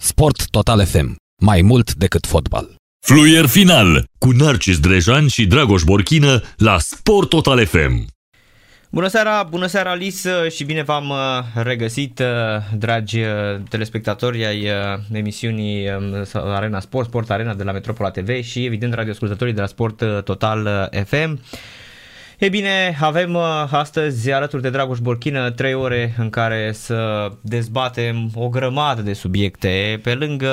Sport Total FM. Mai mult decât fotbal. Fluier final cu Narcis Drejan și Dragoș Borchină la Sport Total FM. Bună seara, bună seara Alice și bine v-am uh, regăsit, uh, dragi uh, telespectatori ai emisiunii um, Arena Sport, Sport Arena de la Metropola TV și evident radioascultătorii de la Sport Total FM. E bine, avem uh, astăzi alături de Dragoș Borchină trei ore în care să dezbatem o grămadă de subiecte, pe lângă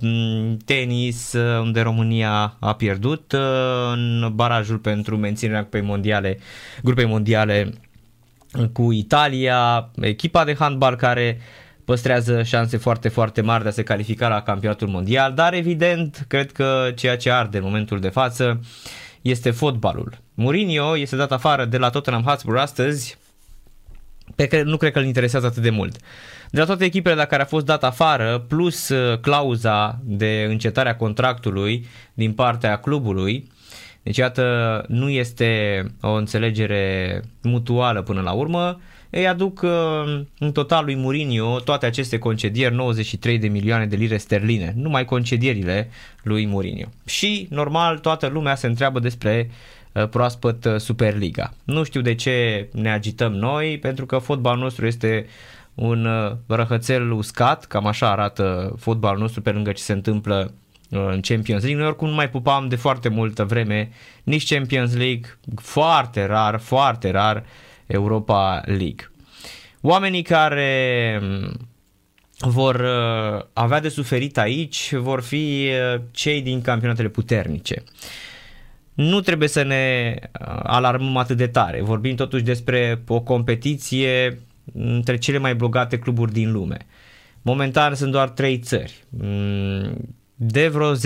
mm, tenis, uh, unde România a pierdut uh, în barajul pentru menținerea grupei mondiale, grupei mondiale cu Italia, echipa de handbal care păstrează șanse foarte, foarte mari de a se califica la campionatul mondial, dar evident, cred că ceea ce arde în momentul de față este fotbalul. Mourinho este dat afară de la Tottenham Hotspur astăzi, pe care nu cred că îl interesează atât de mult. De la toate echipele la care a fost dat afară, plus uh, clauza de încetare a contractului din partea clubului, deci iată, nu este o înțelegere mutuală până la urmă, îi aduc uh, în total lui Mourinho toate aceste concedieri, 93 de milioane de lire sterline, numai concedierile lui Mourinho. Și, normal, toată lumea se întreabă despre uh, proaspăt uh, Superliga. Nu știu de ce ne agităm noi, pentru că fotbalul nostru este un răhățel uscat, cam așa arată fotbalul nostru pe lângă ce se întâmplă în Champions League. Noi oricum nu mai pupam de foarte multă vreme nici Champions League, foarte rar, foarte rar Europa League. Oamenii care mm, vor uh, avea de suferit aici vor fi uh, cei din campionatele puternice. Nu trebuie să ne uh, alarmăm atât de tare. Vorbim totuși despre o competiție între cele mai bogate cluburi din lume. Momentan sunt doar trei țări. Mm, de vreo 10-11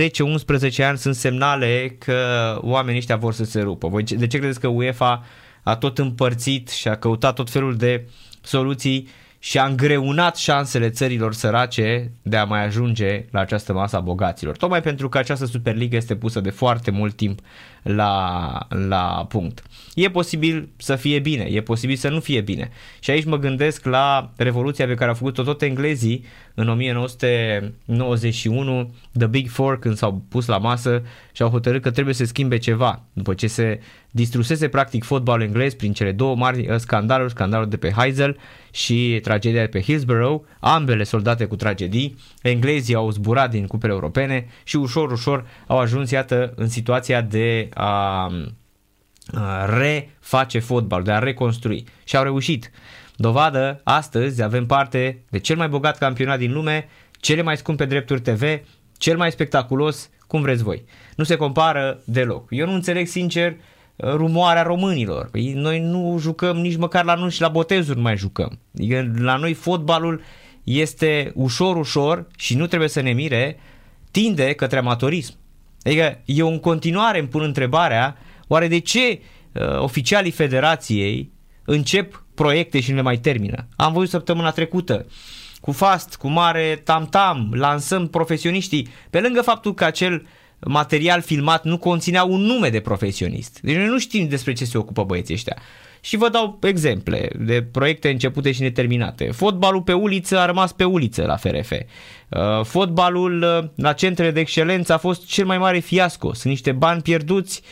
ani sunt semnale că oamenii ăștia vor să se rupă. De ce credeți că UEFA a tot împărțit și a căutat tot felul de soluții și a îngreunat șansele țărilor sărace de a mai ajunge la această masă a bogaților. Tocmai pentru că această Superliga este pusă de foarte mult timp la, la punct. E posibil să fie bine, e posibil să nu fie bine. Și aici mă gândesc la revoluția pe care au făcut-o tot englezii în 1991, The Big Four, când s-au pus la masă și au hotărât că trebuie să schimbe ceva. După ce se distrusese practic fotbalul englez prin cele două mari uh, scandaluri, scandalul de pe Heysel și tragedia de pe Hillsborough, ambele soldate cu tragedii, englezii au zburat din cupele europene și ușor, ușor au ajuns, iată, în situația de a reface fotbal, de a reconstrui. Și au reușit. Dovadă, astăzi avem parte de cel mai bogat campionat din lume, cele mai scumpe drepturi TV, cel mai spectaculos, cum vreți voi. Nu se compară deloc. Eu nu înțeleg sincer rumoarea românilor. Păi noi nu jucăm nici măcar la nu și la botezuri nu mai jucăm. Adică la noi fotbalul este ușor, ușor și nu trebuie să ne mire, tinde către amatorism. Adică eu în continuare îmi pun întrebarea, oare de ce uh, oficialii federației încep proiecte și nu le mai termină? Am văzut săptămâna trecută cu fast, cu mare tam-tam, lansăm profesioniștii, pe lângă faptul că acel material filmat nu conținea un nume de profesionist. Deci noi nu știm despre ce se ocupă băieții ăștia. Și vă dau exemple de proiecte începute și neterminate. Fotbalul pe uliță a rămas pe uliță la FRF. Uh, fotbalul uh, la centrele de excelență a fost cel mai mare fiasco. Sunt niște bani pierduți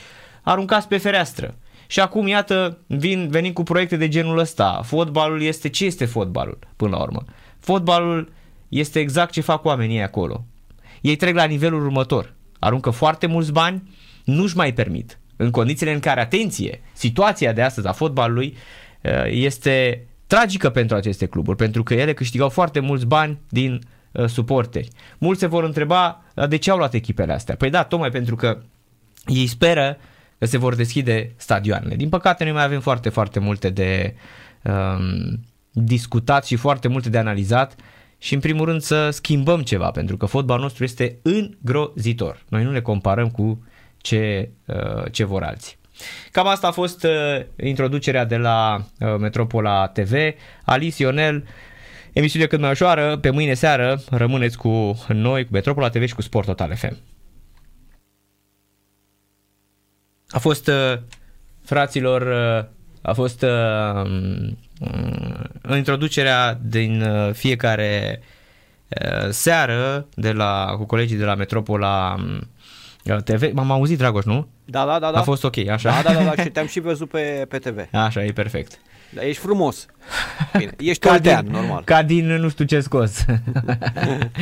aruncați pe fereastră. Și acum, iată, vin, venim cu proiecte de genul ăsta. Fotbalul este... Ce este fotbalul, până la urmă? Fotbalul este exact ce fac oamenii acolo. Ei trec la nivelul următor. Aruncă foarte mulți bani, nu-și mai permit. În condițiile în care, atenție, situația de astăzi a fotbalului uh, este tragică pentru aceste cluburi, pentru că ele câștigau foarte mulți bani din uh, suporteri. Mulți se vor întreba de ce au luat echipele astea. Păi da, tocmai pentru că ei speră că se vor deschide stadioanele. Din păcate noi mai avem foarte, foarte multe de um, discutat și foarte multe de analizat și în primul rând să schimbăm ceva, pentru că fotbalul nostru este îngrozitor. Noi nu ne comparăm cu ce, uh, ce vor alții. Cam asta a fost uh, introducerea de la uh, Metropola TV. Alice Ionel, emisiune cât mai ușoară, pe mâine seară rămâneți cu noi, cu Metropola TV și cu Sport Total FM. A fost, fraților, a fost în introducerea din fiecare uh, seară de la, cu colegii de la Metropola uh, TV. M-am auzit, Dragoș, nu? Da, da, da. da. A fost ok, așa? Da, da, da, da și te-am și văzut pe, pe TV. Așa, e perfect. Da, ești frumos. Bine, ești oltean, normal. Ca din nu știu ce scos.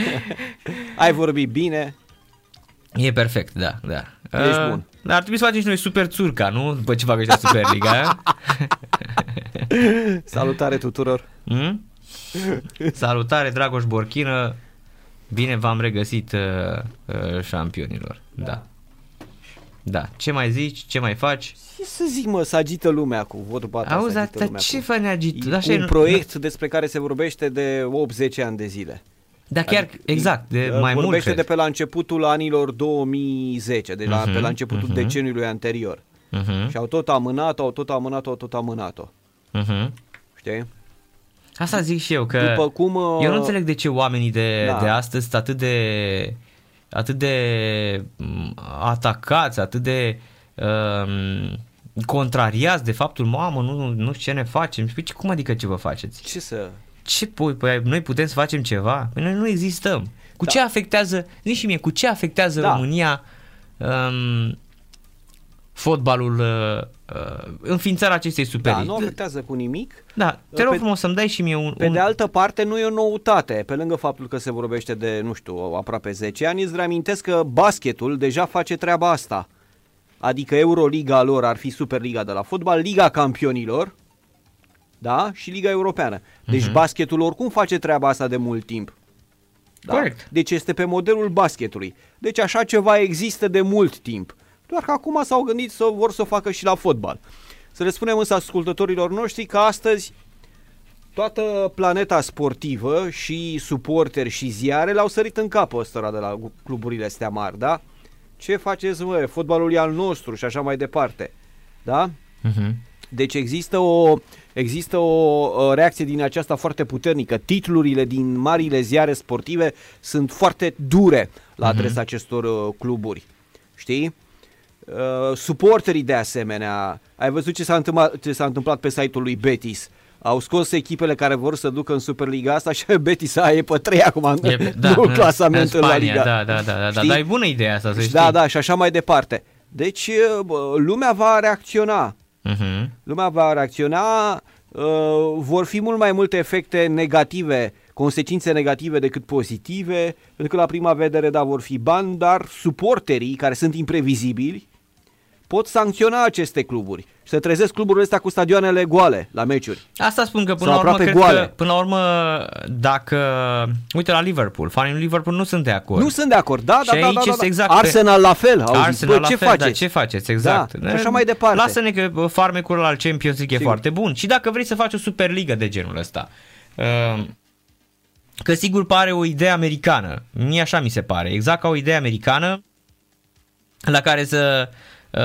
Ai vorbit bine. E perfect, da, da. Ești Uh, bun. Dar ar trebui să facem și noi Super Țurca, nu? După ce fac ăștia Superliga. Salutare tuturor. Hmm? Salutare, Dragoș Borchină. Bine v-am regăsit uh, uh, șampionilor. Da. Da. Ce mai zici? Ce mai faci? Ce să zic, mă, să agită lumea cu vorba ta. Auzi, să dar agită dar lumea ce cu- fă ne agit? E Așa e, un nu- proiect despre care se vorbește de 8-10 ani de zile. Da, chiar, exact, de Uh, mai mult, Vorbește cred. de pe la începutul anilor 2010, de la, Mhm, pe la începutul mhm. deceniului anterior. Uh-huh, Și au tot amânat-o, au tot amânat-o, au tot amânat-o. Uh-huh. Știi? Asta zic și eu, că După cum, uh, eu nu înțeleg de ce oamenii de, Da. de astăzi sunt atât de atât de m, atacați, atât de um, contrariați de faptul, mamă, nu, nu știu ce ne facem. Și păi, ce- cum adică ce vă faceți? Ce să... Ce pui, păi, noi putem să facem ceva? Păi noi nu existăm. Cu Da. ce afectează, nici și mie, cu ce afectează Da. România um, fotbalul, uh, uh, înființarea acestei Da, superii? nu afectează cu nimic. Da, te rog Pe- frumos să-mi dai și mie un... Pe un... de altă parte, nu e o noutate. Pe lângă faptul că se vorbește de, nu știu, aproape 10 ani, îți reamintesc că basketul deja face treaba asta. Adică Euroliga lor ar fi Superliga de la fotbal, Liga Campionilor, da? Și Liga Europeană. Deci uh-huh. basketul oricum face treaba asta de mult timp. Da? Corect. Deci este pe modelul basketului. Deci așa ceva există de mult timp. Doar că acum s-au gândit să vor să o facă și la fotbal. Să le spunem însă ascultătorilor noștri că astăzi toată planeta sportivă și suporteri și ziare l-au sărit în cap ăstora de la cluburile astea mari, da? Ce faceți, mă? Fotbalul e al nostru și așa mai departe. Da? Uh-huh. Deci există o, există o uh, reacție din aceasta foarte puternică. Titlurile din marile ziare sportive sunt foarte dure la adresa acestor uh, cluburi. Știi? Uh, suporterii de asemenea. Ai văzut ce s-a întâmplat, ce s-a întâmplat pe site-ul lui Betis? Au scos echipele care vor să ducă în Superliga asta și Betis aia e pe 3 acum în, E, da, în clasamentul în la Spania, Liga. Da, da, da, da, da, Știi? dar e bună ideea asta, să știi. Da, da, și așa mai departe. Deci bă, lumea va reacționa. Uh-huh. Lumea va reacționa, uh, vor fi mult mai multe efecte negative, consecințe negative decât pozitive, pentru că la prima vedere, da, vor fi bani, dar suporterii, care sunt imprevizibili, pot sancționa aceste cluburi și să trezesc cluburile astea cu stadioanele goale la meciuri. Asta spun că până Sau la urmă, aproape cred goale. că, până la urmă, dacă, uite la Liverpool, fanii lui Liverpool nu sunt de acord. Nu sunt de acord, da, Și da, da, aici da, da, este da. exact pe- Arsenal la fel, auzi, Arsenal bă, la ce fel, faceți? Da, ce faceți, exact. Da, și așa mai departe. Lasă-ne că bă, farmecul al Champions League e Sigur. foarte bun. Și dacă vrei să faci o Superligă de genul ăsta, uh, că sigur pare o idee americană, mie așa mi se pare, exact ca o idee americană la care să uh,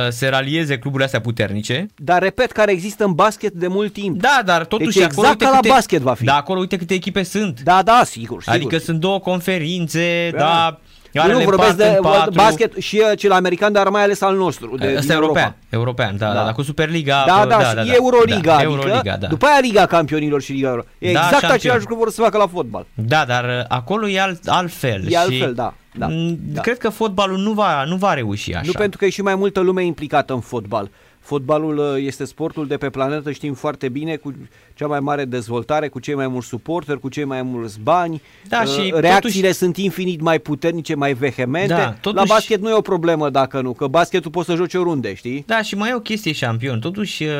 se ralieze cluburile astea puternice. Dar repet, care există în basket de mult timp. Da, dar totuși Deci acolo exact uite ca la câte, basket va fi. Da, acolo uite câte echipe sunt. Da, da, sigur, sigur. Adică sunt două conferințe, Da. da, Eu are nu vorbesc de în patru. basket și uh, cel american, dar mai ales al nostru, de, Ăsta din e european, Europa. european, da, Da. da, da, cu Superliga. Da, bă, da, da, și Euroliga, da, adică Euroliga, da. după aia Liga Campionilor și Liga Euro. E Da, exact șampion. același lucru vor să facă la fotbal. Da, dar uh, acolo e alt, altfel. E și altfel, da, da, m, da. Cred că fotbalul nu va, nu va reuși așa. Nu pentru că e și mai multă lume implicată în fotbal. Fotbalul uh, este sportul de pe planetă, știm foarte bine, cu cea mai mare dezvoltare, cu cei mai mulți suporteri, cu cei mai mulți bani. Da, Uh, și Reacțiile totuși- sunt infinit mai puternice, mai vehemente. Da, La totuși- basket nu e o problemă dacă nu, că basketul poți să joci oriunde, știi? Da, și mai e o chestie șampion. Totuși, uh,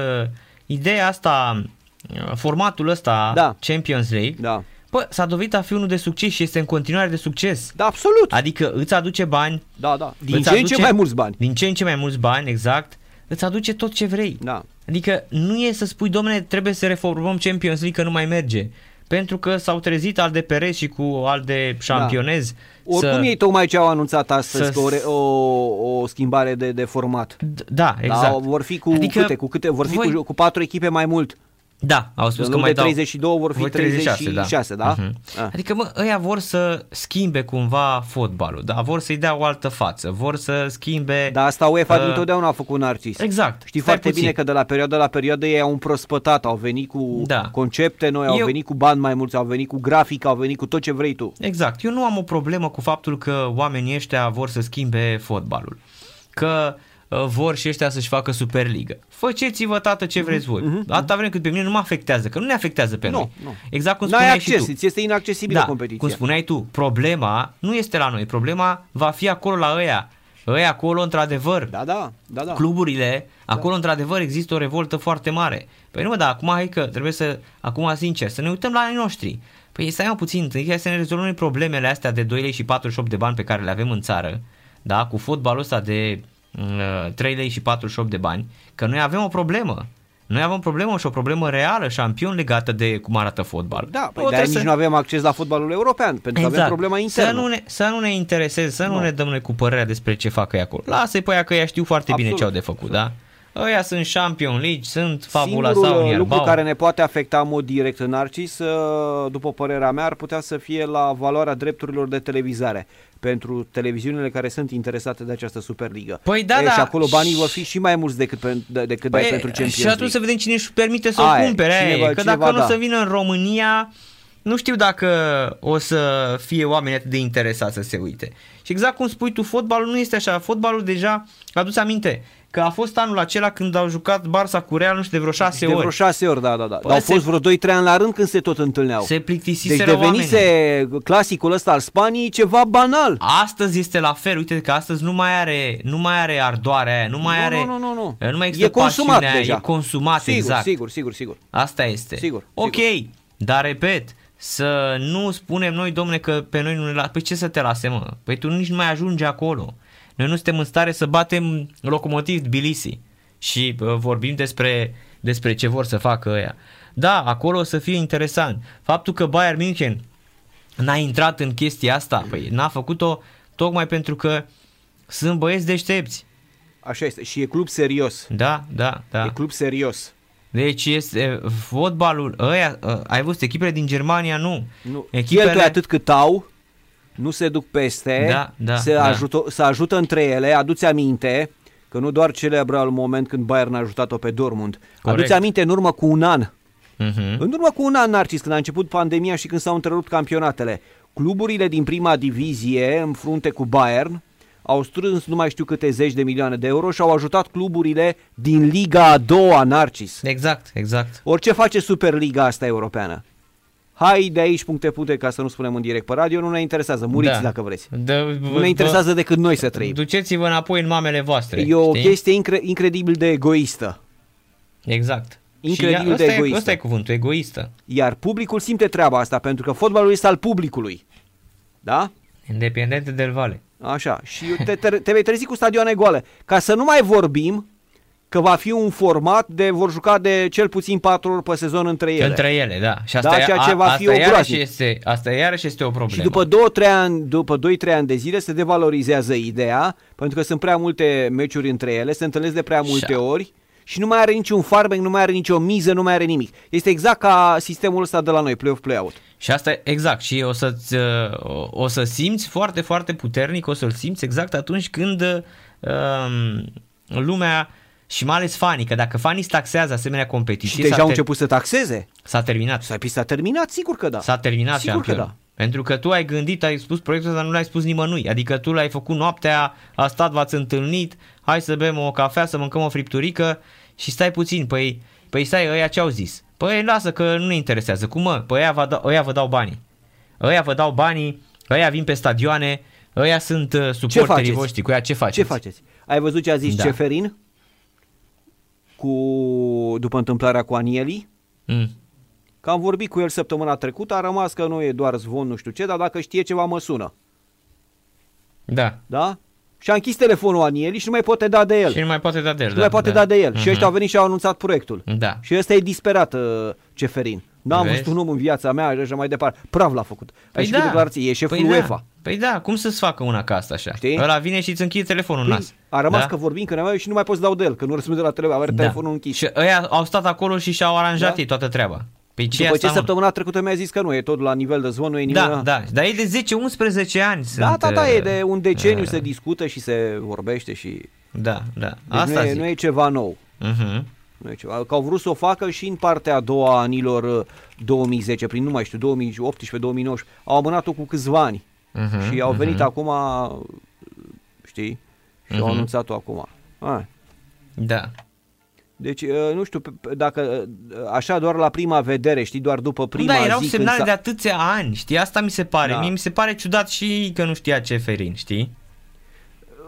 ideea asta, uh, formatul ăsta, Da. Champions League, Da. Bă, s-a dovedit a fi unul de succes și este în continuare de succes. Da, absolut. Adică îți aduce bani, Da, da. Din îți ce în aduce- ce mai mulți bani. din ce în ce mai mulți bani, exact, îți aduce tot ce vrei. Da. Adică nu e să spui, domnule, trebuie să reformăm Champions League că nu mai merge. Pentru că s-au trezit al de perez și cu al de șampionez. Oricum să... ei tocmai ce au anunțat astăzi să- că o, re- o, o schimbare de, de format. D- Da, exact. Da, vor fi cu Adică câte, cu câte, vor fi voi- cu, cu patru echipe mai mult. Da, au spus În că loc mai de dau... 32 vor fi 36, da? Mhm. Ah. Adică, mă, ăia vor să schimbe cumva fotbalul, da? Vor să-i dea o altă față, vor să schimbe... Dar asta UEFA uh, întotdeauna a făcut narcis. Exact. Știi Stai foarte puțin. bine că de la perioadă la perioadă ei au împrospătat, au venit cu Da. concepte noi, au Eu- venit cu bani mai mulți, au venit cu grafică, au venit cu tot ce vrei tu. Exact. Eu nu am o problemă cu faptul că oamenii ăștia vor să schimbe fotbalul. Că uh, vor și ăștia să-și facă Superligă. Faceți-vă, tată, ce vreți voi. Atâta vreme cât pe mine nu mă afectează, că nu ne afectează pe Nu, noi. nu. Exact cum N-ai spuneai și acces, tu. îți este inaccesibilă da, competiția. cum spuneai tu, problema nu este la noi, problema va fi acolo la ăia. Ăia acolo, într-adevăr, Da, da, da, da. cluburile, acolo într-adevăr există o revoltă foarte mare. Păi nu mă, dar acum hai că trebuie să, acum sincer, să ne uităm la ai noștri. Păi stai mă puțin, hai să ne rezolvăm noi problemele astea de 2 lei și 48 de bani pe care le avem în țară, da, cu fotbalul ăsta de uh, 3 lei și 48 de bani, că noi avem o problemă. Noi avem o problemă și o problemă reală, șampion legată de cum arată fotbal. Da, păi O, de trebuie nici să- nu avem acces la fotbalul european, pentru că avem problema internă. Exact. Să nu, ne, să nu ne intereseze, să nu, Nu. ne dăm noi cu părerea despre ce fac ei acolo. Lasă-i pe aia că ea știu foarte bine Absolut. ce au de făcut, da? Ăia sunt Champion League, sunt Fabula Singurul sau uh, lucru Ierbau. care ne poate afecta în mod direct în Narcis, uh, după părerea mea, ar putea să fie la valoarea drepturilor de televizare pentru televiziunile care sunt interesate de această Superligă. Păi da, e, da. Și acolo banii vor fi și mai mulți decât, pe, de, decât dai Păi, pentru Champions și atunci League. să vedem cine își permite să o Aia e, cumpere. aia e. cineva- că cineva dacă nu da. să vină în România, nu știu dacă o să fie oameni atât de interesați să se uite. Și exact cum spui tu, fotbalul nu este așa. Fotbalul deja, adus aminte, că a fost anul acela când au jucat Barça cu Real, nu știu, de vreo șase de ori. vreo șase ori, da, da, da. Păi Dar au se- fost vreo 2-3 ani la rând când se tot întâlneau. Se deci plictisiseră devenise clasicul ăsta al Spaniei ceva banal. Astăzi este la fel, uite că astăzi nu mai are, nu mai are ardoarea aia, nu mai Nu, are, nu, nu, nu, nu. nu mai există E consumat pasiunea aia, deja. e consumat, sigur, exact. Sigur, sigur, sigur. Asta este. Sigur, Ok, sigur. dar repet, să nu spunem noi, domne, că pe noi nu ne lasă. Păi ce să te lase, mă? Păi tu nici nu mai ajungi acolo. Noi nu suntem în stare să batem locomotiv Tbilisi și uh, vorbim despre, despre ce vor să facă ăia. Da, acolo o să fie interesant. Faptul că Bayern München n-a intrat în chestia asta, păi n-a făcut-o tocmai pentru că sunt băieți deștepți. Așa este. Și e club serios. Da, da, da. E club serios. Deci este fotbalul, ăia, ă, ai văzut echipele din Germania, nu. Nu. Echipele- Cheltuie atât cât au, nu se duc peste, Da, da, se, da. ajută, se ajută între ele, aduți aminte că nu doar celebră al moment când Bayern a ajutat-o pe Dortmund. Corect. Aduți aminte în urmă cu un an, Uh-huh. în urmă cu un an, Narcis, când a început pandemia și când s-au întrerupt campionatele, cluburile din prima divizie, în frunte cu Bayern, au strâns nu mai știu câte zeci de milioane de euro și au ajutat cluburile din Liga a doua, Narcis. Exact, exact. Orice face Superliga asta europeană. Hai de aici puncte puncte ca să nu spunem în direct pe radio, nu ne interesează, muriți Da. dacă vreți. De, Nu ne interesează decât noi să trăim. Duceți-vă înapoi în mamele voastre. E o știi? chestie incre- incredibil de egoistă. Exact. Incredibil Și de ăsta e, egoistă. ăsta e cuvântul, egoistă. Iar publicul simte treaba asta pentru că fotbalul este al publicului. Da? Independente del Vale. Așa. Și te, te, te vei trezi cu stadioane goale. Ca să nu mai vorbim că va fi un format de vor juca de cel puțin 4 ori pe sezon între ele. Între ele, da. Și asta, Da, e, ceea ce a, va fi asta, o iarăși groaznic. este, asta iarăși este o problemă. Și după 2-3 ani, după 2-3 ani de zile se devalorizează ideea, pentru că sunt prea multe meciuri între ele, se întâlnesc de prea multe Și- ori și nu mai are niciun farmec, nu mai are nicio miză, nu mai are nimic. Este exact ca sistemul ăsta de la noi, play-off, play-out. Și asta e exact și o să o, o să simți foarte foarte puternic, o să-l simți exact atunci când um, lumea și mai ales fanii, că dacă fanii taxează asemenea Și competiții, deja s-a, au ter- început să taxeze. s-a terminat. S-a, s-a terminat, sigur că da. S-a terminat Sigur că șampion. da. Pentru că tu ai gândit, ai spus proiectul ăsta, nu l-ai spus nimănui. Adică tu l-ai făcut noaptea, a stat, v-ați întâlnit, hai să bem o cafea, să mâncăm o fripturică și stai puțin. Păi, păi stai, ăia ce au zis? Păi lasă că nu ne interesează. Cum mă? Păi ăia vă, dau, ăia vă dau banii. Ăia vă dau banii, ăia vin pe stadioane, ăia sunt uh, suporterii faceți? voștri. Cu ea ce faceți? Ce faceți? Ai văzut ce a zis Da. Ceferin? Cu, după întâmplarea cu Anieli? Mm. Că am vorbit cu el săptămâna trecută, a rămas că nu e doar zvon, nu știu ce, dar dacă știe ceva mă sună. Da. Da? Și a închis telefonul Anieli și nu mai poate da de el. Și nu mai poate da de el. nu da, mai poate da, de el. Și Mhm. ăștia au venit și au anunțat proiectul. Da. Și ăsta e disperat, uh, Ceferin. N-am Vezi? văzut un om în viața mea și așa mai departe. Prav l-a făcut. Ai Păi și da. cu declarație, e șeful păi UEFA. Da. Păi da, cum să-ți facă una ca asta așa? Știi? Ăla vine și îți închide telefonul în Păi, nas. a rămas da? că vorbim că ne și nu mai poți dau de el, că nu răspunde la telefon, are Da. telefonul închis. Și ăia au stat acolo și și-au aranjat Da. ei toată treaba. Păi ce După asta, ce mă? săptămâna trecută mi-a zis că nu, e tot la nivel de zvon, nu e nimic. Da, da, dar e de 10-11 ani Da, sunt, da, da, e de uh, un deceniu uh, se discută și se vorbește și... Da, da, Deci asta nu, e, zic. nu e ceva nou. Mhm. Nu e ceva. Că au vrut să o facă și în partea a doua a anilor uh, 2010, prin nu mai știu, 2018-2019. Au amânat-o cu câțiva ani. Mhm, și au venit mhm. acum, uh, știi, și au Mhm. anunțat-o acum. A. Da. Deci, uh, nu știu, pe- pe- dacă uh, așa doar la prima vedere, știi, doar după prima da, erau zi semnale când de s-a... atâția ani, știi? Asta mi se pare. Da. Mie mi se pare ciudat și că nu știa Ceferin, știi?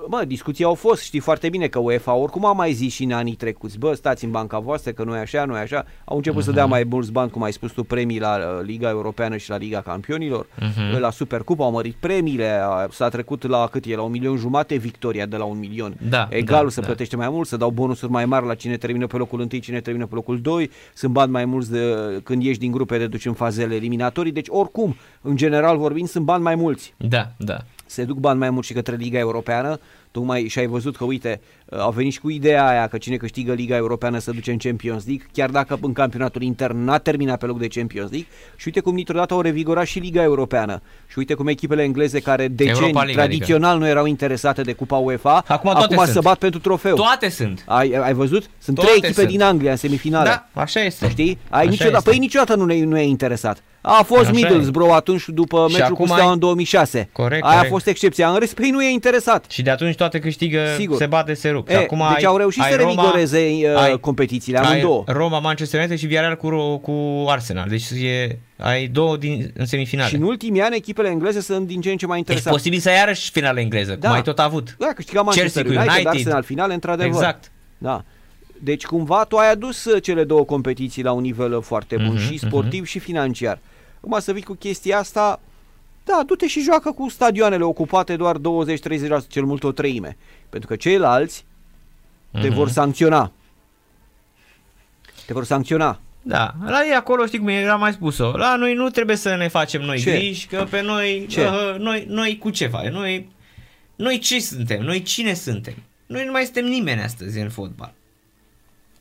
Mă, discuții au fost, știi foarte bine că UEFA oricum a mai zis și în anii trecuți, bă, stați în banca voastră că nu e așa, nu e așa. Au început să dea mai mulți bani, cum ai spus tu, premii la uh, Liga Europeană și la Liga Campionilor. Mhm. La Supercupa au mărit premiile, a- s-a trecut la cât e, la un milion jumate victoria de la un milion. Da, Egalul da, se da. plătește mai mult, să dau bonusuri mai mari la cine termină pe locul 1, cine termină pe locul 2, sunt bani mai mulți de, când ieși din grupe de duci în fazele eliminatorii, deci oricum, în general vorbind, sunt bani mai mulți Da, da. Se duc bani mai mult și către Liga Europeană, tocmai și ai văzut că, uite, uh, au venit și cu ideea aia că cine câștigă Liga Europeană să duce în Champions League, chiar dacă în campionatul intern n-a terminat pe loc de Champions League, și uite cum dintr-o dată au revigorat și Liga Europeană. Și uite cum echipele engleze care decenii Europa League, tradițional nu erau interesate de Cupa UEFA, Acum toate acum sunt. se bat pentru trofeu. Toate sunt. Ai, ai văzut? Sunt Toate trei echipe sunt. din Anglia în semifinale. Da, așa este. Știi? Ai Așa niciodată, este. păi niciodată nu, ne, nu e interesat. A fost Așa Middlesbrough atunci după Și meciul cu acum Steaua ai- în 2006. Corect, Aia a corect. fost excepția. În rest, pe ei nu e interesat. Și de atunci toate câștigă, Sigur. se bate, se rup. E, Și acum deci ai, au reușit ai să Roma, revigoreze uh, ai- competițiile ai amândouă. Roma, Manchester United și Villarreal cu, cu Arsenal. Deci e, ai două din, în semifinale. Și în ultimii ani echipele engleze sunt din ce în ce mai e interesate. posibil să ai iarăși finală engleză, Da. cum ai tot avut. Da, câștiga Manchester Chelsea cu United, United. Arsenal finale, într-adevăr. Exact. Da. Deci cumva tu ai adus uh, cele două competiții la un nivel uh, foarte bun, Mhm, și sportiv și financiar. Acum să vii cu chestia asta, da, du-te și joacă cu stadioanele ocupate doar 20-30%, cel mult o treime. Pentru că ceilalți te Mhm. vor sancționa. Te vor sancționa. Da, la ei acolo știi cum e, am mai spus-o. La noi nu trebuie să ne facem noi Ce? griji, că pe noi, Ce? uh, noi, noi cu ce facem? Noi, noi ce suntem? Noi cine suntem? Noi nu mai suntem nimeni astăzi în fotbal.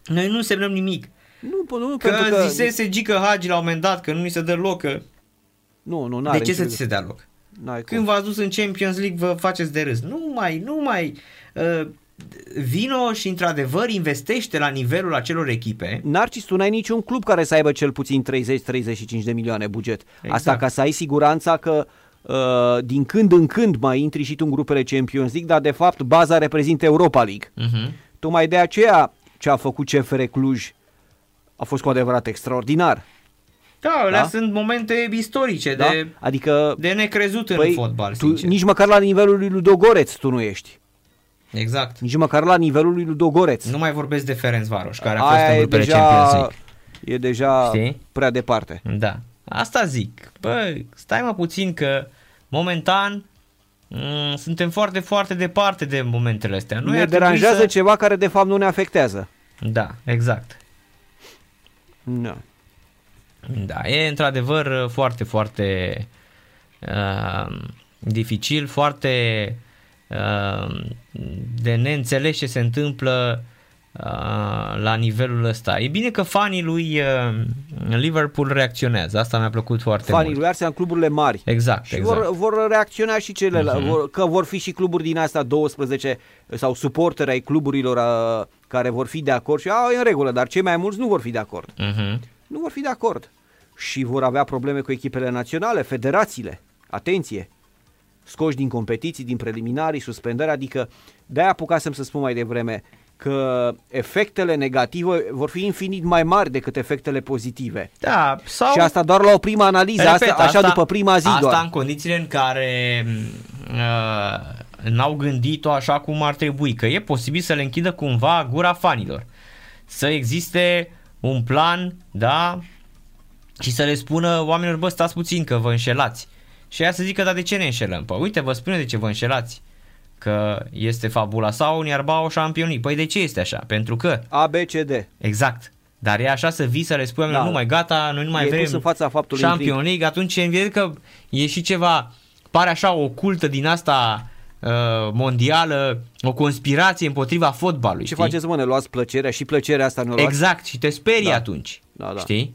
Noi nu semnăm nimic. Nu, nu Că, pentru că... zisese Gică Hagi la un moment dat că nu ni se dă loc, că Nu, nu, n-are de ce să nicio- ți se dea loc? N-ai Când cum. v-ați dus în Champions League vă faceți de râs. Nu mai, nu mai. Uh, vino și într-adevăr investește la nivelul acelor echipe. Narcis, tu n-ai niciun club care să aibă cel puțin 30-35 de milioane buget. Exact. Asta ca să ai siguranța că uh, din când în când mai intri și tu în grupele Champions League, dar de fapt baza reprezintă Europa League. Uh-huh. Tocmai de aceea ce a făcut CFR Cluj a fost cu adevărat extraordinar. Da, alea Da? sunt momente istorice Da? de, Adică de necrezut în păi, fotbal, tu, sincer. nici măcar la nivelul lui Ludogoreț tu nu ești. Exact. Nici măcar la nivelul lui Ludogoreț. Nu mai vorbesc de Ferenc Varoș, care a fost Aia în e grupele deja, Champions League. e deja Știi? prea departe. Da. Asta zic. Bă, stai mă puțin că momentan m- suntem foarte, foarte departe de momentele astea. Noi ne ar trebui deranjează să... ceva care de fapt nu ne afectează. Da, exact. No. Da, e într-adevăr foarte, foarte uh, dificil, foarte uh, de neînțeles ce se întâmplă uh, la nivelul ăsta. E bine că fanii lui uh, Liverpool reacționează, asta mi-a plăcut foarte Fanii mult. lui Arsenal, cluburile mari. Exact, Și exact. vor, vor reacționa și celelalte, Mhm. vor, că vor fi și cluburi din astea 12 sau suporteri ai cluburilor a, care vor fi de acord și a, e în regulă, dar cei mai mulți nu vor fi de acord. Uh-huh. Nu vor fi de acord. Și vor avea probleme cu echipele naționale, federațiile. Atenție! Scoși din competiții, din preliminarii, suspendări, adică de-aia apucasem să spun mai devreme că efectele negative vor fi infinit mai mari decât efectele pozitive. Da, sau... Și asta doar la o primă analiză, Repet, asta, așa după prima zi asta doar. în condițiile în care uh, n-au gândit-o așa cum ar trebui, că e posibil să le închidă cumva gura fanilor. Să existe un plan, da, și să le spună oamenilor, bă, stați puțin că vă înșelați. Și ea să zică, dar de ce ne înșelăm? Păi uite, vă spune de ce vă înșelați. Că este fabula sau un iarbao șampionii. Păi de ce este așa? Pentru că A, B, C, D. Exact. Dar e așa să vii să le spui, Da. da. nu mai gata, noi nu mai E vrem pus în fața faptului Champion League, atunci e evident că e și ceva, pare așa o cultă din asta uh, mondială, o conspirație împotriva fotbalului. Ce știi? faceți, mă, ne luați plăcerea și plăcerea asta ne luați? Exact, și te sperii Da. atunci. Da, da. Știi?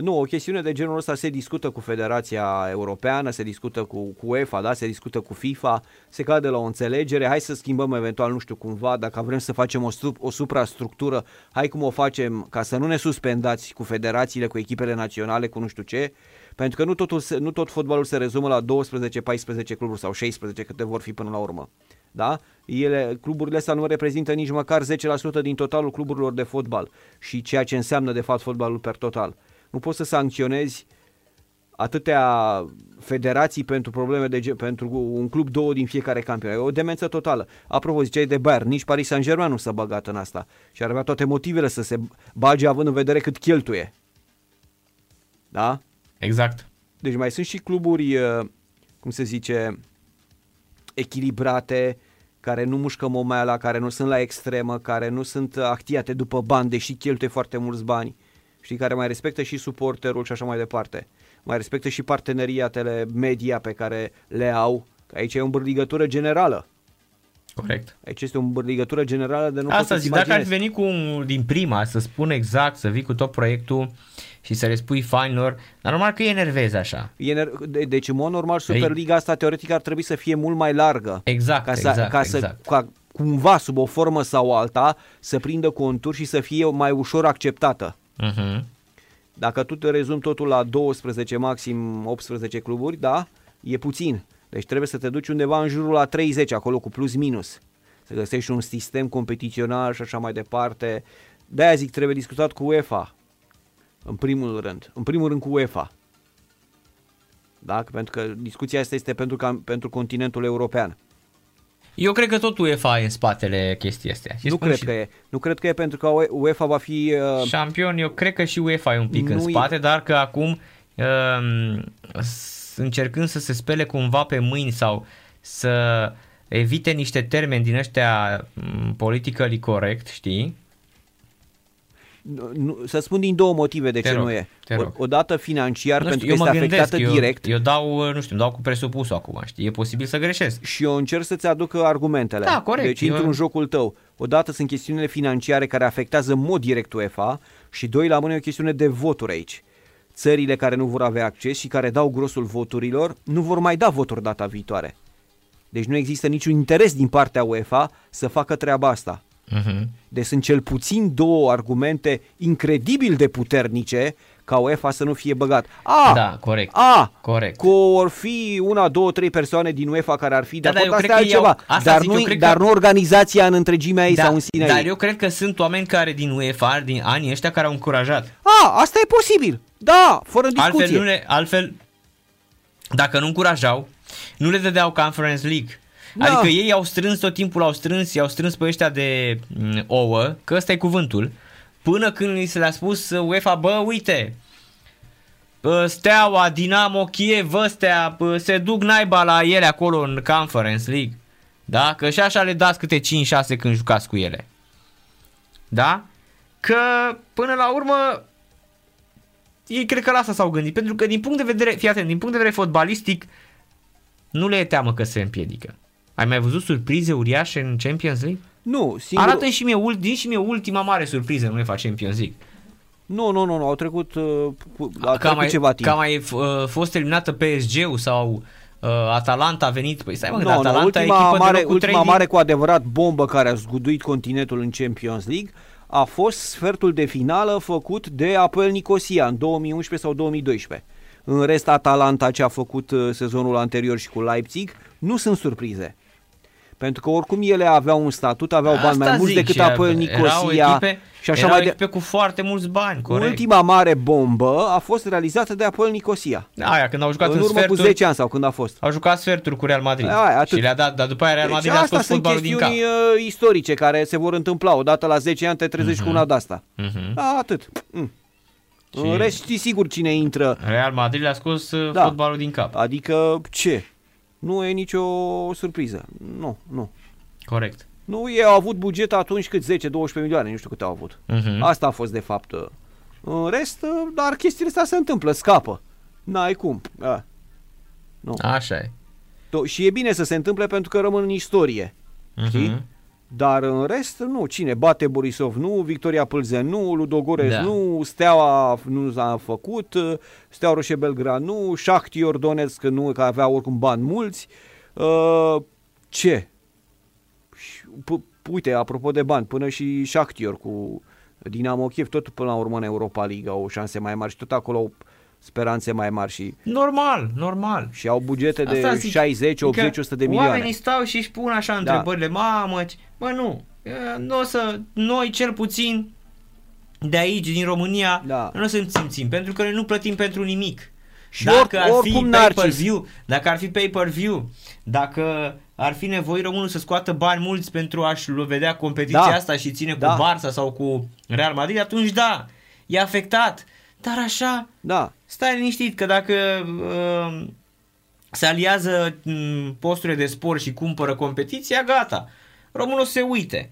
Nu, o chestiune de genul ăsta se discută cu Federația Europeană, se discută cu, cu UEFA, da? se discută cu FIFA, se cade la o înțelegere, hai să schimbăm eventual, nu știu cumva, dacă vrem să facem o, sub, o suprastructură, hai cum o facem ca să nu ne suspendați cu federațiile, cu echipele naționale, cu nu știu ce, pentru că nu, totul, se- nu tot fotbalul se rezumă la 12-14 cluburi sau 16 câte vor fi până la urmă. Da? Ele, cluburile astea nu reprezintă nici măcar 10% din totalul cluburilor de fotbal și ceea ce înseamnă de fapt fotbalul per total. Nu poți să sancționezi atâtea federații pentru probleme de ge- pentru un club două din fiecare campionat. E o demență totală. Apropo, ziceai de Bayern, nici Paris Saint-Germain nu s-a băgat în asta și ar avea toate motivele să se bage având în vedere cât cheltuie. Da? Exact. Deci mai sunt și cluburi, uh, cum se zice, echilibrate, care nu mușcă momeala, care nu sunt la extremă, care nu sunt actiate după bani, deși cheltuie foarte mulți bani, știi, care mai respectă și suporterul și așa mai departe. Mai respectă și parteneriatele media pe care le au. Că Aici e o îmbârligătură generală. Corect. Aici este o îmbârligătură generală de nu poți Asta să-ți zic, dacă ar imaginezi. veni cu un, din prima să spun exact, să vii cu tot proiectul și să le spui fanilor, dar normal că e enervezi așa. E ner- de- Deci, în mod normal, Superliga asta teoretic ar trebui să fie mult mai largă. Exact, ca să, exact, ca să exact. ca cumva sub o formă sau alta să prindă contur și să fie mai ușor acceptată. Uh-huh. Dacă tu te rezumi totul la 12, maxim 18 cluburi, da, e puțin. Deci trebuie să te duci undeva în jurul la 30, acolo cu plus minus. Să găsești un sistem competițional și așa mai departe. De-aia zic, trebuie discutat cu UEFA. În primul rând. În primul rând cu UEFA. Da? Pentru că discuția asta este pentru, ca, pentru continentul european. Eu cred că tot UEFA e în spatele chestii astea. Și nu spun cred, și că e, nu cred că e pentru că UEFA va fi... Uh, Șampion, eu cred că și UEFA e un pic în Nu e- spate, dar că acum um, s- încercând să se spele cumva pe mâini sau să evite niște termeni din ăștia um, politically corect, știi? Nu, nu, să spun din două motive de Te ce rog, nu e. te rog. O, odată financiar, nu pentru știu, că eu mă este gândesc, afectată eu, direct. eu dau, nu știu, îmi dau cu presupusul acum, știi? E posibil să greșesc. și eu încerc să-ți aduc argumentele. Da, corect. Deci intru Eu- în jocul tău. Odată sunt chestiunile financiare care afectează în mod direct UEFA și doi la mână e o chestiune de voturi aici. Țările care nu vor avea acces și care dau grosul voturilor nu vor mai da voturi data viitoare. Deci nu există niciun interes din partea UEFA să facă treaba asta. Uh-huh. Deci sunt cel puțin două argumente incredibil de puternice ca UEFA să nu fie băgat. A, Da, corect. A, Corect. Cu or fi una, două, trei persoane din UEFA care ar fi de Da, dar acord, eu asta e cred că altceva. iau- asta dar zic, nu, eu cred dar că- nu organizația în întregimea ei Da, sau în sine dar ei. eu cred că sunt oameni care din UEFA, din anii ăștia, care au încurajat. A, asta e posibil. Da, fără discuție. Altfel, nu le, altfel, dacă nu încurajau, nu le dădeau Conference League. Da. Adică ei au strâns tot timpul, au strâns, i-au strâns pe ăștia de m, ouă, că ăsta e cuvântul, până când li se le-a spus uh, UEFA, bă, uite, bă, Steaua, Dinamo, Kiev, ăstea, bă, se duc naiba la ele acolo în Conference League. Da? Că și așa le dați câte 5-6 când jucați cu ele. Da? Că până la urmă ei cred că la asta s-au gândit, pentru că din punct de vedere, fii atent, din punct de vedere fotbalistic, nu le e teamă că se împiedică. Ai mai văzut surprize uriașe în Champions League? Nu, singur... Arată și mie, ult- din și mie ultima mare surpriză în UEFA Champions League. Nu, nu, nu, nu, au trecut, uh, pu- a Că a trecut mai, ceva timp. că a mai uh, fost eliminată PSG-ul sau uh, Atalanta a venit. Păi stai mă, Nu, no, nu, Atalanta e ultima, echipă mare, de locul 3 ultima din... mare cu adevărat bombă care a zguduit continentul în Champions League a fost sfertul de finală făcut de Apoel Nicosia în 2011 sau 2012. În rest, Atalanta ce a făcut uh, sezonul anterior și cu Leipzig nu sunt surprize. Pentru că oricum ele aveau un statut, aveau bani mai mulți zic, decât și Apoel erau Nicosia echipe, și așa erau mai de... echipe cu foarte mulți bani, corect. Ultima mare bombă a fost realizată de Apoel Nicosia. Aia, când au jucat În în, urmă cu sferturi, 10 ani sau când a fost. au jucat sferturi cu Real Madrid. Aia, atât. și le-a dat, dar după aia Real Madrid deci a asta scos sunt fotbalul din cap. chestiuni uh, istorice care se vor întâmpla. Odată la 10 ani te trezești cu una de asta. Mhm. Da, atât. Mm. Și- În rest știi sigur cine intră. Real Madrid le-a scos Da. da. fotbalul din cap. Adică ce? Nu e nicio surpriză. Nu, nu. Corect. Nu, ei au avut buget atunci cât 10-12 milioane, nu știu câte au avut. Mhm. Asta a fost de fapt. uh, În rest, uh, dar chestiile astea se întâmplă, scapă. N-ai cum. A. Nu. Așa e. To- Și e bine să se întâmple pentru că rămân în istorie. Știi? Mhm. Dar în rest, nu. Cine? Bate Borisov nu, Victoria Pâlzen nu, Ludogorez Da. nu, Steaua nu s-a făcut, uh, Steaua Roșie Belgrad nu, Shakhtar Donetsk nu, că avea oricum bani mulți. Uh, ce? Și, p- uite, apropo de bani, până și Shakhtar cu Dinamo Kiev, tot până la urmă în Europa League au șanse mai mari și tot acolo au speranțe mai mari și, Normal, normal. și au bugete Asta de zic. 60, 80, Adică 100 de milioane. Oamenii stau și își pun așa Da. întrebările, mamă, ce- bă nu, e, nu o să, noi cel puțin de aici, din România, Da. nu o să simțim, pentru că noi nu plătim pentru nimic. Și dacă oricum- ar fi oricum pay-per-view, dacă ar fi pay-per-view, dacă ar fi nevoie românul să scoată bani mulți pentru a-și vedea competiția Da. asta și ține Da. cu Barça sau cu Real Madrid, atunci da, e afectat. Dar așa, Da, Stai liniștit că dacă uh, se aliază m, posturile de sport și cumpără competiția, gata. Românul o să se uite.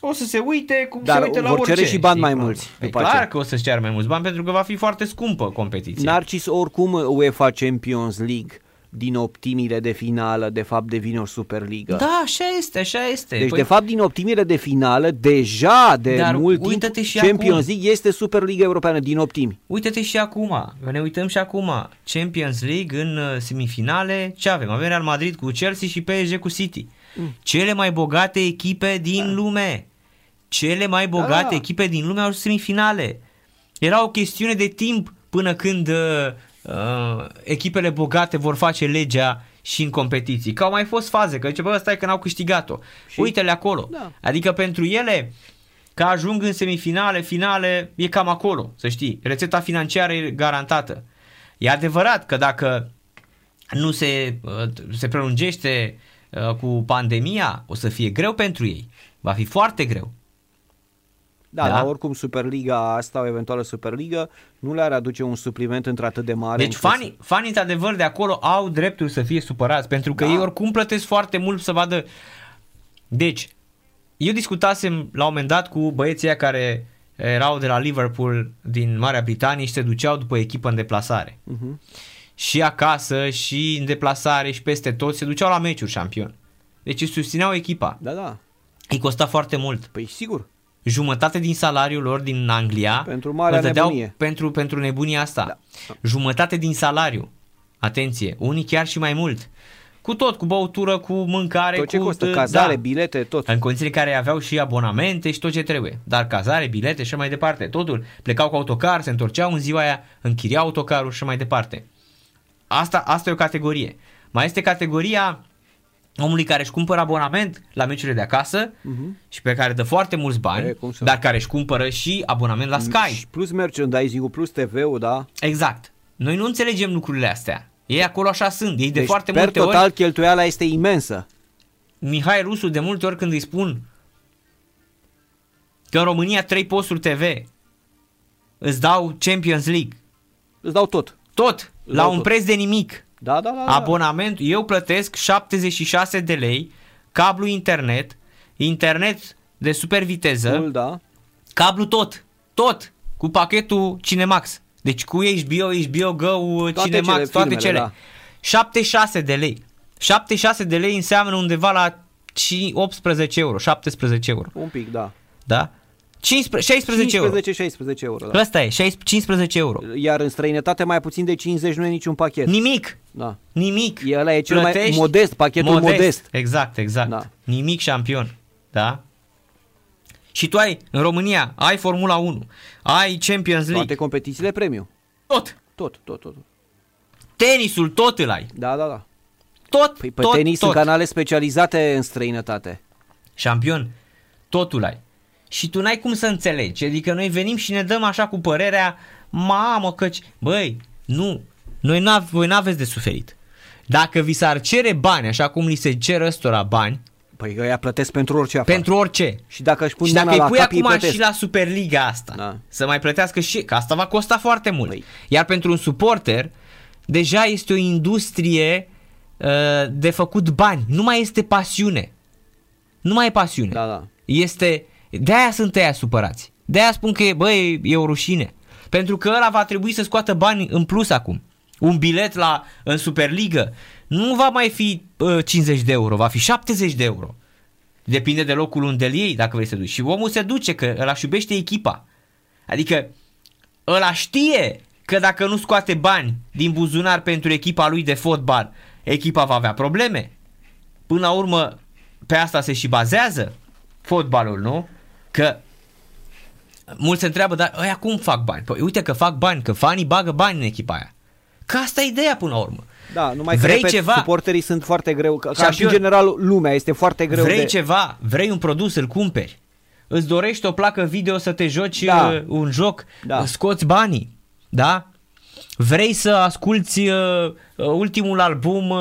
O să se uite cum Dar se uită la vor orice. cere și bani știi? mai mulți E după clar aceea. că o să-și ceară mai mulți bani pentru că va fi foarte scumpă competiția. Narcis, oricum UEFA Champions League din optimile de finală, de fapt devine o Superliga. Da, așa este, așa este. Deci, de fapt, din optimile de finală, deja de Dar mult timp, uită-te și Champions acum. League este Superliga Europeană din optimi. Uite-te și acum, ne uităm și acum. Champions League în uh, semifinale, ce avem? Avem Real Madrid cu Chelsea și PSG cu City. Mm. Cele mai bogate echipe din lume. Cele mai bogate Da. echipe din lume au ajuns în semifinale. Era o chestiune de timp până când uh, uh, echipele bogate vor face legea și în competiții. Că au mai fost faze, că zice, bă, stai că n-au câștigat-o. Și- Uite-le acolo. Da. Adică pentru ele, că ajung în semifinale, finale, e cam acolo, să știi. Rețeta financiară e garantată. E adevărat că dacă nu se, uh, se prelungește uh, cu pandemia, o să fie greu pentru ei. Va fi foarte greu. Da, Da. dar oricum Superliga asta, o eventuală Superliga, nu le-ar aduce un supliment într-atât de mare. Deci încât- fanii, fanii într-adevăr de acolo au dreptul să fie supărați, pentru că Da. ei oricum plătesc foarte mult să vadă... Deci, eu discutasem la un moment dat cu băieții ăia care erau de la Liverpool din Marea Britanie și se duceau după echipă în deplasare. Mhm. Și acasă, și în deplasare, și peste tot, se duceau la meciuri șampion. Deci își susțineau echipa. Da, da. Îi costa foarte mult. Păi sigur. Jumătate din salariul lor din Anglia Pentru marea îl dădeau nebunie. Pentru, pentru nebunia asta. Da. Jumătate din salariu. Atenție, unii chiar și mai mult. Cu tot, cu băutură, cu mâncare, Tot ce cu costă, da, cazare, bilete, tot. în condiții care aveau și abonamente și tot ce trebuie. Dar cazare, bilete și așa mai departe. Totul. Plecau cu autocar, se întorceau în ziua aia, închiriau autocarul și așa mai departe. Asta, asta e o categorie. Mai este categoria omului care își cumpără abonament la meciurile de acasă Mhm. și pe care dă foarte mulți E, bani, cum să- dar care își cumpără și abonament la Sky. Și plus merchandising-ul, plus TV-ul, da? Exact. Noi nu înțelegem lucrurile astea. Ei acolo așa sunt. Ei de deci, foarte per multe total, ori, cheltuiala este imensă. Mihai Rusu de multe ori când îi spun că în România trei posturi TV îți dau Champions League, Îți dau tot. tot, Îți la dau un tot. preț de nimic. Da, da, da. da. Abonament, eu plătesc 76 de lei, cablu internet, internet de super viteză, Full, da. cablu tot, tot, cu pachetul Cinemax. Deci cu HBO, HBO Go, Toate Cinemax, cele, toate filmele, cele. da. 76 de lei. 76 de lei înseamnă undeva la 5, 18 euro, 17 euro. Un pic, da. Da? 15, 16 euro. 15-16 euro, da. Ăsta e, 16, 15 euro. Iar în străinătate mai puțin de 50 nu e niciun pachet. Nimic. Da. Nimic. E ăla e cel mai Plătești modest, pachetul modest. Exact, exact. Da. Nimic șampion. Da? Și tu ai, în România, ai Formula 1, ai Champions League, Toate competițiile premium. tot. Tot, tot, tot. Tenisul, tot îl ai. Da, da, da. Tot, Păi pe tot, tenis tot. sunt canale specializate în străinătate. Șampion, totul ai. Și tu n-ai cum să înțelegi. Adică noi venim și ne dăm așa cu părerea, mamă, căci, băi, nu, noi n voi n-aveți de suferit. Dacă vi s-ar cere bani, așa cum li se cer ăstora bani, Păi ăia plătesc pentru orice afară. pentru orice, Și dacă își pun și dacă mâna îi la pui cap, ei acum plătesc. și la Superliga asta, Da. să mai plătească și, că asta va costa foarte mult. Păi. Iar pentru un suporter, deja este o industrie uh, de făcut bani, nu mai este pasiune. Nu mai e pasiune. Da, da. Este, de-aia sunt ăia supărați. De-aia spun că, băi, e o rușine. Pentru că ăla va trebui să scoată bani în plus acum. Un bilet la, în Superligă nu va mai fi uh, 50 de euro, va fi 70 de euro. Depinde de locul unde îl iei, dacă vrei să duci. Și omul se duce, că ăla își iubește echipa. Adică ăla știe că dacă nu scoate bani din buzunar pentru echipa lui de fotbal, echipa va avea probleme. Până la urmă, pe asta se și bazează fotbalul, nu? Că mulți se întreabă, dar ăia cum fac bani? Păi uite că fac bani, că fanii bagă bani în echipa aia. Că asta e ideea până la urmă. Da, numai Vrei că, repet, ceva? suporterii sunt foarte greu, ca, ca și în Șampion. general lumea este foarte greu vrei de... ceva, vrei un produs, îl cumperi. Îți dorești o placă video să te joci Da. uh, un joc, Da. scoți banii, da? Vrei să asculti uh, uh, ultimul album uh,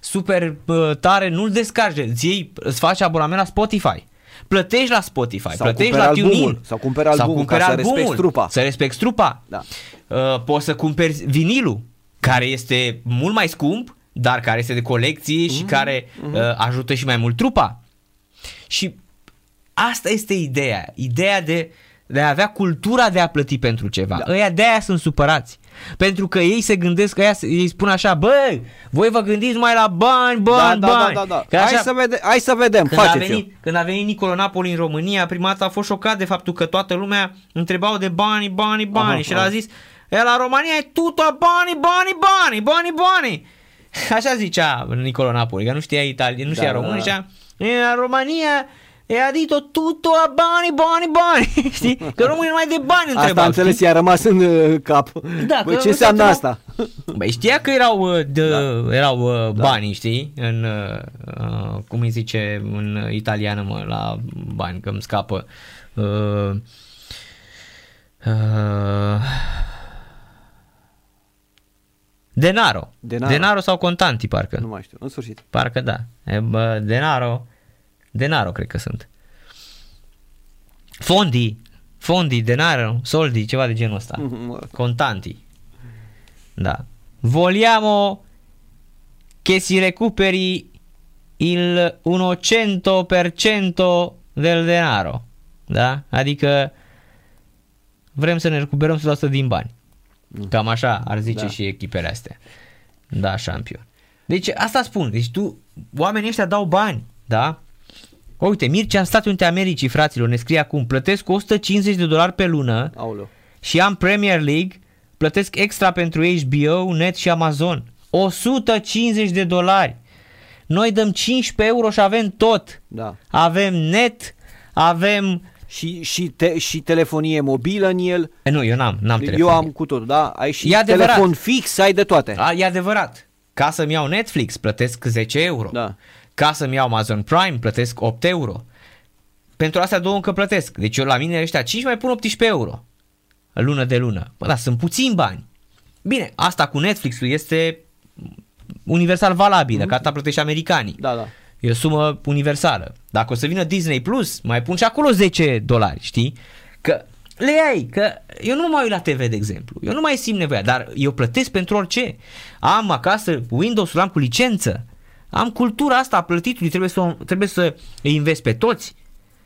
super uh, tare, nu-l descarci, îți, iei, îți faci abonament la Spotify. Plătești la Spotify, Sau plătești cumperi la TuneIn. albumul, sau cumperi albumul ca să respecti trupa. Să respecti trupa. Da. Uh, poți să cumperi vinilul, care este mult mai scump, dar care este de colecție Mhm, și care uh, ajută și mai mult trupa. Și asta este ideea, ideea de, de a avea cultura de a plăti pentru ceva. Da. Da. Ăia de aia sunt supărați. Pentru că ei se gândesc că ăia, se- ei spun așa, bă, voi vă gândiți mai la bani, Da, bani, da, da, bani. da, da. Că Hai, așa- să vede, hai să vedem, când a, faceți-o. venit, când a venit Nicolo Napoli în România, prima dată a fost șocat de faptul că toată lumea întrebau de bani, bani, bani Aha, și el a aha. zis, e la România e tutto bani, bani, bani, bani, bani. Așa zicea Nicolo Napoli, că nu știa italien, nu știa Da, român, da. zicea, e la România e adito tutto a bani, bani, bani. Știi? Că românii numai de bani Asta întrebau. a înțeles, știi? i-a rămas în uh, cap. Da, Băi, că ce înseamnă toată asta? Băi, știa că erau, uh, de, Da. erau uh, Da. banii, știi? În, uh, uh, cum îi zice în italiană, mă, la bani, că îmi scapă. Uh, uh, denaro. Denaro. denaro. sau contanti, parcă. Nu mai știu, în sfârșit. Parcă da. E, bă, denaro. Denaro, cred că sunt. Fondi. Fondi, denaro, soldi, ceva de genul ăsta. Mhm, Contanti. Da. Vogliamo che si recuperi il 100% del denaro. Da? Adică vrem să ne recuperăm 100% din bani. Cam așa ar zice Da. și echipele astea. Da, șampion. Deci asta spun. Deci tu, oamenii ăștia dau bani, da? Uite, Mircea în Statele Unite Americii, fraților, ne scrie acum, plătesc 150 de dolari pe lună Aoleu. și am Premier League, plătesc extra pentru HBO, Net și Amazon. 150 de dolari. Noi dăm 15 euro și avem tot. Da. Avem net, avem... Și, și, te, și telefonie mobilă în el. E, Nu, eu n-am, n-am telefon. Eu am cu totul, da? Ai și E adevărat. telefon fix, ai de toate. A, e adevărat. Ca să-mi iau Netflix, plătesc 10 euro. Da. Ca să-mi iau Amazon Prime, plătesc 8 euro. Pentru astea două încă plătesc. Deci eu la mine ăștia 5 mai pun 18 euro. Lună de lună. Bă, da, sunt puțini bani. Bine, asta cu Netflix-ul este universal valabilă, mm-hmm. că asta plătești americanii. Da, da. E o sumă universală. Dacă o să vină Disney Plus, mai pun și acolo 10 dolari, știi? Că le ai, că eu nu mă mai uit la TV, de exemplu. Eu nu mai simt nevoia, dar eu plătesc pentru orice. Am acasă Windows-ul, am cu licență. Am cultura asta a plătitului, trebuie să, o- trebuie să îi invest pe toți.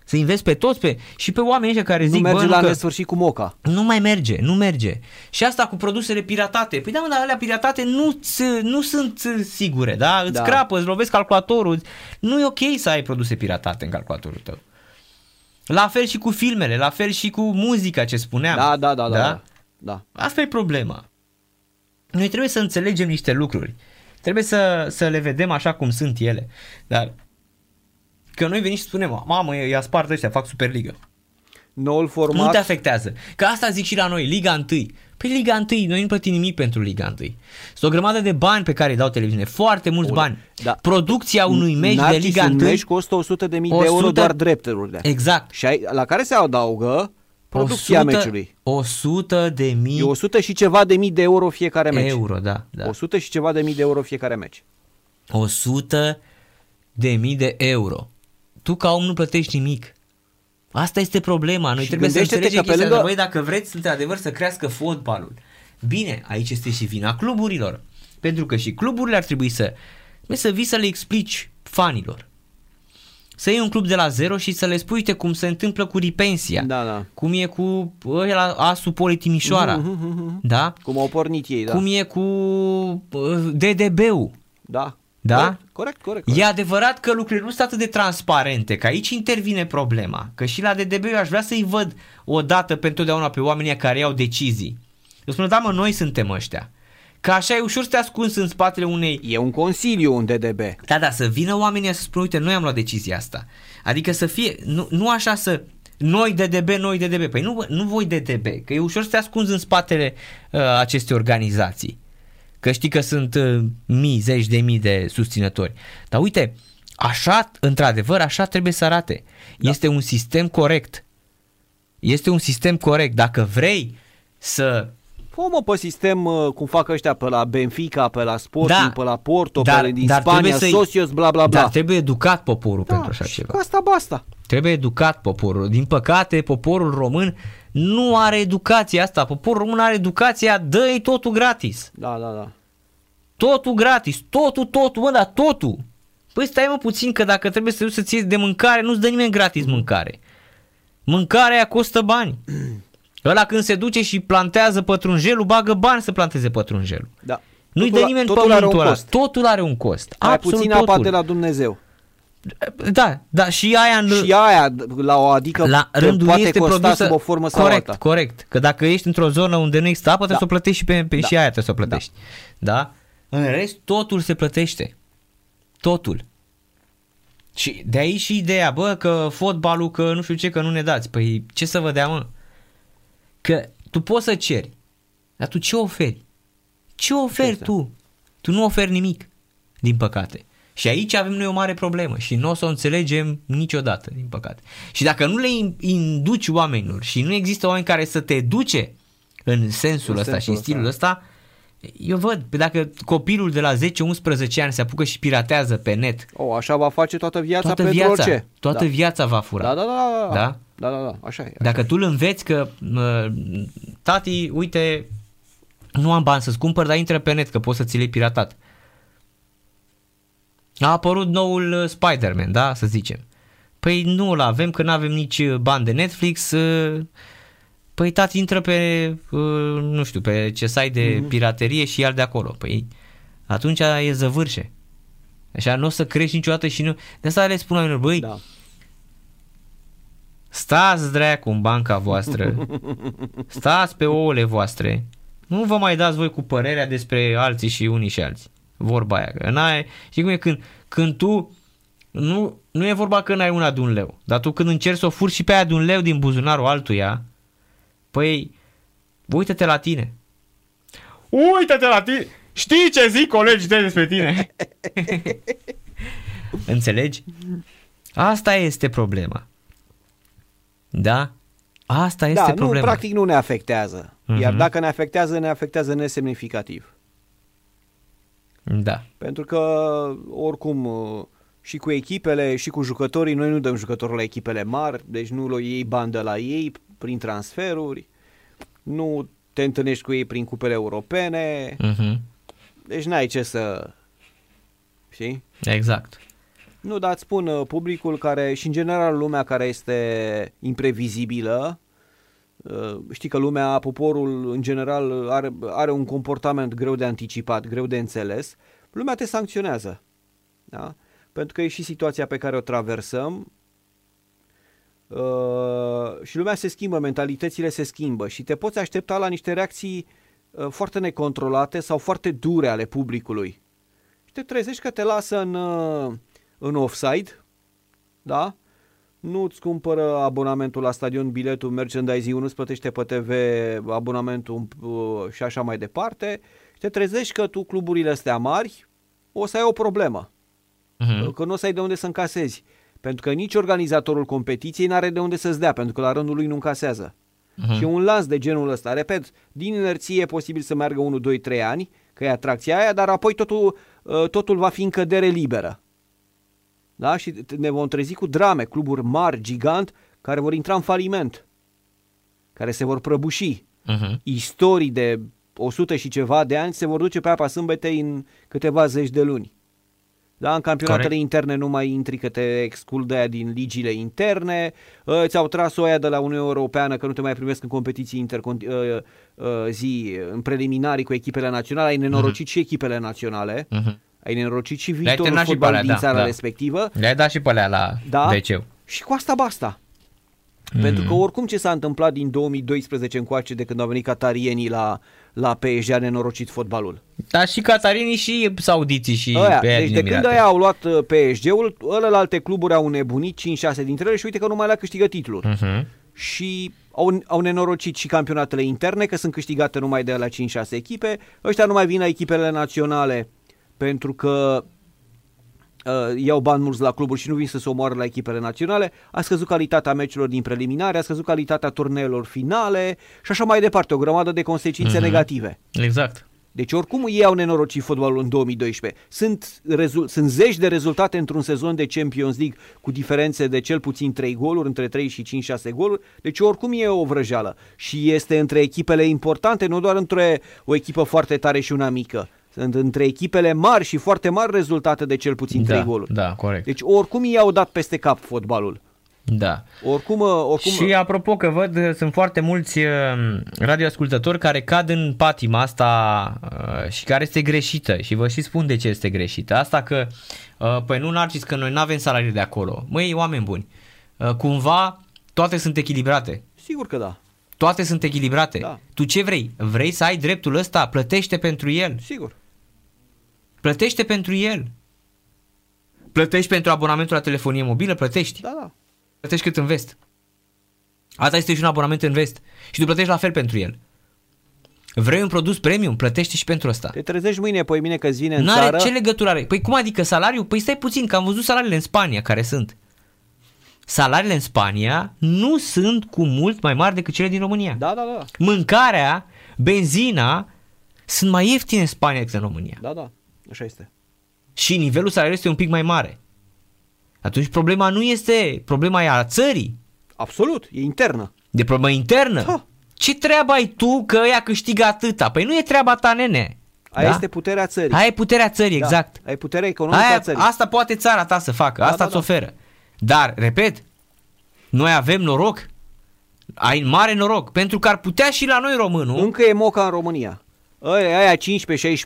Să invest pe toți pe, și pe oamenii ăștia care Nu zic, merge bă, la nu că, nesfârșit cu moca. nu mai merge, nu merge. Și asta cu produsele piratate. Păi da, mă, dar alea piratate nu, nu sunt uh, sigure, da? Îți Da. crapă, îți lovesc calculatorul. Nu e ok să ai produse piratate în calculatorul tău. La fel și cu filmele, la fel și cu muzica ce spuneam. Da, da, da, da. da. da. Asta e problema. Noi trebuie să înțelegem niște lucruri. Trebuie să, să le vedem așa cum sunt ele. Dar că noi venim și spunem, mamă, i-a spart ăștia, fac Superliga. Noul Nu format. te afectează. Că asta zic și la noi, Liga 1. Păi Liga 1, noi nu plătim nimic pentru Liga 1. Sunt o grămadă de bani pe care îi dau televiziune, foarte mulți Bun, bani. da. Producția unui meci de Narcis, Liga un 1, meci costă 100 de mii de 100 euro doar drepturile. exact. Și ai, la care se adaugă producția 100 meciului. 100 de mii E 100 și ceva de mii de euro fiecare meci. euro, da. da. 100 și ceva de mii de euro fiecare meci. 100 de mii de euro. Tu ca om nu plătești nimic. Asta este problema. Noi Și trebuie să gândește-te înțelegem că pe chestia lângă- asta. Băi, dacă vreți într-adevăr să crească fotbalul. Bine, aici este și vina cluburilor. Pentru că și cluburile ar trebui să, trebuie să vii să le explici fanilor. Să iei un club de la zero și să le spui, uite, cum se întâmplă cu Ripensia, Da, da. cum e cu ăla, Asu Poli Timișoara, Mhm, da? Cum au pornit ei, da. Cum e cu uh, DDB-ul, Da. Da? Corect, corect, corect. corect. E adevărat că lucrurile nu sunt atât de transparente, că aici intervine problema. Că și la DDB eu aș vrea să-i văd o dată pentru totdeauna pe oamenii care iau decizii. Eu spun, da mă, noi suntem ăștia. Că așa e ușor să te ascunzi în spatele unei... E un consiliu un DDB. Da, da, să vină oamenii să spună, uite, noi am luat decizia asta. Adică să fie, nu, nu așa să... Noi DDB, noi DDB. Păi nu, nu voi DDB, că e ușor să te ascunzi în spatele uh, acestei organizații. Că știi că sunt uh, mii, zeci de mii de susținători. Dar uite, așa, într-adevăr, așa trebuie să arate. Da. Este un sistem corect. Este un sistem corect. Dacă vrei să Fă mă pe sistem uh, cum fac ăștia pe la Benfica, pe la Sporting, Da. pe la Porto, Dar- pe din dar Spania, trebuie să-i- Socios, bla bla bla. Dar trebuie educat poporul da, pentru așa și ceva. cu asta basta. Trebuie educat poporul. Din păcate, poporul român nu are educația asta. Poporul român are educația, dă-i totul gratis. Da, da, da. Totul gratis, totul, totul, mă, dar totul. Păi stai mă puțin că dacă trebuie să duci să-ți iei de mâncare, nu-ți dă nimeni gratis mâncare. Mâncarea aia costă bani. Ăla când se duce și plantează pătrunjelul, bagă bani să planteze pătrunjelul. da. Nu-i Totul dă a- nimeni totul are pământul un ăla. cost. Totul are un cost. Mai Absolut puțin totul. apa de la Dumnezeu. Da, da, și aia în... Și aia, la o adică la te rândul poate ei este costa produsă sub o formă sau corect, alta. corect. Că dacă ești într-o zonă unde nu există apă, trebuie Da. să o plătești și pe, pe Da. și aia trebuie să o plătești. Da. În rest, totul se plătește. Totul. Și de aici și ideea, bă, că fotbalul, că nu știu ce, că nu ne dați. Păi ce să vă dea, mă? Că tu poți să ceri, dar tu ce oferi? Ce oferi este? tu? Tu nu oferi nimic, din păcate. Și aici avem noi o mare problemă și nu o să o înțelegem niciodată, din păcate. Și dacă nu le in- induci oamenilor și nu există oameni care să te educe în sensul În ăsta și sensul în stilul ăsta. ăsta, eu văd, pe dacă copilul de la 10-11 ani se apucă și piratează pe net, O, așa va face toată viața toată pentru viața, orice. toată da. viața va fura. Da, da, da, da. Da? Da, da, da, așa e. Așa Dacă tu îl înveți că mă, tati, uite, nu am bani să-ți cumpăr, dar intră pe net că poți să ți le piratat. A apărut noul uh, Spider-Man, da, să zicem. Păi nu îl avem, că nu avem nici uh, bani de Netflix. uh, Păi tati intră pe, uh, nu știu, pe ce site de Mhm. piraterie și ia de acolo. Păi atunci e zăvârșe. Așa nu o să crești niciodată și nu... De asta le spun oamenilor, băi, Da. Stați dracu în banca voastră, stați pe ouăle voastre, nu vă mai dați voi cu părerea despre alții și unii și alții. Vorba aia, că n-ai, știi cum e când, când tu, nu, nu e vorba că n-ai una de un leu, dar tu când încerci să o furi și pe aia de un leu din buzunarul altuia, păi, uită-te la tine. Uită-te la tine! Știi ce zic colegii tăi despre tine? Înțelegi? Asta este problema. Da? Asta este da, nu, problema. practic nu ne afectează. Iar Mhm. dacă ne afectează, ne afectează nesemnificativ. Da. Pentru că, oricum, uh, și cu echipele, și cu jucătorii, noi nu dăm jucătorul la echipele mari, deci nu le iei bani de la ei prin transferuri, nu te întâlnești cu ei prin cupele europene, Mhm. deci n-ai ce să... Știi? Exact. Nu, dar îți spun, uh, publicul care, și în general lumea care este imprevizibilă, uh, știi că lumea, poporul în general are, are un comportament greu de anticipat, greu de înțeles, lumea te sancționează. Da? Pentru că e și situația pe care o traversăm uh, și lumea se schimbă, mentalitățile se schimbă și te poți aștepta la niște reacții uh, foarte necontrolate sau foarte dure ale publicului. Și te trezești că te lasă în, uh, în offside, da? Nu îți cumpără abonamentul la stadion, biletul, merchandising, nu îți plătește pe TV abonamentul uh, și așa mai departe. Și te trezești că tu cluburile astea mari o să ai o problemă. Mhm. Că nu o să ai de unde să încasezi. Pentru că nici organizatorul competiției nu are de unde să-ți dea, pentru că la rândul lui nu încasează. Mhm. Și un lans de genul ăsta, repet, din inerție e posibil să meargă 1, 2, 3 ani, că e atracția aia, dar apoi totul, uh, totul va fi în cădere liberă. Da? Și t- ne vom trezi cu drame, cluburi mari, gigant, care vor intra în faliment, care se vor prăbuși. Mhm. Istorii de 100 și ceva de ani se vor duce pe apa sâmbetei în câteva zeci de luni. Da, în campionatele Corect. interne nu mai intri că te exclud de aia din ligile interne, uh, ți-au tras o aia de la Uniunea Europeană că nu te mai primesc în competiții intercon- uh, uh, zi, în preliminarii cu echipele naționale, ai nenorocit și echipele naționale, Mhm. Ai nenorocit și Le-ai viitorul terminat și pe fotbal alea, din da, țara da. respectivă. Le-ai dat și pe alea la Da. wc Și cu asta basta. Mm. Pentru că oricum ce s-a întâmplat din 2012 încoace de când au venit catarienii la, la PSG a nenorocit fotbalul. Dar și catarinii și saudiții și Aia, pe aia deci din de când Emirate. aia au luat uh, PSG-ul, ălălalte cluburi au nebunit, 5-6 dintre ele și uite că nu mai le câștigă titluri. Mhm. Și au, au nenorocit și campionatele interne, că sunt câștigate numai de la 5-6 echipe. Ăștia nu mai vin la echipele naționale pentru că uh, iau bani mulți la cluburi și nu vin să se omoară la echipele naționale, a scăzut calitatea meciurilor din preliminare, a scăzut calitatea turneelor finale și așa mai departe, o grămadă de consecințe Mhm. negative. Exact. Deci oricum ei au nenorocit fotbalul în 2012. Sunt, rezul- sunt zeci de rezultate într-un sezon de Champions League cu diferențe de cel puțin 3 goluri, între 3 și 5-6 goluri. Deci oricum e o vrăjeală. Și este între echipele importante, nu doar între o echipă foarte tare și una mică. Sunt între echipele mari și foarte mari rezultate de cel puțin 3 Da, goluri. da, corect. Deci oricum ei au dat peste cap fotbalul. Da. Oricum, oricum Și apropo că văd, uh, sunt foarte mulți uh, radioascultători care cad în patima asta uh, și care este greșită și vă și spun de ce este greșită. Asta că, uh, păi nu Narcis, că noi nu avem salarii de acolo. Măi, oameni buni, uh, cumva toate sunt echilibrate. sigur că da. Toate sunt echilibrate. Da. Tu ce vrei? Vrei să ai dreptul ăsta? Plătește pentru el. Sigur. Plătește pentru el. Plătești pentru abonamentul la telefonie mobilă? Plătești. Da, da. Plătești cât în vest. Asta este și un abonament în vest. Și tu plătești la fel pentru el. Vrei un produs premium? Plătești și pentru asta. Te trezești mâine, poi mine că îți vine în N-are țară. ce legătură are? Păi cum adică salariul? Păi stai puțin, că am văzut salariile în Spania care sunt. Salariile în Spania nu sunt cu mult mai mari decât cele din România. Da, da, da. Mâncarea, benzina sunt mai ieftine în Spania decât în România. Da, da. Așa este. Și nivelul salariului este un pic mai mare. Atunci problema nu este problema e a țării, Absolut, e internă. de problemă internă. Da. Ce treabă ai tu că ea câștigă atâta? Păi nu e treaba ta, nene. Aia Da? este puterea țării. Aia e puterea țării, Da. exact. Aia e puterea economică Aia, a țării. asta poate țara ta să facă, Da, asta da, îți da. oferă. Dar, repet, noi avem noroc, ai mare noroc, pentru că ar putea și la noi românul, Încă e moca în România. Aia, aia 15-16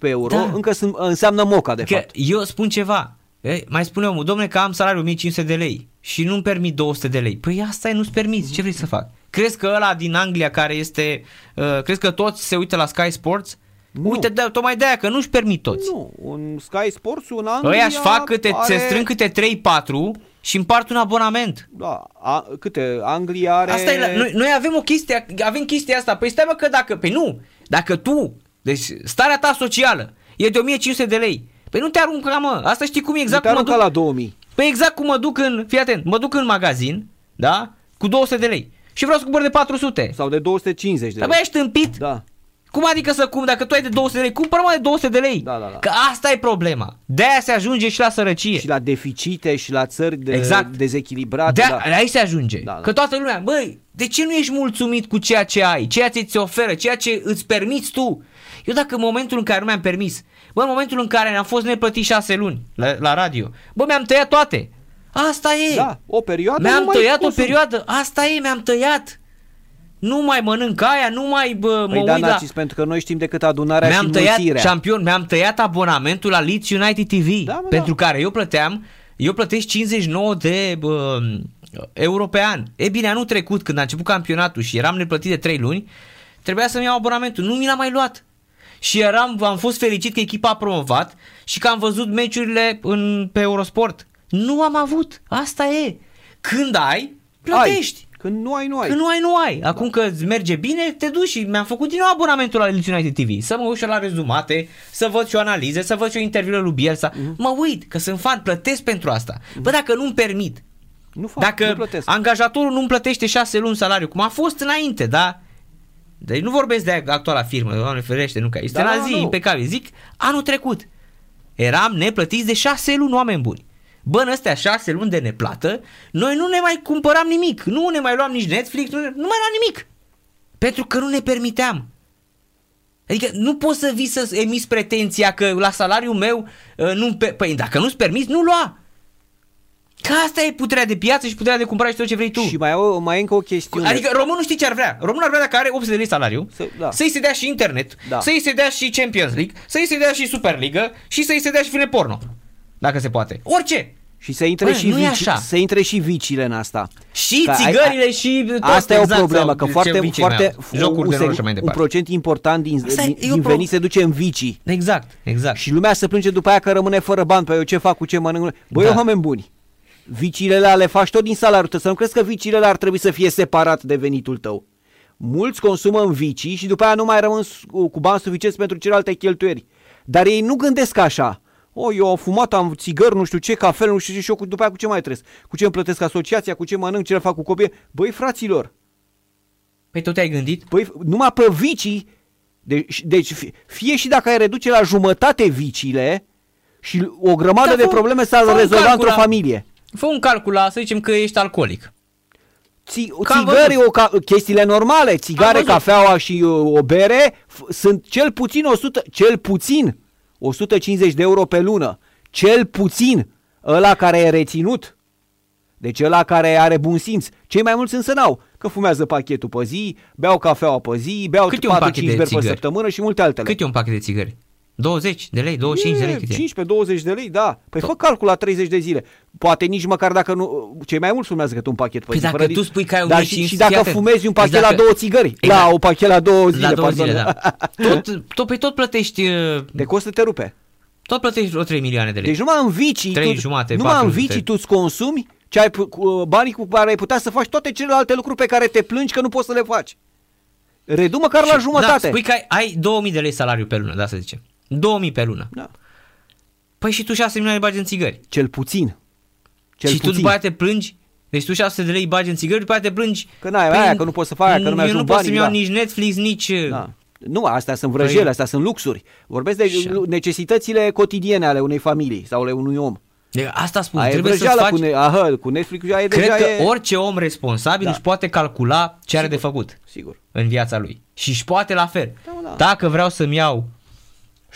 euro Da. încă sunt, înseamnă moca, de că fapt. eu spun ceva, e, mai spune omul, domne că am salariul 1500 de lei și nu-mi permit 200 de lei. Păi asta e, nu-ți permiți, ce vrei să fac? Crezi că ăla din Anglia care este, uh, crezi că toți se uită la Sky Sports? Nu. Uite, de, tocmai de aia că nu-și permit toți. Nu, un Sky Sports, un Anglia Ăia își fac câte, are, se strâng câte 3-4 și împart un abonament. Da, a, câte? Anglia are... Asta e la, noi, noi avem o chestie, avem chestia asta. Păi stai mă că dacă, păi nu, dacă tu, deci starea ta socială e de 1500 de lei, păi nu te arunca mă, asta știi cum e exact te cum mă arunca duc, la 2000. păi exact cum mă duc în, fii atent, mă duc în magazin, da, cu 200 de lei și vreau să cumpăr de 400. Sau de 250 de Dar lei. băi, ești împit? Da. Cum adică să cum, dacă tu ai de 200 de lei, cumpără mă de 200 de lei. Da, da, da. Că asta e problema. De aia se ajunge și la sărăcie. Și la deficite și la țări de, Exact. dezechilibrate. De da. aici se ajunge. Da, da. Că toată lumea, băi, de ce nu ești mulțumit cu ceea ce ai, ceea ce ți oferă, ceea ce îți permiți tu? Eu dacă în momentul în care nu mi-am permis, bă, în momentul în care am fost neplătit șase luni la, la radio, bă, mi-am tăiat toate. Asta e. Da, o perioadă nu Mi-am mai tăiat o consum. perioadă, asta e, mi-am tăiat. Nu mai mănânc aia, nu mai bă, mă Păi da, uit la... Narcis, pentru că noi știm decât adunarea Mi-am și tăiat, înmulțirea. șampion, mi-am tăiat abonamentul la Leeds United TV, Da, mă, pentru da. care eu plăteam, eu plătesc 59 de bă, euro pe an. E bine, anul trecut, când a început campionatul și eram neplătit de 3 luni, trebuia să-mi iau abonamentul, nu mi l-am mai luat. Și eram, am fost fericit că echipa a promovat și că am văzut meciurile în, pe Eurosport. Nu am avut, asta e. Când ai, plătești. Ai. Când nu ai, nu ai. Când nu ai, nu ai. Acum că îți merge bine, te duci și mi-am făcut din nou abonamentul la Leeds United TV. Să mă uit și la rezumate, să văd și o analize, să văd și o interviu lui Bielsa. Mhm. Mă uit, că sunt fan, plătesc pentru asta. Bă, dacă nu-mi permit, Nu fac, nu dacă plătesc. angajatorul nu-mi plătește șase luni salariu, cum a fost înainte, da? Deci nu vorbesc de actuala firmă, doamne ferește, nu că este Da, la da, zi, nu. impecabil. Zic, anul trecut eram neplătiți de șase luni, oameni buni. Bă, în astea șase luni de neplată, noi nu ne mai cumpăram nimic. Nu ne mai luam nici Netflix, nu, ne, nu mai luam nimic. Pentru că nu ne permiteam. Adică nu poți să vii să emiți pretenția că la salariul meu uh, nu pe, păi dacă nu-ți permiți, nu lua. Că asta e puterea de piață și puterea de cumpărare și tot ce vrei tu. Și mai, au, mai e încă o chestiune. Adică românul știi ce ar vrea? Românul ar vrea dacă are 800 de lei salariu, Să- da. să-i se dea și internet, Da. să-i se dea și Champions League, să-i se dea și Superliga și să-i se dea și filme porno. Dacă se poate. Orice. Și să intre, Bă, și nu e vici, așa. să intre și vicile în asta. Și Că ai- țigările ai- și tot, Asta e o exact, problemă, sau că ce foarte, vicii foarte mai au. jocuri un, de noroc seg- și mai un departe. procent important din, Asta e- din, e o din pro- venit se duce în vicii. Exact, exact. Și lumea se plânge după aia că rămâne fără bani, pe eu ce fac, cu ce mănânc. Băi, Da. da. oameni buni, vicile le faci tot din salariul tău, să nu crezi că vicile ar trebui să fie separat de venitul tău. Mulți consumă în vicii și după aia nu mai rămân s- cu cu bani suficienți pentru celelalte cheltuieli. Dar ei nu gândesc așa. O, eu am fumat, am țigări, nu știu ce, cafele, nu știu ce și eu cu, după aia cu ce mai trăiesc? Cu ce îmi plătesc asociația, cu ce mănânc, ce le fac cu copii? Băi, fraților, Păi tot ai gândit? Păi numai pe vicii, deci, deci fi- fie și dacă ai reduce la jumătate viciile și o grămadă Da, de fă- probleme fă s-ar un rezolva calcul într-o la- familie. Fă un calcul la, să zicem că ești alcoolic. Ți, Cam țigări, văzut. o, ca, chestiile normale, țigare, văzut. cafeaua și uh, o bere f- sunt cel puțin 100, cel puțin 150 de euro pe lună. Cel puțin ăla care e reținut. Deci ăla care are bun simț. Cei mai mulți însă n-au. Că fumează pachetul pe zi, beau cafeaua pe zi, beau Cât e un 4-5 pachet de beri pe țigări? săptămână și multe altele. Cât e un pachet de țigări? 20 de lei, 25 de lei cât e? 15-20 de lei, da. Păi fă calcul la 30 de zile. Poate nici măcar dacă nu... Cei mai mulți fumează cât un pachet pe Păi zi. dacă fără tu dis- spui că ai Dar 1500, și, și dacă fii atent. fumezi un Deci pachet dacă- la două țigări. Exact. La o pachet la două zile, La două pardon. zile, da. Tot, tot, pe tot plătești, uh, De costă te rupe. tot plătești vreo 3 milioane de lei. Deci numai în vicii, Trei tu, jumate, numai în patru vicii jumate. tu îți consumi ce ai, pu- cu, banii cu care ai putea să faci toate celelalte lucruri pe care te plângi că nu poți să le faci. Redu măcar la Da, jumătate. spui că ai, ai 2000 de lei salariu pe lună, da să zicem. 2000 pe lună. Da. Păi și tu 6 milioane bagi în țigări. Cel puțin. Cel și tu puțin. după aia te plângi deci tu 600 de lei bagi în țigări, după aia te plângi. Că n-ai aia, că nu poți să faci aia, că nu Eu mi-ajung nu pot banii, să-mi iau da. nici Netflix, nici... uh, Da. Nu, astea sunt vrăjeli, Păi- astea sunt luxuri. Vorbesc de Așa. lu- necesitățile cotidiene ale unei familii sau ale unui om. De asta spun, Aia e trebuie să vrăjeală faci... cu, ne- aha, cu Netflix e Cred deja că e... orice om responsabil Da. își poate calcula ce are de făcut Sigur. în viața lui. Și își poate la fel. Da, mă, da. Dacă vreau să-mi iau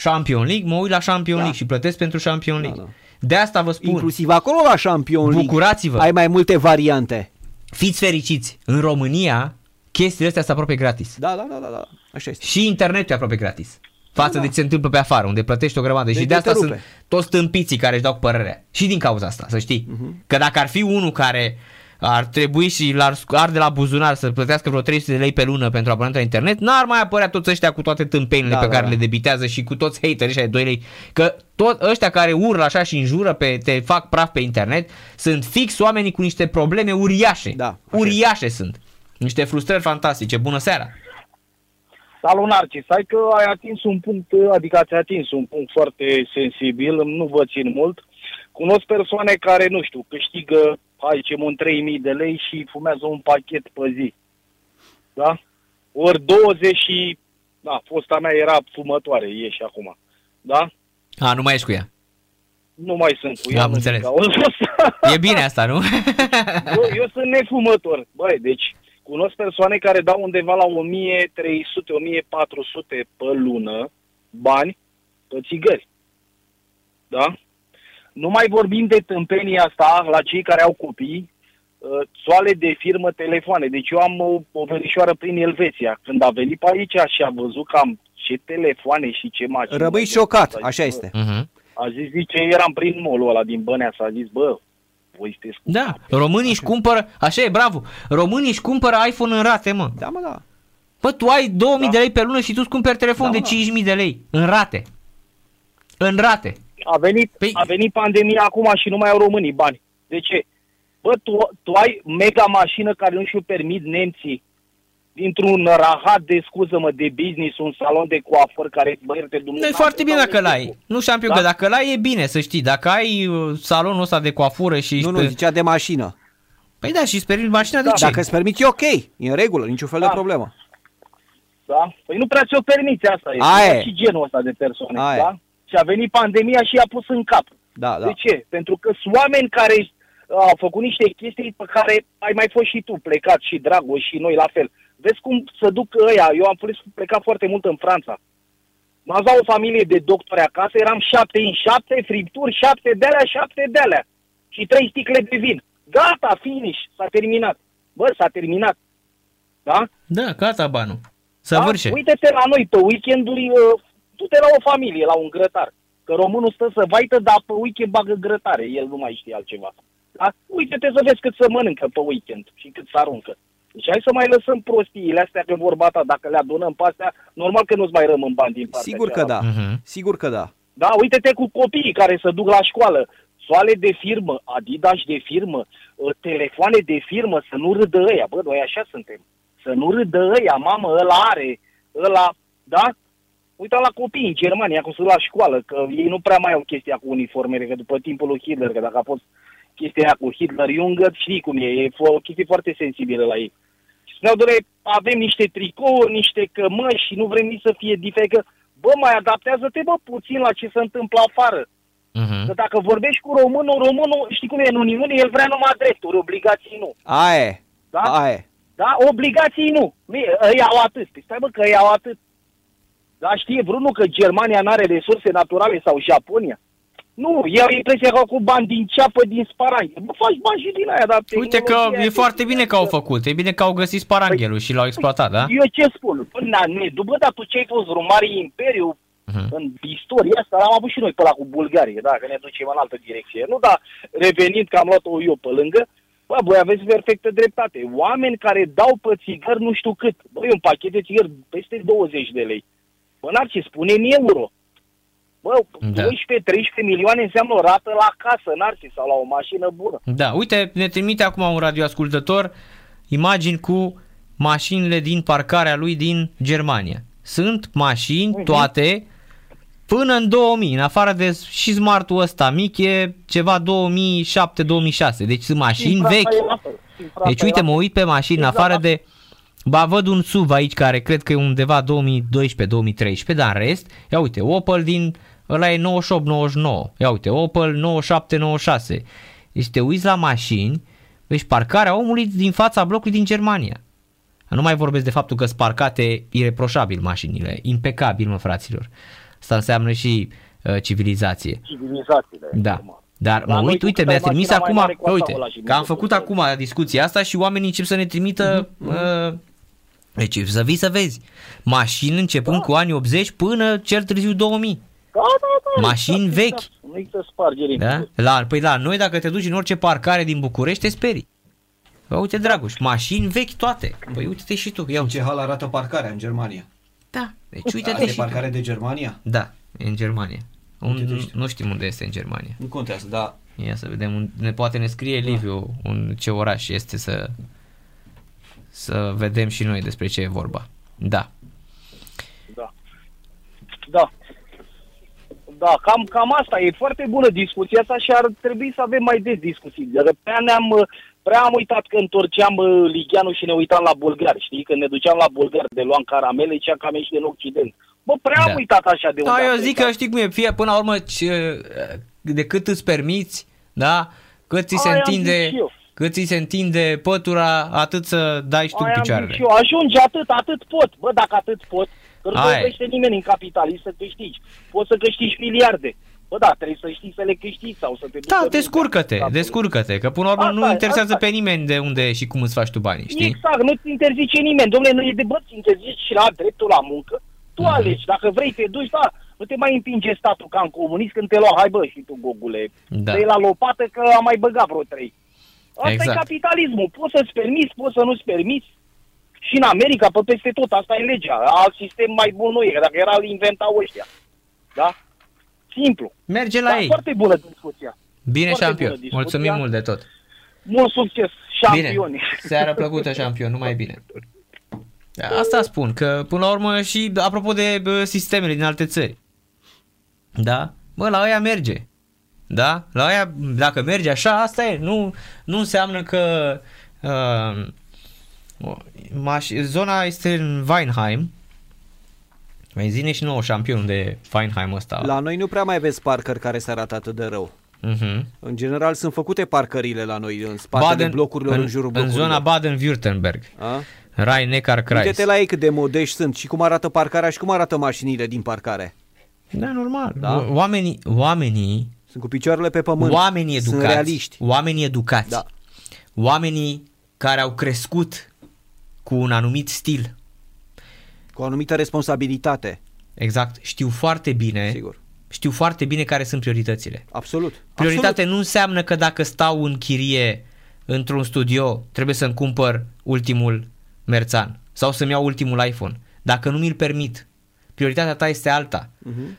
Champion League, mă uit la Champion Da. League și plătesc pentru Champion Da, League. da. De asta vă spun, Inclusiv acolo la Champion League Bucurați-vă. ai mai multe variante. fiți fericiți. În România, chestiile astea sunt aproape gratis. Da, da, da, da, da. Așa este. Și internetul e aproape gratis. Față Da, de da. ce se întâmplă pe afară, unde plătești o grămadă. Deci și de de asta te sunt rupe. toți tâmpiții care își dau cu părerea. Și din cauza asta, să știi. Mhm. Că dacă ar fi unul care ar trebui și l-ar arde la buzunar să plătească vreo 300 de lei pe lună pentru abonament la internet, n-ar mai apărea toți ăștia cu toate tâmpenile Da, pe da, care da. le debitează și cu toți haterii ăștia de 2 lei. Că tot ăștia care urlă așa și înjură, pe, te fac praf pe internet, sunt fix oamenii cu niște probleme uriașe. Da, așa uriașe sunt. Niște frustrări fantastice. Bună seara! Salut, Narcis. Hai că ai atins un punct, adică ați atins un punct foarte sensibil, nu vă țin mult. Cunosc persoane care, nu știu, câștigă, hai zicem, un 3000 de lei și fumează un pachet pe zi. Da? Ori 20 și... Da, fosta mea era fumătoare, e și acum. Da? A, nu mai ești cu ea. Nu mai sunt cu Am ea. nu înțeles. din cauza asta. E bine asta, nu? eu, eu sunt nefumător. Băi, deci cunosc persoane care dau undeva la 1300-1400 pe lună bani pe țigări. Da? Nu mai vorbim de tâmpenia asta la cei care au copii, uh, soale de firmă, telefoane. Deci eu am o, o verișoară prin Elveția. Când a venit pe aici și a văzut cam ce telefoane și ce mașini... Rămâi șocat, așa este. Mhm. A zis, zice, eram prin mall ăla din Băneasa. A zis, bă, voi sunteți cu Da, românii își cumpără, așa e, bravo, românii își cumpără iPhone în rate, mă. Da, mă, da. Bă, tu ai 2000 de lei pe lună și tu îți cumperi telefon Da, de mă, da. 5000 de lei, în rate. În rate. A venit, Păi- a venit pandemia acum și nu mai au românii bani. De ce? Bă, tu, tu ai mega mașină care nu și-o permit nemții dintr-un rahat de, scuză-mă, de business, un salon de coafor care, bă, ierte Nu Dumnezeu. e foarte bine dacă l-ai. Nu șampion, Da? că dacă l-ai e bine, să știi. Dacă ai uh, salonul ăsta de coafură și... Nu, nu, pe- zicea de mașină. Păi da, și îți permiți mașina de ce? Dacă îți permiți, e ok. E în regulă, niciun fel de Da. problemă. Da? Păi nu prea ți-o permiți asta. E. Aia e. și genul ăsta de persoane. Aia e. Da? Și a venit pandemia și i-a pus în cap. Da, da. De ce? Pentru că sunt oameni care uh, au făcut niște chestii pe care ai mai fost și tu plecat și Dragoș și noi la fel. Vezi cum să duc ăia. Eu am fost plecat foarte mult în Franța. M-ați dat o familie de doctori acasă, eram șapte în șapte, fripturi, șapte de alea, șapte de alea. Și trei sticle de vin. Gata, finish, s-a terminat. Bă, s-a terminat. Da? Da, gata banul. Să da? vârșe. Uite-te la noi pe weekenduri, uh, du-te la o familie, la un grătar. Că românul stă să vaită, dar pe weekend bagă grătare, el nu mai știe altceva. Da? Uite-te să vezi cât să mănâncă pe weekend și cât să aruncă. Deci hai să mai lăsăm prostiile astea pe vorba ta, dacă le adunăm pe astea, normal că nu-ți mai rămân bani din partea Sigur că cealaltă. da. Mhm. Sigur că da. Da, uite-te cu copiii care se duc la școală. Soale de firmă, Adidas de firmă, ă, telefoane de firmă, să nu râdă ăia. Bă, noi așa suntem. Să nu râdă ăia, mamă, ăla are, ăla, da? Uita la copii în Germania, cum sunt la școală, că ei nu prea mai au chestia cu uniformele, că după timpul lui Hitler, că dacă a fost chestia aia cu Hitler Jungă, știi cum e, e o chestie foarte sensibilă la ei. Și spuneau, doamne, avem niște tricouri, niște cămăși și nu vrem nici să fie diferit. Bă, mai adaptează-te, bă, puțin la ce se întâmplă afară. Mhm. Că dacă vorbești cu românul, românul, știi cum e, în Uniune, el vrea numai drepturi, obligații nu. Aia e. Da? Aia e. Da? Obligații nu. Nu e, Ei au atât. Păi stai bă că ei au atât. Da, știe vreunul că Germania nu are resurse naturale sau Japonia? Nu, eu am impresia că au cu bani din ceapă, din sparanghe. Bă, faci bani și din aia, dar Uite că tehnologia e foarte chestia bine că au asta- făcut. E bine că au găsit sparanghelul și l-au exploatat, da? Eu ce spun? Până la ne, după dar tu ce ai fost vreun mare imperiu Mhm. în istoria asta, am avut și noi pe la cu Bulgarie, da, că ne ducem în altă direcție. Nu, dar revenind că am luat-o eu pe lângă, bă, voi aveți perfectă dreptate. Oameni care dau pe țigări nu știu cât. Băi, un pachet de țigări peste 20 de lei. Bă, n ce spune în euro. Bă, Da. 12-13 milioane înseamnă o rată la casă, Narcis, sau la o mașină bună. Da, uite, ne trimite acum un radioascultător imagini cu mașinile din parcarea lui din Germania. Sunt mașini Mhm. toate până în 2000, în afară de și smartul ăsta mic e ceva 2007-2006, deci sunt mașini Cifra asta vechi. e la fel. Cifra Deci asta e uite, la mă uit pe mașini, în Exact. afară de... Ba, văd un SUV aici care cred că e undeva 2012-2013, dar în rest, ia uite, Opel din... Ăla e 98-99, ia uite, Opel 97-96. Deci te uiți la mașini, deci parcarea omului din fața blocului din Germania. Nu mai vorbesc de faptul că sunt parcate ireproșabil mașinile, impecabil, mă, fraților. Asta înseamnă și uh, civilizație. civilizațiile. Da. normal. Dar La mă noi uit, cu uite, cât mi-a ai trimis mașina mai acum, mare cu asta uite, ăla și că am nu făcut se acum discuția asta și oamenii încep să ne trimită, uh, deci să vii să vezi, mașini începând Da. cu anii 80 până cel târziu 2000. Da, da, da, Mașini exact, vechi. exact. Nu există spargere. Da? La, păi la noi dacă te duci în orice parcare din București te sperii. Bă, uite, Dragoș, mașini vechi toate. Păi uite-te și tu, ia În uite. ce hal arată parcarea în Germania? Da, deci uite-te Asta e și tu. parcare de Germania? Da, e în Germania. Un, Uite-te și tu. nu știm unde este în Germania. Nu contează, dar Ia să vedem, un- ne poate ne scrie Liviu un, ce oraș este să să vedem și noi despre ce e vorba. Da. Da. Da. Da, cam, cam asta. E foarte bună discuția asta și ar trebui să avem mai des discuții. Dacă prea, ne-am, uh, prea am uitat că întorceam uh, Ligianul și ne uitam la bulgari, știi? Când ne duceam la bulgari de luam caramele, cea că am ieșit în Occident. Bă, prea Da. am uitat așa de unde Da, am eu zic plecat. că știi cum e, fie până la urmă ce, de cât îți permiți, da? Cât ți se Aia am întinde, zis și eu. Cât ți se întinde pătura, atât să dai și tu Aia am zis picioarele. și eu, ajunge atât, atât pot. Bă, dacă atât pot, că nu Aia e. vorbește nimeni în capitalism să câștigi. Poți să câștigi miliarde. Bă, da, trebuie să știi să le câștigi sau să te duci Da, să descurcă-te, vinzi. descurcă-te, că până la urmă Asta nu e, interesează asta pe nimeni de unde și cum îți faci tu banii, știi? Exact, nu-ți interzice nimeni. Domnule, nu e de bă, ți interzici și la dreptul la muncă. Tu Mhm. alegi, dacă vrei te duci, da, nu te mai împinge statul ca în comunist când te lua, hai bă, și tu, gogule, Da. dă la lopată că am mai băgat vreo trei. Asta Exact. e capitalismul, poți să-ți permiți, poți să nu-ți permiți. Și în America, pe peste tot, asta e legea. Alt sistem mai bun nu e, că dacă era, îl inventau ăștia. Da? Simplu. Merge la da, ei. foarte bună discuția. Bine, foarte șampion. bună discuția. Mulțumim mult de tot. Mult succes, șampioni. Bine, seară plăcută, șampion, numai bine. Da, Asta spun, că până la urmă și apropo de bă, sistemele din alte țări. Da? Bă, la aia merge. Da? La aia, dacă merge așa, asta e. Nu, nu înseamnă că uh, maș- zona este în Weinheim. Mai zine și nouă șampionul de Weinheim ăsta. La noi nu prea mai vezi parcări care se arată atât de rău. uh-huh. În general sunt făcute parcările la noi în spatele blocurilor, în, jurul în blocurilor. zona Baden-Württemberg. A? Rai Neckar Kreis. Uite-te la ei cât de modești sunt și cum arată parcarea și cum arată mașinile din parcare. Da, normal. Da. Oamenii, oamenii, Sunt cu picioarele pe pământ. oamenii Sunt educați, realiști. oamenii educați, Da. oamenii care au crescut cu un anumit stil, Cu o anumită responsabilitate. exact, știu foarte bine, Sigur. știu foarte bine care sunt prioritățile. Absolut. Prioritate Absolut. nu înseamnă că dacă stau în chirie într-un studio, trebuie să-mi cumpăr ultimul Merțan sau să-mi iau ultimul iPhone. Dacă nu mi-l permit, prioritatea ta este alta. Mhm.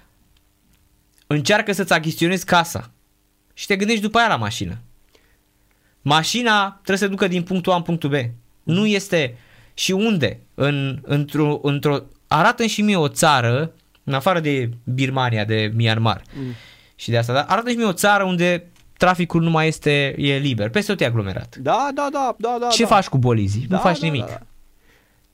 Încearcă să-ți achiziționezi casa și te gândești după aia la mașină. Mașina trebuie să ducă din punctul A în punctul B. Nu este și unde? În, într-o, într-o, arată și mie o țară, în afară de Birmania, de Myanmar Mm. și de asta, dar arată și mie o țară unde traficul nu mai este, e liber, peste tot e aglomerat. Da, da, da, da, da. Ce da. faci cu bolizii? Da, nu faci da, nimic. da, da.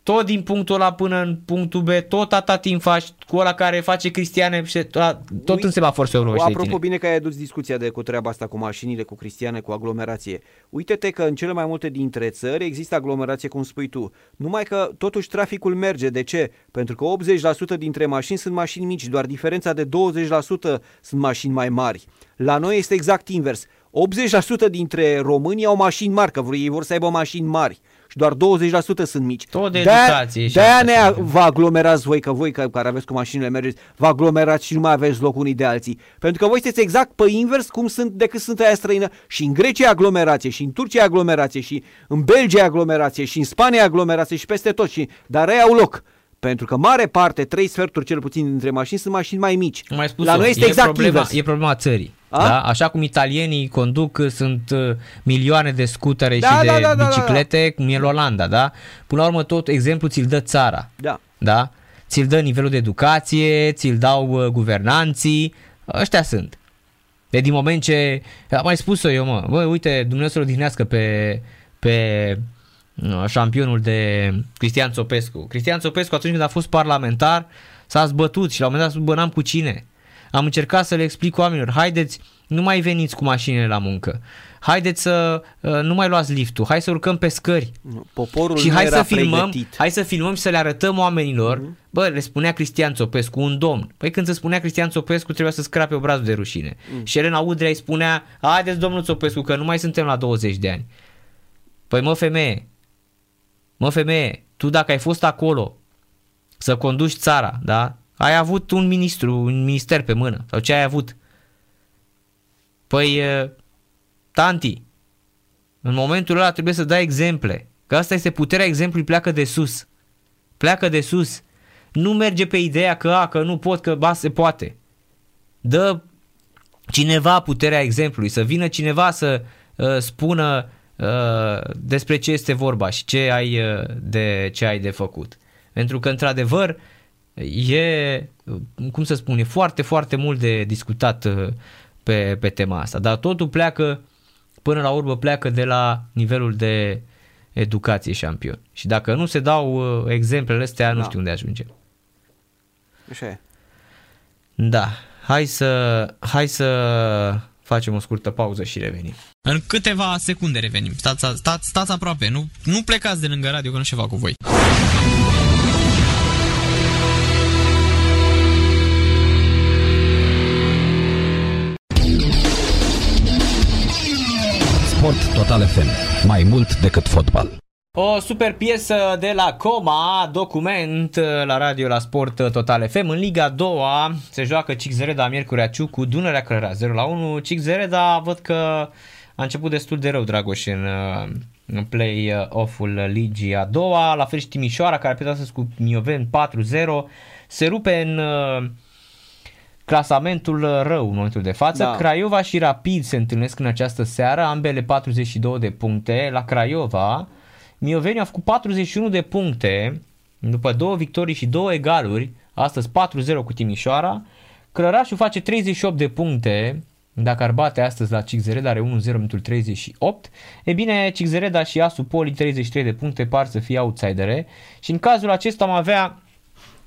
Tot din punctul ăla până în punctul B, tot atâta timp faci cu ăla care face Cristiane, și tot Ui- în semafor se urmăște de Apropo, tine. bine că ai adus discuția de cu treaba asta cu mașinile, cu Cristiane, cu aglomerație. Uite-te că în cele mai multe dintre țări există aglomerație, cum spui tu. Numai că totuși traficul merge. De ce? Pentru că 80% dintre mașini sunt mașini mici, doar diferența de 20% sunt mașini mai mari. La noi este exact invers. 80% dintre români au mașini mari, că vor- ei vor să aibă mașini mari și doar 20% sunt mici. Tot de De-aia- educație și De-aia asta ne se vă aglomerați voi, că voi că- care aveți cu mașinile mergeți, vă aglomerați și nu mai aveți loc unii de alții. Pentru că voi sunteți exact pe invers cum sunt decât sunt aia străină. Și în Grecia e aglomerație, și în Turcia e aglomerație, și în Belgia e aglomerație, și în Spania e aglomerație, și peste tot. Și... Dar ei au loc. Pentru că mare parte, trei sferturi cel puțin dintre mașini sunt mașini mai mici. Am mai spus La noi este exact problema, invers. E problema țării. A? Da? Așa cum italienii conduc, sunt uh, milioane de scutere Da, și de da, da, da, da, biciclete, cum e în Olanda, da? Până la urmă tot exemplu ți-l dă țara. Da. Da? Ți-l dă nivelul de educație, ți-l dau uh, guvernanții, ăștia sunt. De din moment ce, am mai spus-o eu, mă, bă, uite, Dumnezeu să-l odihnească pe, pe uh, șampionul de Cristian Țopescu. Cristian Țopescu atunci când a fost parlamentar s-a zbătut și la un moment dat bănam cu cine. Am încercat să le explic oamenilor, haideți, nu mai veniți cu mașinile la muncă. Haideți să uh, nu mai luați liftul, hai să urcăm pe scări. Nu, Poporul Și nu hai era să filmăm, pregătit. hai să filmăm și să le arătăm oamenilor. Mhm. Bă, le spunea Cristian Țopescu, un domn. Păi când se spunea Cristian Țopescu, trebuia să scrape obrazul de rușine. Mhm. Și Elena Udrea îi spunea, haideți domnul Țopescu, că nu mai suntem la 20 de ani. Păi mă femeie, mă femeie, tu dacă ai fost acolo să conduci țara, da? Ai avut un ministru, un minister pe mână, sau ce ai avut? Păi, eh, tanti, în momentul ăla trebuie să dai exemple. Că asta este puterea exemplului, pleacă de sus. Pleacă de sus. Nu merge pe ideea că, a, că nu pot, că ba se poate. Dă cineva puterea exemplului, să vină cineva să uh, spună uh, despre ce este vorba și ce ai, uh, de, ce ai de făcut. Pentru că, într-adevăr, e, uh, cum să spun, e foarte, foarte mult de discutat uh, pe, pe tema asta. Dar totul pleacă, până la urmă, pleacă de la nivelul de educație șampion. Și dacă nu se dau uh, exemplele astea, nu Da. știu unde ajungem. Așa e. Da, hai să, hai să facem o scurtă pauză și revenim. În câteva secunde revenim. Stați, stați, stați aproape, nu, nu plecați de lângă radio că nu știu ce fac cu voi. Sport Total FM. Mai mult decât fotbal. O super piesă de la Coma, document la radio la Sport Total FM. În Liga 2 se joacă Cixereda Miercurea Ciu cu Dunărea Clăra 0 la 1. Cixereda văd că a început destul de rău Dragoș în, uh, în play-off-ul Ligii a doua. La fel și Timișoara care a pierdut astăzi cu Mioven 4-0. Se rupe în uh, clasamentul rău în momentul de față. Da. Craiova și Rapid se întâlnesc în această seară, ambele 42 de puncte. La Craiova, Mioveni a făcut 41 de puncte după două victorii și două egaluri, astăzi 4-0 cu Timișoara. Clărașul face 38 de puncte, dacă ar bate astăzi la Cixereda are 1-0 în minutul 38. E bine, Cixereda și Asu Poli 33 de puncte par să fie outsidere și în cazul acesta am avea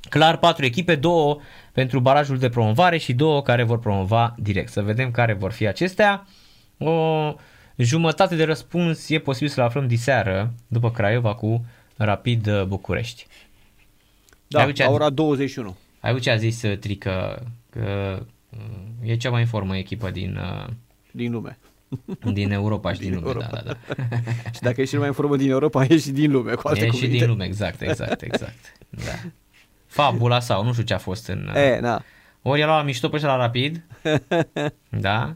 clar patru echipe, două pentru barajul de promovare și două care vor promova direct. Să vedem care vor fi acestea. O jumătate de răspuns e posibil să-l aflăm diseară după Craiova cu Rapid uh, București. Da, Ai auzit ce la a- ora 21. Ai auzit ce a zis uh, Trică că uh, e cea mai în formă echipă din, uh, Din lume. din Europa și din, Din lume. Europa. Da, da, da. Și dacă ești cel mai în formă din Europa, ești și din lume, cu alte E și cuvinte. din lume, exact, exact, exact. Da. Fabula sau nu știu ce a fost în... uh, E, na. Ori el a luat mișto pe ăștia la Rapid, da,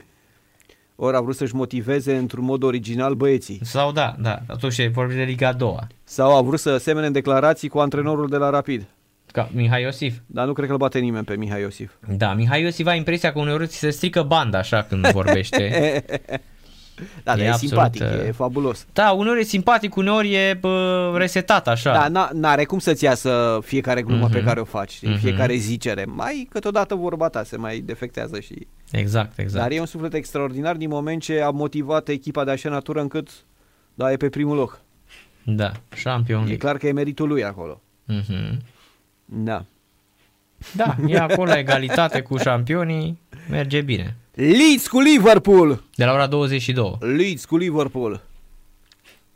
Ori a vrut să-și motiveze într-un mod original băieții. sau da, da, atunci vorbim de Liga a doua. Sau a vrut să semene în declarații cu antrenorul de la Rapid. Ca Mihai Iosif. Dar nu cred că îl bate nimeni pe Mihai Iosif. Da, Mihai Iosif a impresia că uneori ți se strică banda așa când vorbește. Da, dar E e, absolut, simpatic, uh, e fabulos. Da, uneori e simpatic, uneori e bă, resetat așa. Da, n- n-are cum să-ți iasă fiecare glumă Mhm. pe care o faci, știi? Mhm. fiecare zicere. Mai câteodată vorba ta se mai defectează și... Exact, exact. Dar e un suflet extraordinar din moment ce a motivat echipa de așa natură încât da, e pe primul loc. Da, Champion E League. clar că e meritul lui acolo. Mhm. Da. Da, e acolo la egalitate cu șampionii, merge bine. Leeds cu Liverpool! De la ora 22. Leeds cu Liverpool.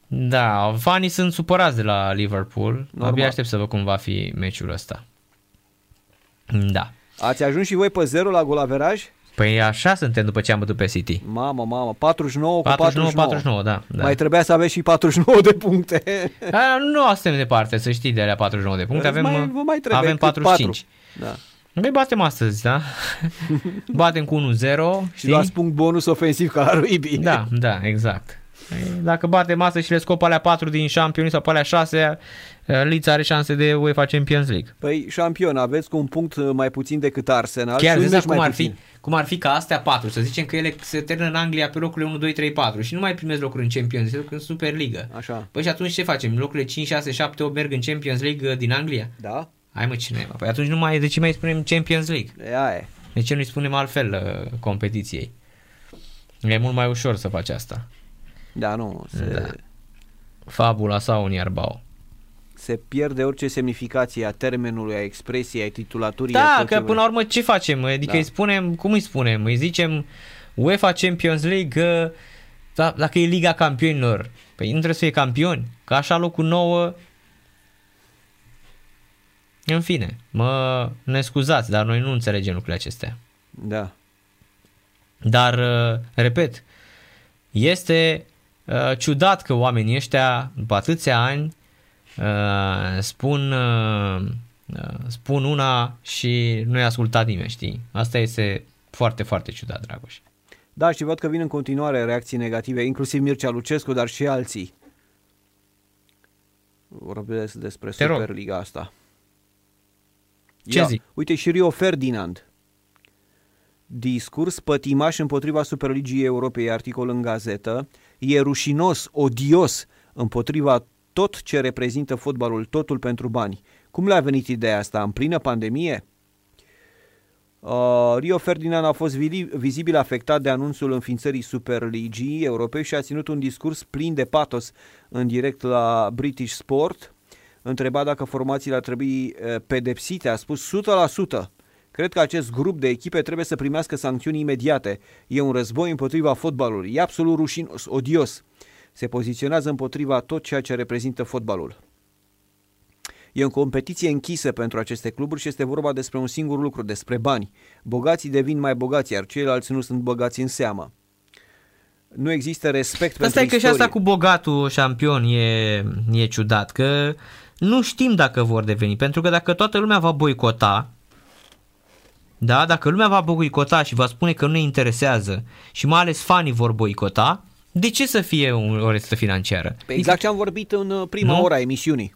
Da, fanii sunt supărați de la Liverpool. Normal. Abia aștept să văd cum va fi meciul ăsta. Da. Ați ajuns și voi pe 0 la golaveraj? Păi așa suntem după ce am bătut pe City. Mamă, mamă, 49 cu 49, 49. 49, da. da. Mai trebuia să aveți și 49 de puncte. A, nu suntem departe, să știi, de alea 49 de puncte. Avem, mai, vă mai trebuie avem cât 45. Da. Noi batem astăzi, da? batem cu 1-0, Și știi? luați punct bonus ofensiv ca la Ruibi. Da, da, exact. Păi, Dacă batem astăzi și le scop alea 4 din șampioni sau pe alea 6, Leeds are șanse de UEFA Champions League. Păi șampion, aveți cu un punct mai puțin decât Arsenal. Chiar și un vezi meci cum mai ar, fi, puțin. cum ar fi ca astea 4, să zicem că ele se termină în Anglia pe locurile 1, 2, 3, 4 și nu mai primesc locuri în Champions League, în Superliga. Așa. Păi și atunci ce facem? Locurile 5, 6, 7, 8 merg în Champions League uh, din Anglia? Da? Hai mă, cine? Păi atunci nu mai, de ce mai spunem Champions League? E aia e. De ce nu-i spunem altfel uh, competiției? E mult mai ușor să faci asta. Da, nu. Se, Da. Fabula sau un iarbau. se pierde orice semnificație a termenului, a expresiei, a titulaturii. a Da, tot că ce până la urmă ce facem? Adică Da. îi spunem, cum îi spunem? Îi zicem UEFA Champions League, uh, da, dacă e Liga Campionilor, păi nu trebuie să fie campioni, că așa locul 9 în fine, mă ne scuzați, dar noi nu înțelegem lucrurile acestea. Da. Dar, uh, repet, este uh, ciudat că oamenii ăștia, după atâția ani, uh, spun, uh, uh, spun una și nu i-a ascultat nimeni, știi? Asta este foarte, foarte ciudat, Dragoș. Da, și văd că vin în continuare reacții negative, inclusiv Mircea Lucescu, dar și alții. Vorbesc despre Te rog. Superliga asta. Ce zic? Uite și Rio Ferdinand. Discurs pătimaș împotriva Superligii Europei, articol în gazetă. E rușinos, odios împotriva tot ce reprezintă fotbalul, totul pentru bani. Cum le-a venit ideea asta? În plină pandemie? Uh, Rio Ferdinand a fost vili- vizibil afectat de anunțul înființării Superligii Europei și a ținut un discurs plin de patos în direct la British Sport. Întrebat dacă formațiile ar trebui eh, pedepsite, a spus 100%. Cred că acest grup de echipe trebuie să primească sancțiuni imediate. E un război împotriva fotbalului. E absolut rușinos, odios. Se poziționează împotriva tot ceea ce reprezintă fotbalul. E o competiție închisă pentru aceste cluburi și este vorba despre un singur lucru, despre bani. Bogații devin mai bogați, iar ceilalți nu sunt băgați în seamă. Nu există respect Asta pentru e că și istorie. asta cu bogatul șampion e, e ciudat, că nu știm dacă vor deveni, pentru că dacă toată lumea va boicota, da, dacă lumea va boicota și va spune că nu ne interesează și mai ales fanii vor boicota, de ce să fie un- o rețetă financiară? Pe exact ce am vorbit în uh, prima Nu? ora a emisiunii.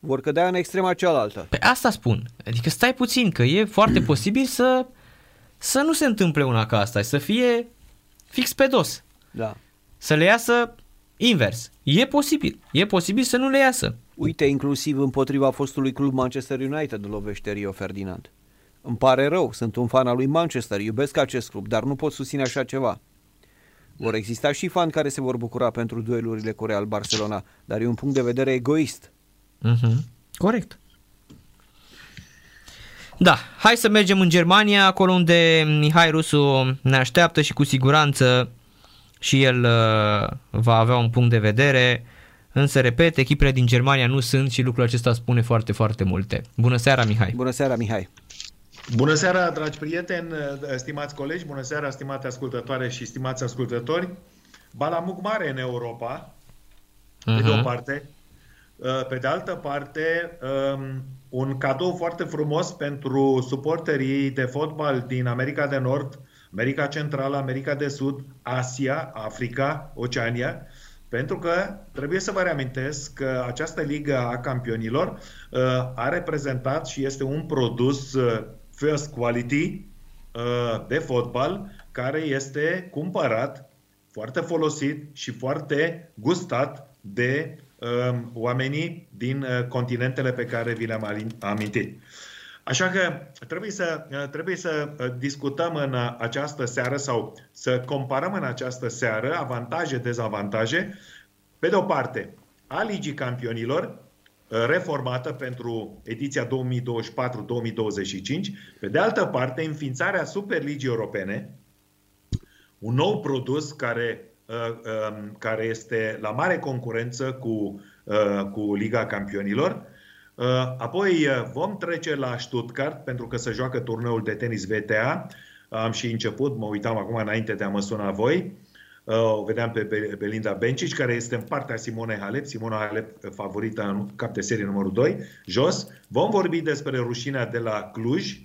Vor cădea în extrema cealaltă. Pe asta spun. Adică stai puțin, că e foarte posibil să, să nu se întâmple una ca asta, să fie fix pe dos. Da. Să le iasă invers. E posibil. E posibil să nu le iasă. Uite, inclusiv împotriva fostului club Manchester United lovește Rio Ferdinand. Îmi pare rău, sunt un fan al lui Manchester, iubesc acest club, dar nu pot susține așa ceva. Vor exista și fani care se vor bucura pentru duelurile cu Real Barcelona, dar e un punct de vedere egoist. Mhm. Corect. Da, hai să mergem în Germania, acolo unde Mihai Rusu ne așteaptă și cu siguranță și el uh, va avea un punct de vedere. Însă, repet, echipele din Germania nu sunt și lucrul acesta spune foarte, foarte multe. Bună seara, Mihai! Bună seara, Mihai! Bună seara, dragi prieteni, stimați colegi, bună seara, stimate ascultătoare și stimați ascultători. Balamuc mare în Europa, uh-huh. pe de o Mhm. parte. Uh, Pe de altă parte, um, un cadou foarte frumos pentru suporterii de fotbal din America de Nord, America Centrală, America de Sud, Asia, Africa, Oceania, pentru că trebuie să vă reamintesc că această Ligă a Campionilor uh, a reprezentat și este un produs uh, first quality uh, de fotbal care este cumpărat, foarte folosit și foarte gustat de um, oamenii din uh, continentele pe care vi le-am alin- amintit. Așa că trebuie să, uh, trebuie să uh, discutăm în uh, această seară sau să comparăm în această seară avantaje, dezavantaje. Pe de o parte, a Ligii Campionilor, uh, reformată pentru ediția 2024-2025, pe de altă parte, înființarea Superligii Europene, un nou produs care, uh, um, care este la mare concurență cu, uh, cu Liga Campionilor. Uh, Apoi uh, vom trece la Stuttgart pentru că se joacă turneul de tenis VTA. Am și început, mă uitam acum înainte de a mă suna voi. Uh, O vedeam pe Be- Belinda Bencic, care este în partea Simone Halep. Simona Halep uh, favorită în cap de serie numărul 2, jos. Vom vorbi despre rușinea de la Cluj,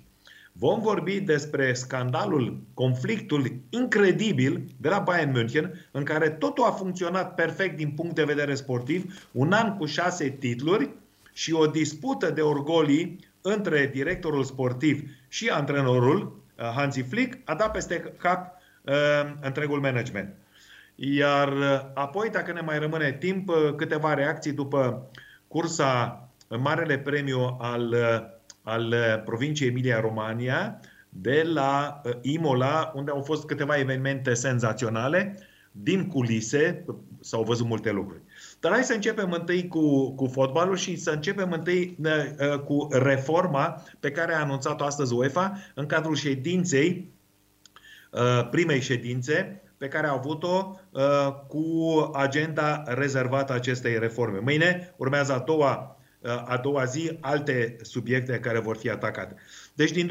Vom vorbi despre scandalul, conflictul incredibil de la Bayern München, în care totul a funcționat perfect din punct de vedere sportiv, un an cu șase titluri și o dispută de orgolii între directorul sportiv și antrenorul, uh, Hansi Flick, a dat peste cap uh, întregul management. Iar uh, apoi, dacă ne mai rămâne timp, uh, câteva reacții după cursa uh, Marele Premiu al, uh, al uh, provinciei Emilia-Romania de la uh, Imola, unde au fost câteva evenimente senzaționale. Din culise uh, s-au văzut multe lucruri. Dar hai să începem întâi cu, cu fotbalul și să începem întâi uh, uh, cu reforma pe care a anunțat-o astăzi UEFA în cadrul ședinței, uh, primei ședințe pe care a avut-o uh, cu agenda rezervată acestei reforme. Mâine urmează a doua, uh, a doua zi alte subiecte care vor fi atacate. Deci din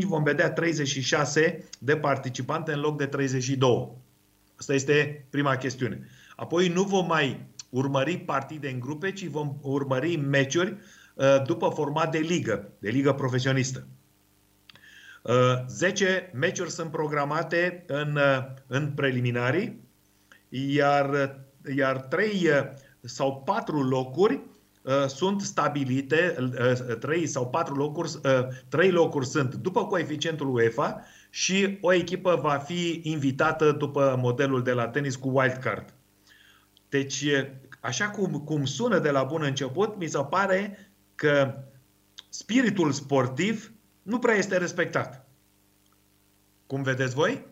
2024-2025 vom vedea 36 de participanți în loc de 32. Asta este prima chestiune. Apoi nu vom mai urmări partide în grupe, ci vom urmări meciuri uh, după format de ligă, de ligă profesionistă. Uh, 10 meciuri sunt programate în, uh, în preliminarii, iar, iar 3 sau 4 locuri uh, sunt stabilite, uh, 3 sau 4 locuri, uh, 3 locuri sunt după coeficientul UEFA și o echipă va fi invitată după modelul de la tenis cu wildcard. Deci, așa cum, cum sună de la bun început, mi se pare că spiritul sportiv nu prea este respectat. Cum vedeți voi?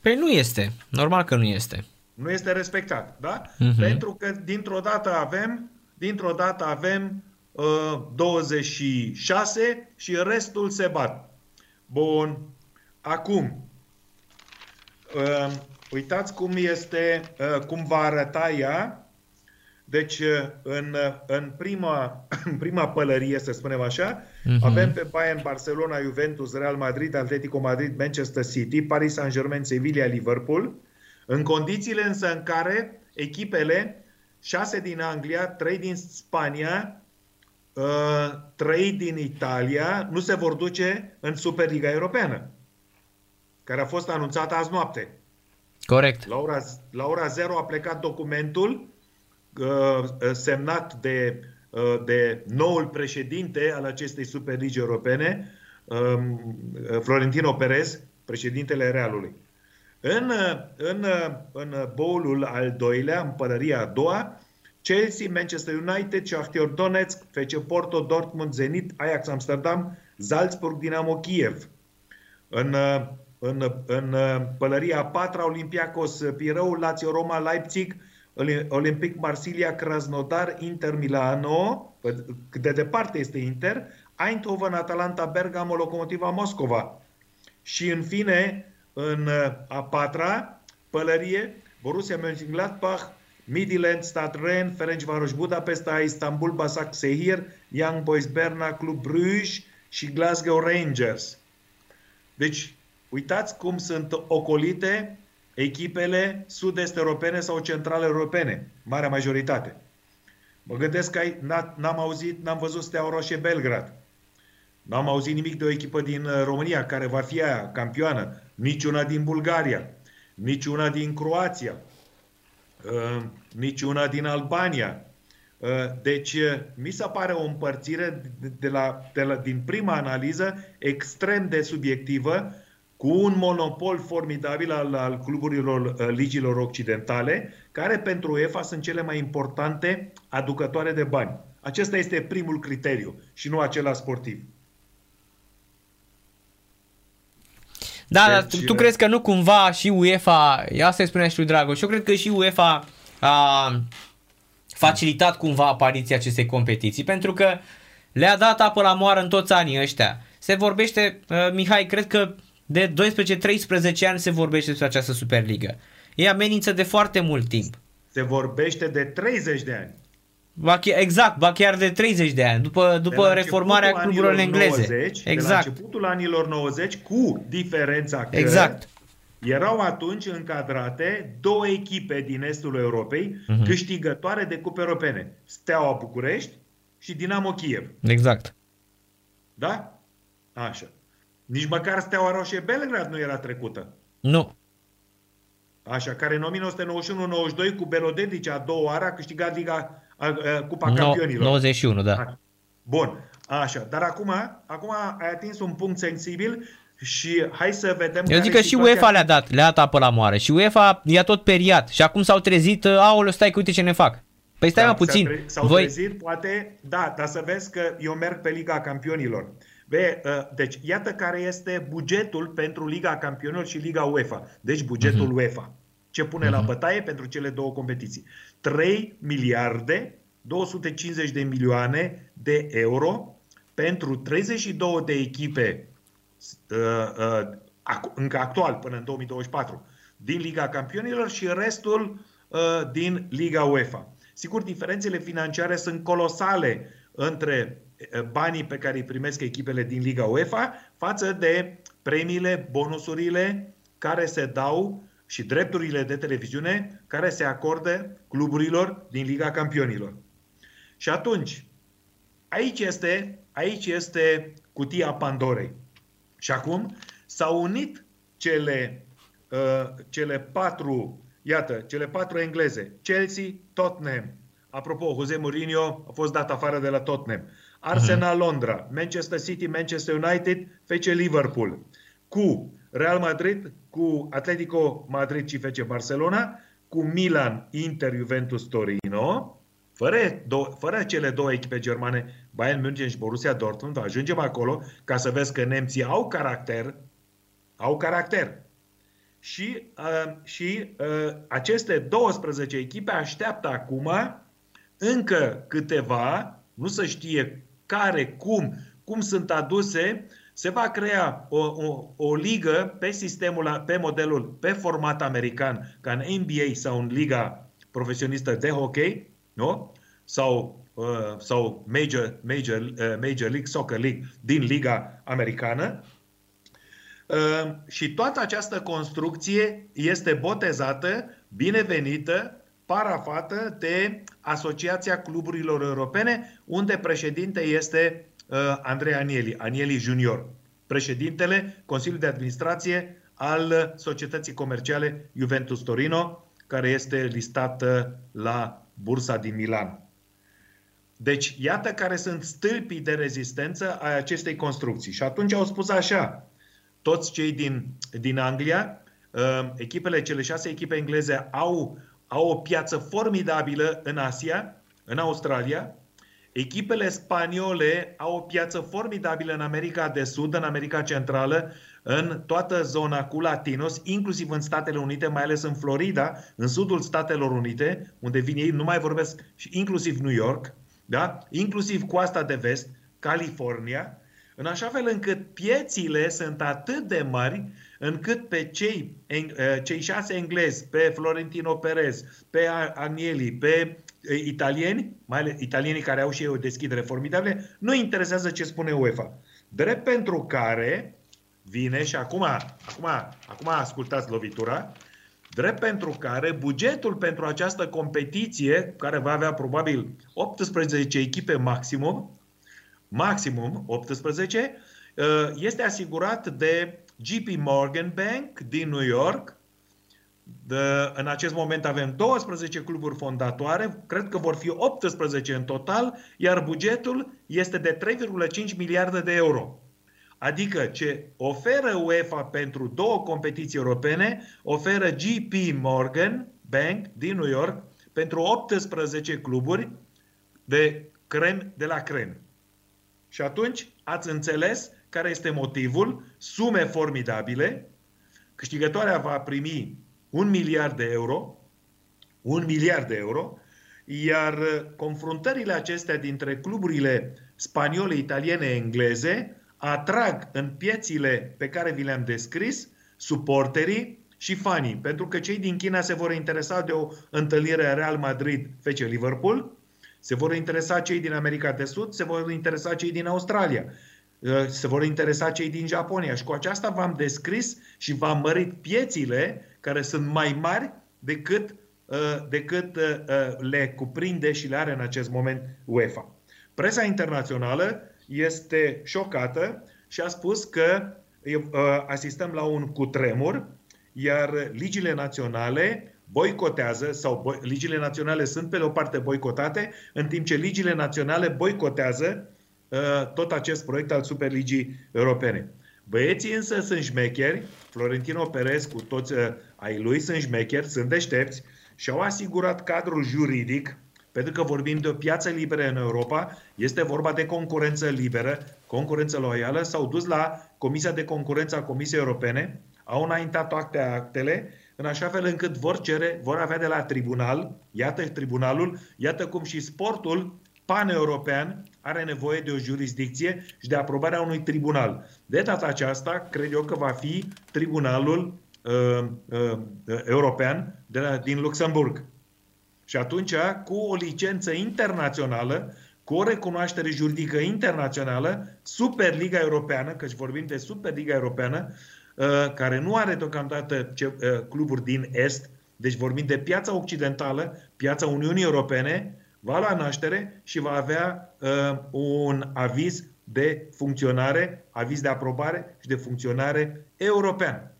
Păi nu este. Normal că nu este. Nu este respectat, da? Mhm. Pentru că dintr-o dată avem, dintr-o dată avem uh, 26 și restul se bat. Bun. Acum, uh, uitați cum este, uh, cum va arăta ea. Deci, uh, în, uh, în, prima, în prima pălărie, să spunem așa, Mhm. avem pe Bayern, Barcelona, Juventus, Real Madrid, Atletico Madrid, Manchester City, Paris Saint-Germain, Sevilla, Liverpool, în condițiile însă în care echipele, șase din Anglia, trei din Spania, uh, trei din Italia, nu se vor duce în Superliga Europeană, care a fost anunțată azi noapte. Corect. La ora, la ora 0 a plecat documentul uh, semnat de, uh, de noul președinte al acestei Superligi Europene, um, Florentino Perez, președintele Realului. În, în, în bowl al doilea, în pălăria a doua, Chelsea, Manchester United, Shakhtar Donetsk, FC Porto, Dortmund, Zenit, Ajax Amsterdam, Salzburg, Dinamo Kiev. În, în, în pălăria a patra, Olympiacos, Pireu, Lazio, Roma, Leipzig, Olympic Marsilia, Krasnodar, Inter Milano, cât de departe este Inter, Eindhoven, Atalanta, Bergamo, Locomotiva Moscova. Și în fine, în a patra pălărie, Borussia Mönchengladbach, Midland, Stad Rennes, Ferencvaros Budapesta, Istanbul, Basak Sehir, Young Boys Berna, Club Bruges și Glasgow Rangers. Deci, uitați cum sunt ocolite echipele sud-est europene sau centrale europene, marea majoritate. Mă gândesc că n-am auzit, n-am văzut Steaua Roșie Belgrad. N-am auzit nimic de o echipă din uh, România care va fi aia campioană. Niciuna din Bulgaria, niciuna din Croația, uh, niciuna din Albania. Uh, deci, mi se pare o împărțire de la, de la, din prima analiză extrem de subiectivă cu un monopol formidabil al, al cluburilor uh, ligilor occidentale, care pentru UEFA sunt cele mai importante aducătoare de bani. Acesta este primul criteriu și nu acela sportiv. Da, deci, dar tu, tu crezi că nu cumva și UEFA, asta îi spunea și lui Dragoș, eu cred că și UEFA a facilitat cumva apariția acestei competiții, pentru că le-a dat apă la moară în toți anii ăștia. Se vorbește, uh, Mihai, cred că de 12-13 ani se vorbește despre această Superligă. E amenință de foarte mult timp. Se vorbește de 30 de ani. Ba chiar, exact, ba chiar de 30 de ani, după, după reformarea cluburilor engleze. 90, exact. De la începutul anilor 90, cu diferența că exact. erau atunci încadrate două echipe din estul Europei uh-huh. câștigătoare de cupe europene. Steaua București și Dinamo Kiev. Exact. Da? Așa. Nici măcar Steaua Roșie Belgrad nu era trecută. Nu. Așa, care în 1991-92 cu Belodedici a doua oară a câștigat Liga a, a, Cupa no, Campionilor. 91, da. A, bun, așa. Dar acum, acum ai atins un punct sensibil și hai să vedem... Eu zic că și UEFA le-a dat, le-a dat apă la moare și UEFA i-a tot periat și acum s-au trezit, aoleu, stai că uite ce ne fac. Păi stai da, mă puțin. S-au Voi... trezit, poate, da, dar să vezi că eu merg pe Liga Campionilor. Be, uh, deci, iată care este bugetul pentru Liga Campionilor și Liga UEFA. Deci, bugetul uh-huh. UEFA. Ce pune uh-huh. la mhm. bătaie pentru cele două competiții? 3 miliarde 250 de milioane de euro pentru 32 de echipe uh, uh, încă actual până în 2024 din Liga Campionilor și restul uh, din Liga UEFA. Sigur, diferențele financiare sunt colosale între Eh, banii pe care îi primesc echipele din Liga UEFA față de premiile, bonusurile care se dau și drepturile de televiziune care se acordă cluburilor din Liga Campionilor. Și atunci, aici este, aici este cutia Pandorei. Și acum s-au unit cele, uh, cele patru, iată, cele patru engleze, Chelsea, Tottenham. Apropo, Jose Mourinho a fost dat afară de la Tottenham. Arsenal Londra, Manchester City, Manchester United, FC Liverpool, cu Real Madrid, cu Atletico Madrid și FC Barcelona, cu Milan, Inter, Juventus, Torino, fără, do- fără cele două echipe germane, Bayern München și Borussia Dortmund, ajungem acolo ca să vezi că nemții au caracter, au caracter. Și, uh, și uh, aceste 12 echipe așteaptă acum încă câteva, nu se știe care, cum, cum sunt aduse, se va crea o, o, o ligă pe sistemul, pe modelul, pe format american, ca în NBA sau în liga profesionistă de hockey, nu? Sau, uh, sau Major, Major, uh, Major League Soccer League din liga americană. Uh, și toată această construcție este botezată, binevenită, parafată de Asociația Cluburilor Europene, unde președinte este uh, Andrei Anieli, Anieli Junior, președintele Consiliului de Administrație al Societății Comerciale Juventus Torino, care este listată la bursa din Milan. Deci, iată care sunt stâlpii de rezistență a acestei construcții. Și atunci au spus așa, toți cei din, din Anglia, uh, echipele, cele șase echipe engleze au au o piață formidabilă în Asia, în Australia. Echipele spaniole au o piață formidabilă în America de Sud, în America Centrală, în toată zona cu latinos, inclusiv în Statele Unite, mai ales în Florida, în sudul Statelor Unite, unde vin ei, nu mai vorbesc, și inclusiv New York, da? inclusiv coasta de vest, California, în așa fel încât piețile sunt atât de mari încât pe cei, en- uh, cei șase englezi, pe Florentino Perez, pe A- Agnelli, pe uh, italieni, mai ales italienii care au și ei o deschidere formidabilă, nu interesează ce spune UEFA. Drept pentru care vine și acum, acum, acum ascultați lovitura, drept pentru care bugetul pentru această competiție, care va avea probabil 18 echipe maximum, maximum 18, uh, este asigurat de JP Morgan Bank din New York. De, în acest moment avem 12 cluburi fondatoare, cred că vor fi 18 în total, iar bugetul este de 3,5 miliarde de euro. Adică ce oferă UEFA pentru două competiții europene, oferă JP Morgan Bank din New York pentru 18 cluburi de crem de la crem. Și atunci ați înțeles care este motivul, sume formidabile, câștigătoarea va primi un miliard de euro, un miliard de euro, iar confruntările acestea dintre cluburile spaniole, italiene, engleze atrag în piețile pe care vi le-am descris suporterii și fanii, pentru că cei din China se vor interesa de o întâlnire Real Madrid-FC Liverpool, se vor interesa cei din America de Sud, se vor interesa cei din Australia, uh, se vor interesa cei din Japonia. Și cu aceasta v-am descris și v-am mărit piețile care sunt mai mari decât, uh, decât uh, le cuprinde și le are în acest moment UEFA. Presa internațională este șocată și a spus că asistăm la un cutremur, iar ligile naționale boicotează sau boi, ligile naționale sunt pe de o parte boicotate, în timp ce ligile naționale boicotează uh, tot acest proiect al Superligii Europene. Băieții însă sunt șmecheri, Florentino Perez cu toți uh, ai lui sunt șmecheri, sunt deștepți și au asigurat cadrul juridic, pentru că vorbim de o piață liberă în Europa, este vorba de concurență liberă, concurență loială, s-au dus la Comisia de Concurență a Comisiei Europene, au înaintat toate actele în așa fel încât vor cere, vor avea de la tribunal, iată tribunalul, iată cum și sportul pan-european are nevoie de o jurisdicție și de aprobarea unui tribunal. De data aceasta, cred eu că va fi tribunalul uh, uh, european de la, din Luxemburg. Și atunci, cu o licență internațională, cu o recunoaștere juridică internațională, Superliga Europeană, căci vorbim de Superliga Europeană, care nu are deocamdată cluburi din Est, deci vorbim de piața occidentală, piața Uniunii Europene, va lua naștere și va avea uh, un aviz de funcționare, aviz de aprobare și de funcționare european.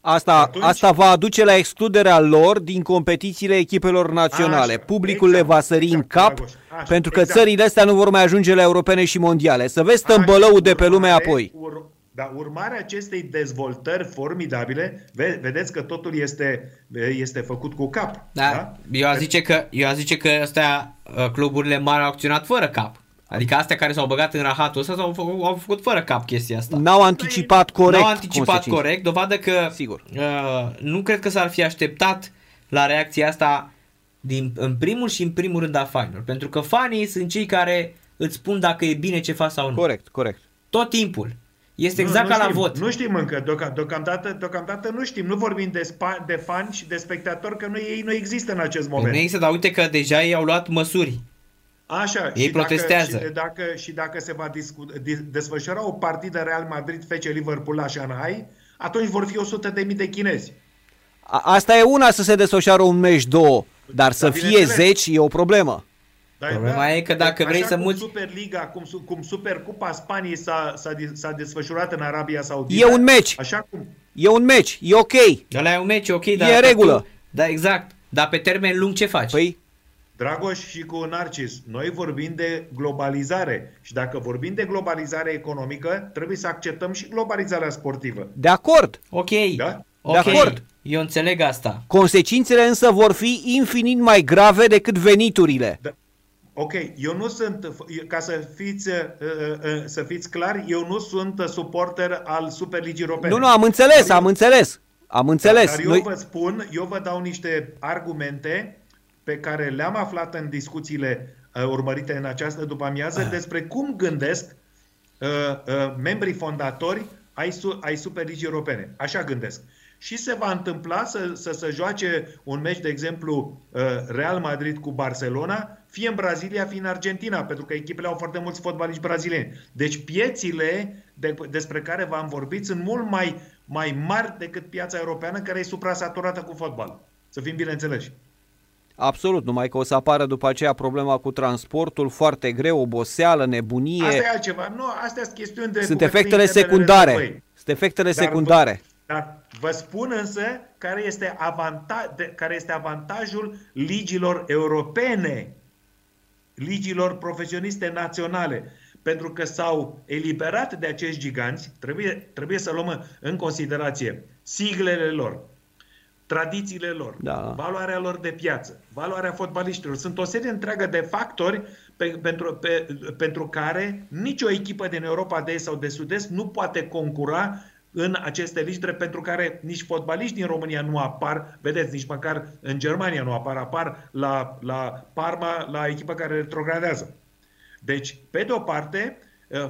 Asta, Atunci, asta va aduce la excluderea lor din competițiile echipelor naționale. Așa, Publicul exact, le va sări exact, în cap Dragoș, așa, pentru că exact. țările astea nu vor mai ajunge la europene și mondiale. Să vezi tămbălăul de pe lume apoi. Ur, dar urmarea acestei dezvoltări formidabile, vedeți că totul este, este făcut cu cap. Da, da? Eu, aș zice că, eu aș zice că astea, cluburile mari au acționat fără cap. Adică astea care s-au băgat în rahatul ăsta au făcut, au făcut fără cap chestia asta. N-au anticipat corect. N-au anticipat corect, dovadă că Sigur. Uh, nu cred că s-ar fi așteptat la reacția asta din, în primul și în primul rând a fanilor. Pentru că fanii sunt cei care îți spun dacă e bine ce faci sau nu. Corect, corect. Tot timpul. Este exact nu, nu ca știm, la vot. Nu știm încă, deocamdată, deocamdată nu știm. Nu vorbim de, spa, de fani și de spectatori, că nu, ei nu există în acest moment. Nu există, dar uite că deja ei au luat măsuri. Așa, ei și protestează. Dacă, și, dacă, și dacă se va discu, desfășura o partidă Real Madrid FC Liverpool la Shanghai, atunci vor fi 100 de mii de chinezi. A, asta e una să se desfășoare un meci, două, dar să fie zeci e o problemă. Da, Problema da, e că dacă vrei să muți... Superliga, cum, cum Supercupa Spaniei s-a, s-a, s-a desfășurat în Arabia Saudită. E un meci. Așa cum... E un meci, e ok. Ăla e un meci, ok, dar... E regulă. Tu, da, exact. Dar pe termen lung ce faci? Păi, Dragoș și cu Narcis, noi vorbim de globalizare și dacă vorbim de globalizare economică, trebuie să acceptăm și globalizarea sportivă. De acord. Ok. Da? Okay. De acord. Eu înțeleg asta. Consecințele însă vor fi infinit mai grave decât veniturile. Da. Ok, eu nu sunt, ca să fiți, să fiți clari, eu nu sunt suporter al Superligii Europene. Nu, nu, am înțeles, am înțeles. Am înțeles. Dar eu Noi... vă spun, eu vă dau niște argumente pe care le-am aflat în discuțiile urmărite în această după amiază ah. despre cum gândesc uh, uh, membrii fondatori ai, su, ai Superligii Europene. Așa gândesc. Și se va întâmpla să, să se joace un meci, de exemplu, uh, Real Madrid cu Barcelona, fie în Brazilia, fie în Argentina, pentru că echipele au foarte mulți fotbaliști brazilieni. Deci piețile de, despre care v-am vorbit sunt mult mai, mai mari decât piața europeană, care e suprasaturată cu fotbal. Să fim bineînțeleși. Absolut, numai că o să apară după aceea problema cu transportul, foarte greu, oboseală, nebunie. Asta e altceva. Nu, astea sunt chestiuni de... Sunt efectele secundare. Sunt efectele dar secundare. Vă, dar vă spun însă care este, avanta, de, care este avantajul ligilor europene, ligilor profesioniste naționale. Pentru că s-au eliberat de acești giganți, trebuie, trebuie să luăm în considerație siglele lor, tradițiile lor, da. valoarea lor de piață, valoarea fotbaliștilor. Sunt o serie întreagă de factori pe, pentru, pe, pentru care nicio echipă din Europa de Est sau de Sud-Est nu poate concura în aceste ligi, pentru care nici fotbaliști din România nu apar, vedeți, nici măcar în Germania nu apar, apar la, la Parma, la echipa care retrogradează. Deci, pe de o parte,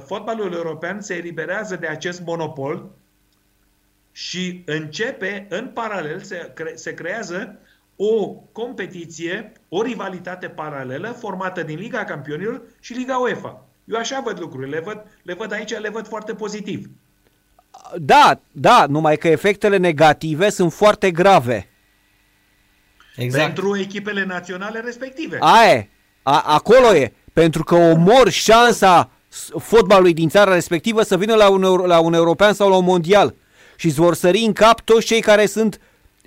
fotbalul european se eliberează de acest monopol și începe, în paralel, se, cre- se creează o competiție, o rivalitate paralelă formată din Liga Campionilor și Liga UEFA. Eu așa văd lucrurile, le văd, le văd aici, le văd foarte pozitiv. Da, da, numai că efectele negative sunt foarte grave. Exact. Pentru echipele naționale respective. Aia a, acolo e. Pentru că omor șansa fotbalului din țara respectivă să vină la un, la un european sau la un mondial și îți vor sări în cap toți cei care sunt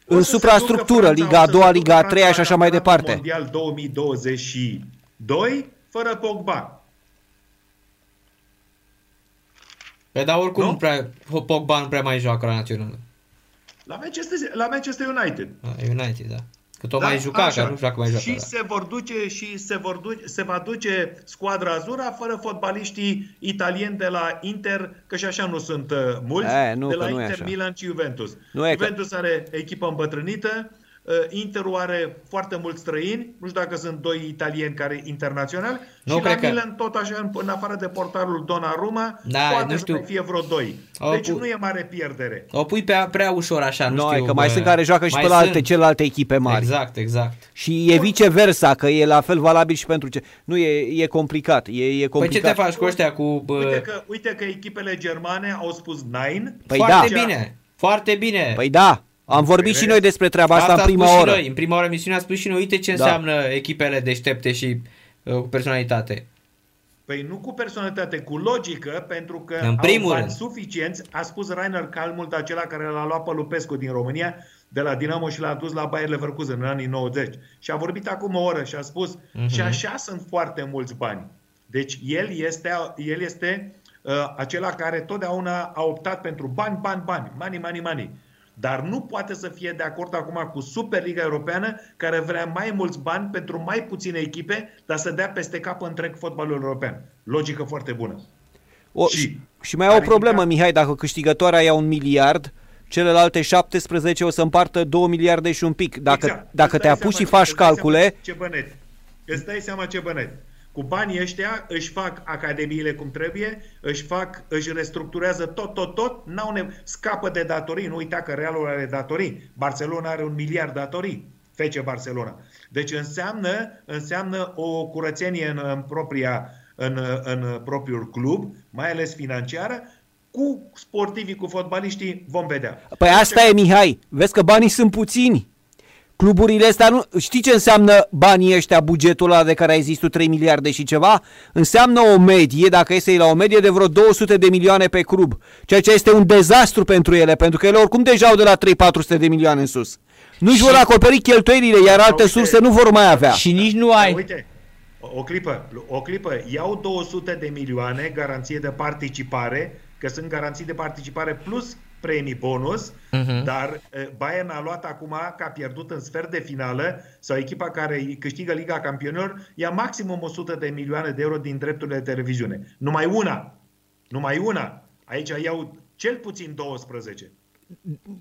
o în suprastructură, Liga a doua, Liga a treia și așa mai departe. Mondial 2022 fără Pogba. Păi dar oricum nu? prea, Pogba nu prea mai joacă la națională. La Manchester, la Manchester United. A, United, da. Că tot da, mai juca, așa. că nu știu dacă mai joacă. Și da. se vor duce și se, vor duce, se va duce squadra Azura fără fotbaliștii italieni de la Inter, că și așa nu sunt uh, mulți, e, nu, de la Inter, Milan și Juventus. Nu Juventus că... are echipă îmbătrânită, Uh, Interul are foarte mulți străini, nu știu dacă sunt doi italieni care internaționali, nu, și la Milan că... tot așa, în afară de portarul Donnarumma, da, poate nu știu. să fie vreo doi. O deci pu... nu e mare pierdere. O pui pe prea ușor așa, nu no, știu. că mai bă... sunt care joacă și pe la alte, celelalte echipe mari. Exact, exact. Și e viceversa, că e la fel valabil și pentru ce. Nu, e, e complicat. E, e complicat. Păi ce te faci cu ăștia cu... Bă... Uite, că, uite că echipele germane au spus nine. Păi Foarte da. bine. Foarte bine. Păi da, am vorbit și noi despre treaba asta, asta în prima oră. Noi. În prima oră emisiunea a spus și noi, uite ce da. înseamnă echipele deștepte și uh, cu personalitate. Păi nu cu personalitate, cu logică, pentru că în primul au bani suficienți. A spus Rainer Kalmult, acela care l-a luat pe Lupescu din România, de la Dinamo și l-a dus la Bayer Leverkusen în anii 90. Și a vorbit acum o oră și a spus, uh-huh. și așa sunt foarte mulți bani. Deci el este, el este uh, acela care totdeauna a optat pentru bani, bani, bani, money, money, money dar nu poate să fie de acord acum cu Superliga Europeană, care vrea mai mulți bani pentru mai puține echipe, dar să dea peste cap întreg fotbalul european. Logică foarte bună. O, și, și mai au o problemă, Mihai, dacă câștigătoarea ia un miliard, celelalte 17 o să împartă 2 miliarde și un pic. Dacă, exact. dacă te apuci și faci calcule... Ce bănet. Îți dai seama ce bănet. Cu banii ăștia își fac academiile cum trebuie, își fac, își restructurează tot, tot, tot, n-au ne- scapă de datorii. Nu uita că Realul are datorii. Barcelona are un miliard datorii. Fece Barcelona. Deci înseamnă, înseamnă o curățenie în, în, propria, în, în propriul club, mai ales financiară, cu sportivii, cu fotbaliștii, vom vedea. Păi asta e, Mihai. Vezi că banii sunt puțini. Cluburile astea, nu, știi ce înseamnă banii ăștia, bugetul ăla de care ai zis tu 3 miliarde și ceva? Înseamnă o medie, dacă este la o medie de vreo 200 de milioane pe club, ceea ce este un dezastru pentru ele, pentru că ele oricum deja au de la 3-400 de milioane în sus. Nu-și și... vor acoperi cheltuielile, iar alte uite, surse nu vor mai avea. Și nici nu ai... Uite, o clipă, o clipă, iau 200 de milioane garanție de participare, că sunt garanții de participare plus premii bonus, uh-huh. dar Bayern a luat acum că a pierdut în sfert de finală sau echipa care câștigă Liga Campionilor ia maximum 100 de milioane de euro din drepturile de televiziune. Numai una. Numai una. Aici iau cel puțin 12.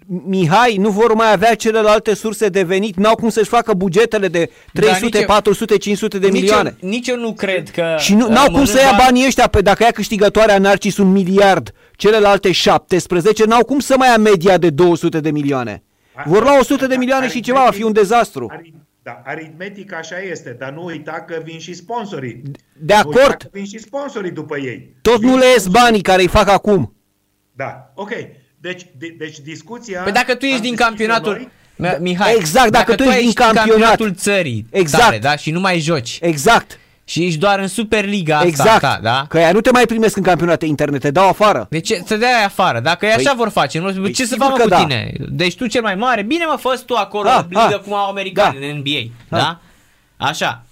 Mihai, nu vor mai avea celelalte surse de venit, n-au cum să-și facă bugetele de 300, da, 400, 500 de nici milioane. Eu, nici eu nu cred că... Și nu, n-au cum să ia banii ăștia, pe dacă ia câștigătoarea Narcis un miliard, celelalte 17 n-au cum să mai ia media de 200 de milioane. Vor lua 100 de milioane și ceva, va fi un dezastru. Ari- Da, aritmetic așa este, dar nu uita că vin și sponsorii. De Nu uita acord, că Vin și sponsorii după ei. tot Vin nu le ies sponsorii. banii care îi fac acum. Da, ok. Deci, de, deci discuția... Păi dacă tu ești am din deschis-o campionatul... noi, Mi- Mihai, Exact, dacă tu ești din campionat. campionatul țării Exact. tale, da? Și nu mai joci. Exact, Și ești doar în Superliga asta exact. ta, da? Că ea nu te mai primesc în campionate interne, te dau afară. De ce să dea afară? Dacă e așa Păi- vor face, nu? păi ce să sigur facă că cu da. tine? Deci tu cel mai mare, bine mă, fă tu acolo Ah, în ligă ah, cum au americani da. în NBA, Ah. da? Așa.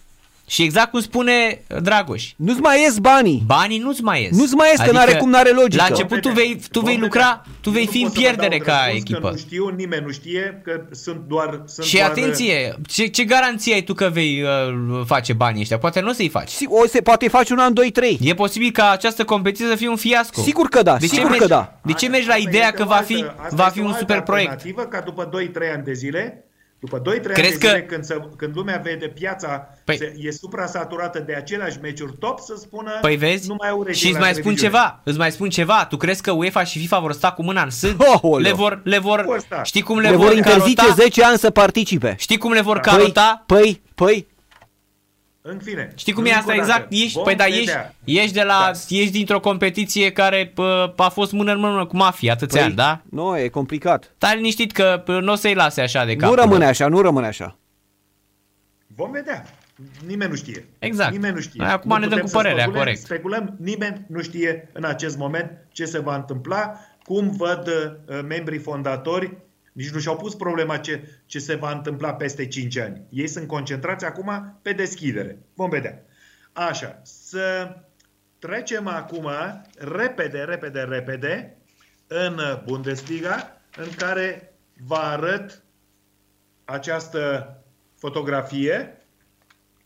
Și exact cum spune Dragoș, Nu-ți mai ies banii. banii nu-ți mai ies. Nu-ți mai ies, că n-are cum, n-are logică. La început tu vei, tu Vom vei vedea. lucra, tu vei Nu fi în pot să vă dau pierdere un ca răspuns, echipă. Că nu știu, nimeni nu știe, că sunt doar... Sunt Și doar, atenție, ce, ce garanție ai tu că vei uh, face banii ăștia? Poate nu o să-i faci. Si- O, se poate face un an, 2, 3. E posibil ca această competiție să fie un fiasco. Sigur că da, De ce sigur mergi, că da. De ce mergi la Asta ideea este că o va altă- fi, asta va este fi o un altă super proiect? alternativă Ca după 2-3 ani de zile, după 2-3 ani de Crezi zile, că- când, să, când lumea vede piața Păi- se, e supra-saturată de aceleași meciuri top, să spună Păi vezi? nu mai au și îți mai spun ceva, îți mai spun ceva. Tu crezi că UEFA și FIFA vor sta cu mâna în sân? Aoleu. Le vor, le vor, Vor sta. știi cum le, Le vor interzice carota? 10 ani să participe. Știi cum le vor Păi, carota? păi, păi, În fine. Știi cum e încă asta o dată, exact? Ești, vom păi da, vedea. ești, ești de la, Da. ești dintr-o competiție care pă, a fost mână în mână cu mafia atâția păi ani, da? nu, e complicat. Stai liniștit că pă, nu o să-i lase așa de cap. Nu rămâne așa, nu rămâne așa. Vom vedea. Nimeni nu știe. Exact. Nimeni nu știe. Noi acum Nu ne dăm putem cu să părerea, speculăm, corect. Speculăm, nimeni nu știe în acest moment ce se va întâmpla, cum văd uh, membrii fondatori, nici nu și-au pus problema ce, ce se va întâmpla peste 5 ani. Ei sunt concentrați acum pe deschidere. Vom vedea. Așa, să trecem acum repede, repede, repede în Bundesliga, în care vă arăt această fotografie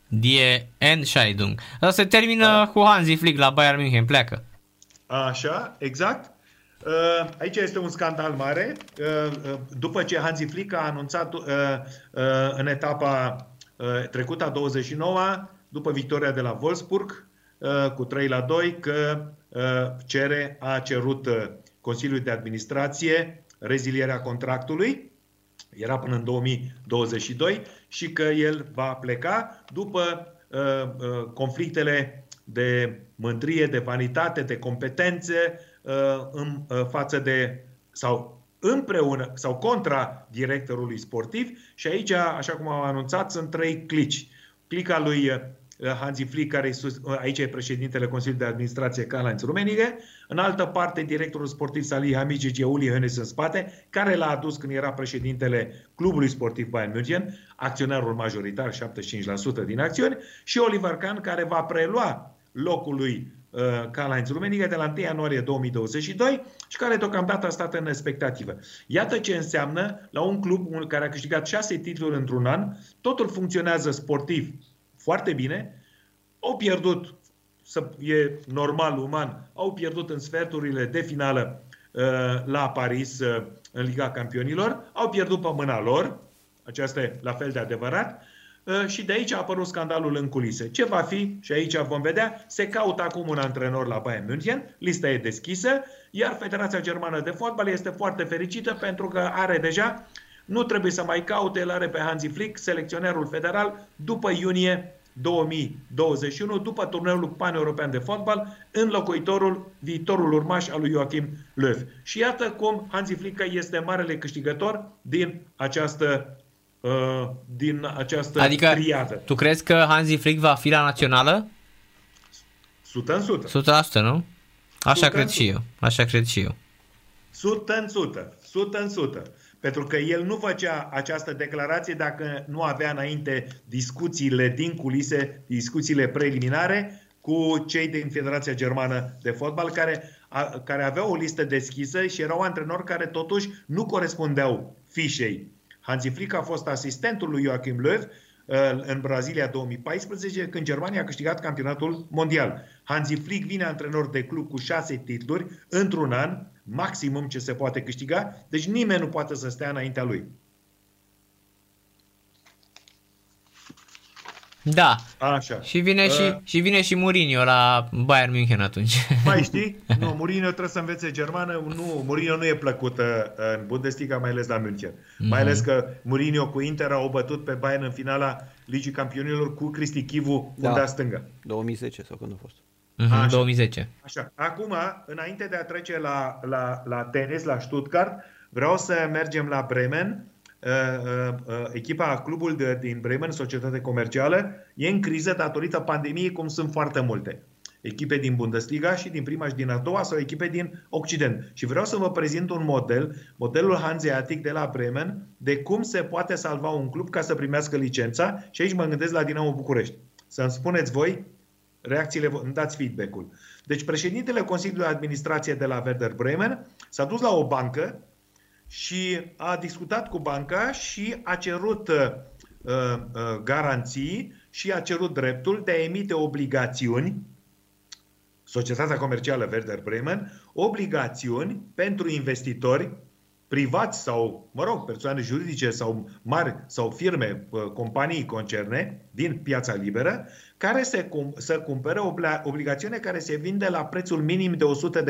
Die Entscheidung. Asta se termină Da. cu Hansi Flick la Bayern München, pleacă. Așa, exact. Uh, Aici este un scandal mare. Uh, uh, După ce Hansi Flick a anunțat uh, uh, în etapa uh, trecută, a 29 după victoria de la Wolfsburg, uh, cu 3 la 2, că uh, cere, a cerut uh, Consiliul de Administrație rezilierea contractului, era până în 2022 și că el va pleca după uh, uh, conflictele de mândrie, de vanitate, de competențe uh, în uh, față de sau împreună sau contra directorului sportiv și aici, așa cum am anunțat, sunt trei clici. Clica lui uh, Hansi Flick, care e sus, uh, aici e președintele Consiliului de Administrație Karl-Heinz Rummenigge, în altă parte directorul sportiv Salih Hamicic e Uli Hoeneß în spate, care l-a adus când era președintele clubului sportiv Bayern München, acționarul majoritar, 75% din acțiuni, și Oliver Kahn, care va prelua locul lui uh, Karl-Heinz Rummenigge de la 1 ianuarie 2022 și care deocamdată a stat în expectativă. Iată ce înseamnă la un club care a câștigat șase titluri într-un an, totul funcționează sportiv foarte bine, au pierdut, să, e normal, uman, au pierdut în sferturile de finală uh, la Paris uh, în Liga Campionilor, au pierdut pe mâna lor, aceasta e la fel de adevărat, uh, și de aici a apărut scandalul în culise. Ce va fi? Și aici vom vedea. Se caută acum un antrenor la Bayern München, lista e deschisă, iar Federația Germană de Fotbal este foarte fericită pentru că are deja nu trebuie să mai caute, el are pe Hansi Flick, selecționerul federal, după iunie 2021, după turneul pan-european de fotbal, înlocuitorul, viitorul urmaș al lui Joachim Löw. Și iată cum Hansi Flick este marele câștigător din această, uh, din această Adică triadă. tu crezi că Hansi Flick va fi la națională? 100 în 100. 100%, nu? Așa Sută în cred și eu. Așa cred și eu. 100 în 100. 100 în 100. Pentru că el nu făcea această declarație dacă nu avea înainte discuțiile din culise, discuțiile preliminare cu cei din Federația Germană de Fotbal, care, a, care aveau o listă deschisă și erau antrenori care totuși nu corespundeau fișei. Hansi Flick a fost asistentul lui Joachim Löw uh, în Brazilia 2014, când Germania a câștigat campionatul mondial. Hansi Flick vine antrenor de club cu șase titluri într-un an, maximum ce se poate câștiga, deci nimeni nu poate să stea înaintea lui. Da. Așa. Și vine, Uh, și, și vine și Mourinho la Bayern München atunci. Mai știi? Nu, Mourinho trebuie să învețe germană. Nu, Mourinho nu e plăcută în Bundesliga, mai ales la München. Mhm. Mai ales că Mourinho cu Inter au bătut pe Bayern în finala Ligii Campionilor cu Cristi Chivu, Da. undea stângă. 2010 sau când a fost. Mhm, Așa. 2010. Așa. Acum, înainte de a trece la, la, la tenis, la Stuttgart, vreau să mergem la Bremen. Uh, uh, uh, echipa, clubul de, din Bremen, societate comercială, e în criză datorită pandemiei, cum sunt foarte multe. Echipe din Bundesliga și din prima și din a doua sau echipe din Occident. Și vreau să vă prezint un model, modelul hanzeatic de la Bremen, de cum se poate salva un club ca să primească licența și aici mă gândesc la Dinamo București. Să-mi spuneți voi reacțiile, vo- îmi dați feedback-ul. Deci președintele Consiliului de Administrație de la Werder Bremen s-a dus la o bancă și a discutat cu banca și a cerut uh, uh, garanții și a cerut dreptul de a emite obligațiuni Societatea Comercială Werder Bremen, obligațiuni pentru investitori privați sau, mă rog, persoane juridice sau mari sau firme, uh, companii, concerne din piața liberă, care se cum, să cumpere obla, obligațiune care se vinde la prețul minim de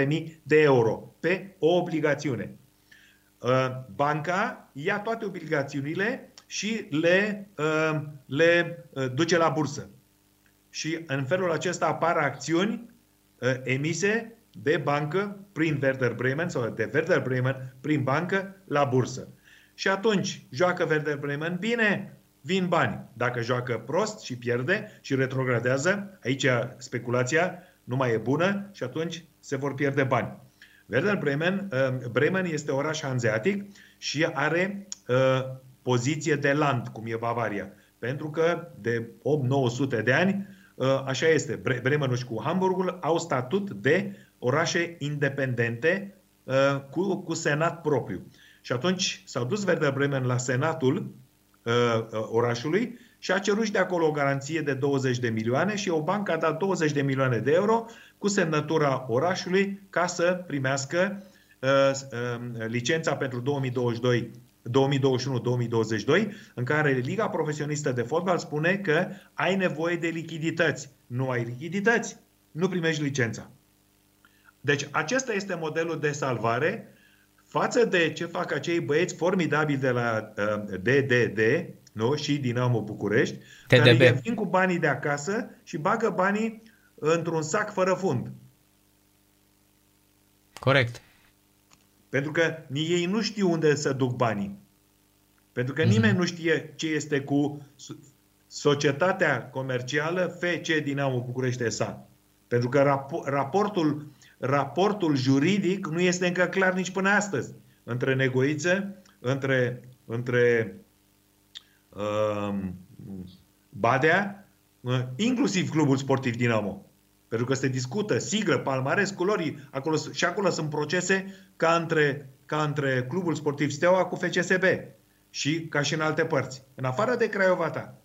100.000 de euro pe o obligațiune. Uh, Banca ia toate obligațiunile și le, uh, le uh, duce la bursă. Și în felul acesta apar acțiuni uh, emise de bancă prin Werder Bremen sau de Werder Bremen prin bancă la bursă. Și atunci joacă Werder Bremen bine, vin bani. Dacă joacă prost și pierde și retrogradează, aici speculația nu mai e bună și atunci se vor pierde bani. Werder Bremen, uh, Bremen este oraș hanzeatic și are uh, poziție de land, cum e Bavaria. Pentru că de 8-900 de ani, uh, așa este, Bre- Bremenul și cu Hamburgul au statut de orașe independente uh, cu, cu senat propriu. Și atunci s-au dus Werder Bremen la senatul uh, uh, orașului și a cerut și de acolo o garanție de 20 de milioane și o bancă a dat 20 de milioane de euro cu semnătura orașului ca să primească uh, uh, licența pentru 2022 2021-2022, în care Liga Profesionistă de Fotbal spune că ai nevoie de lichidități. Nu ai lichidități, nu primești licența. Deci acesta este modelul de salvare față de ce fac acei băieți formidabili de la uh, DDD nu? și Dinamo București, TDB. care vin cu banii de acasă și bagă banii într-un sac fără fund. Corect. Pentru că ni- ei nu știu unde să duc banii. Pentru că nimeni nu știe ce este cu so- societatea comercială FC Dinamo București SA. Pentru că rapo- raportul, raportul juridic nu este încă clar nici până astăzi. Între negoiță, între, între um, Badea, uh, inclusiv clubul sportiv Dinamo. Pentru că se discută siglă, palmares, culori, acolo, și acolo sunt procese ca între, ca între clubul sportiv Steaua cu FCSB și ca și în alte părți, în afară de Craiova ta.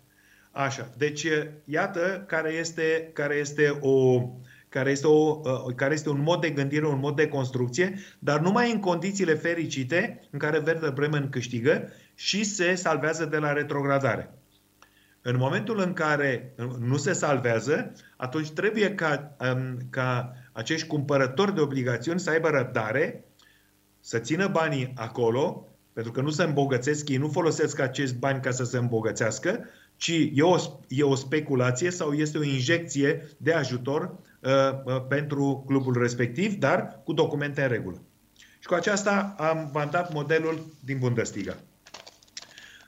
Așa, deci iată care este, care este o care este, o, care este un mod de gândire, un mod de construcție, dar numai în condițiile fericite în care Werder Bremen câștigă și se salvează de la retrogradare. În momentul în care nu se salvează, atunci trebuie ca, um, ca acești cumpărători de obligațiuni să aibă răbdare, să țină banii acolo, pentru că nu se îmbogățesc, ei nu folosesc acești bani ca să se îmbogățească, ci e o, e o speculație sau este o injecție de ajutor uh, uh, pentru clubul respectiv, dar cu documente în regulă. Și cu aceasta am vantat modelul din Bundesliga.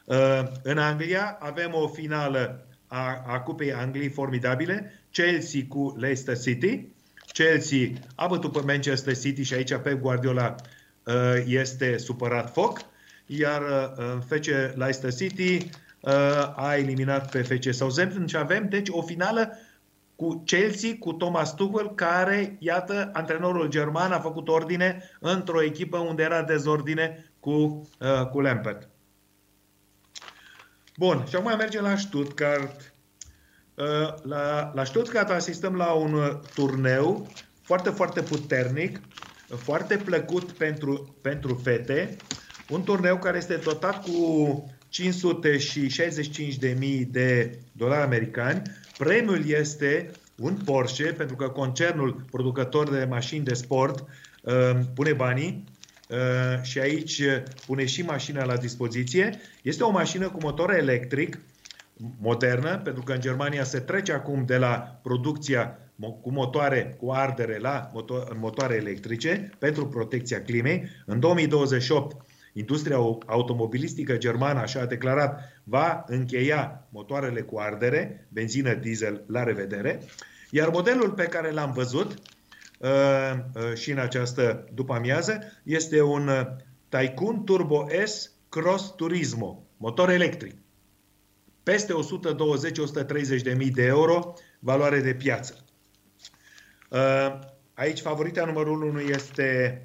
Uh, în Anglia avem o finală a, a Cupei Angliei formidabile, Chelsea cu Leicester City. Chelsea a bătut pe Manchester City și aici Pep Guardiola uh, este supărat foc, iar uh, FC Leicester City uh, a eliminat pe FC Southampton și avem deci o finală cu Chelsea, cu Thomas Tuchel, care, iată, antrenorul german a făcut ordine într-o echipă unde era dezordine cu, uh, cu Lampard. Bun, și acum mergem la Stuttgart. Uh, La, la Stuttgart asistăm la un uh, turneu foarte, foarte puternic, foarte plăcut pentru, pentru fete, un turneu care este dotat cu 565.000 de dolari americani. Premiul este un Porsche, pentru că concernul producător de mașini de sport uh, pune banii uh, și aici pune și mașina la dispoziție. Este o mașină cu motor electric, modernă, pentru că în Germania se trece acum de la producția cu motoare cu ardere la motoare electrice pentru protecția climei. În 2028 Industria automobilistică germană, așa a declarat, va încheia motoarele cu ardere, benzină, diesel, la revedere. Iar modelul pe care l-am văzut uh, uh, și în această după amiază este un uh, Tycoon Turbo S Cross Turismo, motor electric. Peste 120-130 de mii de euro valoare de piață. Aici favorita numărul 1 este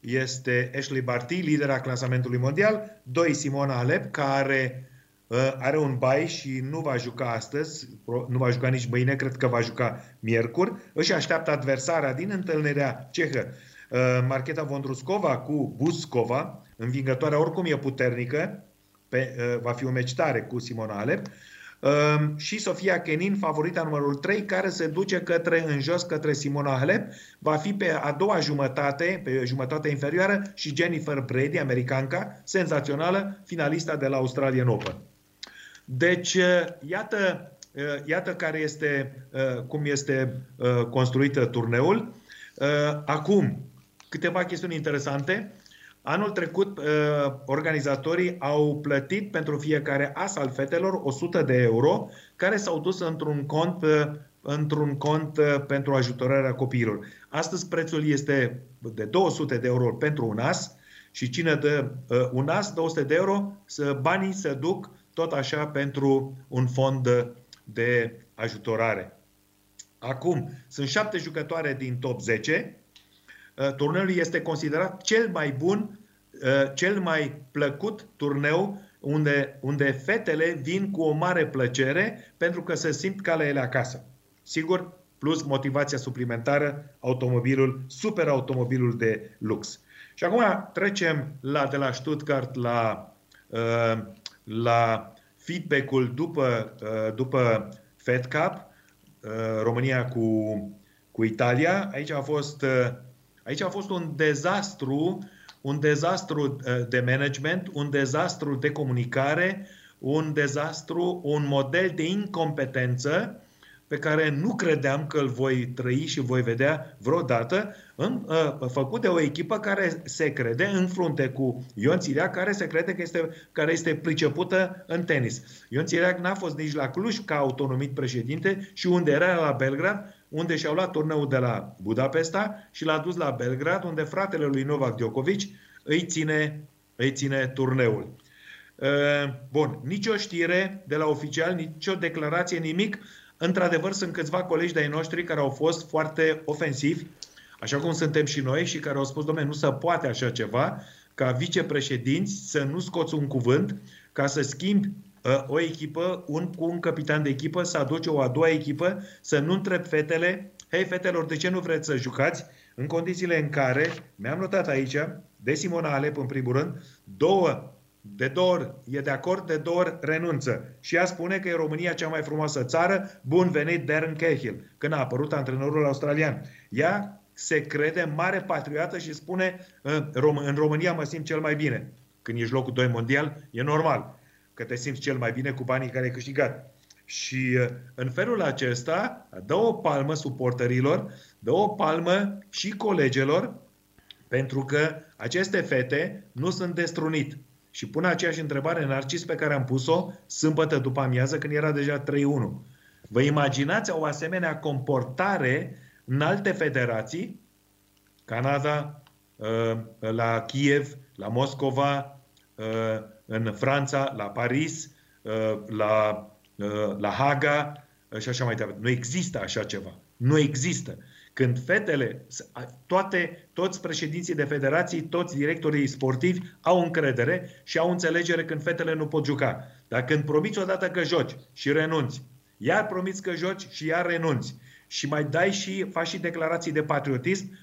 este Ashley Barty, lidera clasamentului mondial, doi Simona Alep, care uh, are un bai și nu va juca astăzi, nu va juca nici mâine, cred că va juca miercuri, își așteaptă adversarea din întâlnirea cehă, uh, Marcheta Vondruscova cu Buskova, învingătoarea oricum e puternică, pe, uh, va fi un meci tare cu Simona Alep, Ehm, și Sofia Kenin, favorita numărul 3, care se duce către în jos către Simona Halep, va fi pe a doua jumătate, pe jumătatea inferioară și Jennifer Brady, americanca, senzațională, finalista de la Australian Open. Deci, eh, iată, eh, iată care este, eh, cum este construită turneul. Acum, câteva chestiuni interesante. Anul trecut, uh, organizatorii au plătit pentru fiecare as al fetelor 100 de euro, care s-au dus într-un cont, uh, într-un cont uh, pentru ajutorarea copiilor. Astăzi prețul este de 200 de euro pentru un as și cine dă un as, 200 de euro, să banii se duc tot așa pentru un fond de ajutorare. Acum, sunt șapte jucătoare din top 10, Uh, turneul este considerat cel mai bun, uh, cel mai plăcut turneu unde, unde fetele vin cu o mare plăcere pentru că se simt ca la ele acasă. Sigur, plus motivația suplimentară, automobilul, super automobilul de lux. Și acum trecem la, de la Stuttgart la, uh, la feedback-ul după, după Fed Cup, România cu, cu Italia. Aici a fost Aici a fost un dezastru, un dezastru uh, de management, un dezastru de comunicare, un dezastru, un model de incompetență pe care nu credeam că îl voi trăi și voi vedea vreodată, în, uh, făcut de o echipă care se crede în frunte cu Ion Țiriac, care se crede că este, care este pricepută în tenis. Ion Țiriac n-a fost nici la Cluj ca autonomit președinte și unde era la Belgrad, unde și-au luat turneul de la Budapesta și l-a dus la Belgrad, unde fratele lui Novak Djokovic îi ține, îi ține turneul. Uh, bun, nicio știre de la oficial, nicio declarație, nimic. Într-adevăr, sunt câțiva colegi de-ai noștri care au fost foarte ofensivi, așa cum suntem și noi, și care au spus, domnule, nu se poate așa ceva, ca vicepreședinți să nu scoți un cuvânt, ca să schimbi uh, o echipă, un, cu un capitan de echipă, să aduce o a doua echipă, să nu întreb fetele, hei fetelor, de ce nu vreți să jucați? În condițiile în care, mi-am notat aici, de Simona Alep în primul rând, două de două ori e de acord, de două ori renunță. Și ea spune că e România cea mai frumoasă țară, bun venit Darren Cahill, când a apărut antrenorul australian. Ea se crede mare patriotă și spune în România mă simt cel mai bine. Când ești locul 2 mondial, e normal că te simți cel mai bine cu banii care ai câștigat. Și în felul acesta dă o palmă suporterilor, dă o palmă și colegelor, pentru că aceste fete nu sunt destrunit. Și pun aceeași întrebare în Narcis pe care am pus-o sâmbătă după amiază când era deja 3-1. Vă imaginați o asemenea comportare în alte federații? Canada, uh, la Kiev, la Moscova, uh, în Franța, la Paris, uh, la, la Haga și așa mai departe. Nu există așa ceva. Nu există. Când fetele, toate, toți președinții de federații, toți directorii sportivi au încredere și au înțelegere când fetele nu pot juca. Dar când promiți odată că joci și renunți, iar promiți că joci și iar renunți, și mai dai și, faci și declarații de patriotism,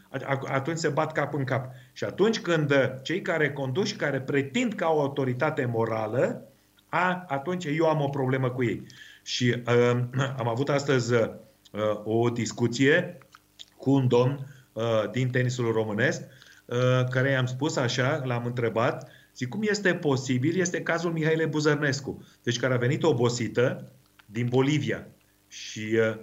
atunci se bat cap în cap. Și atunci când cei care conduc și care pretind ca o autoritate morală, a, atunci eu am o problemă cu ei. Și uh, am avut astăzi uh, o discuție cu un domn uh, din tenisul românesc, uh, care i-am spus așa, l-am întrebat, zic, cum este posibil? Este cazul Mihaile Buzărnescu, deci care a venit obosită din Bolivia și uh,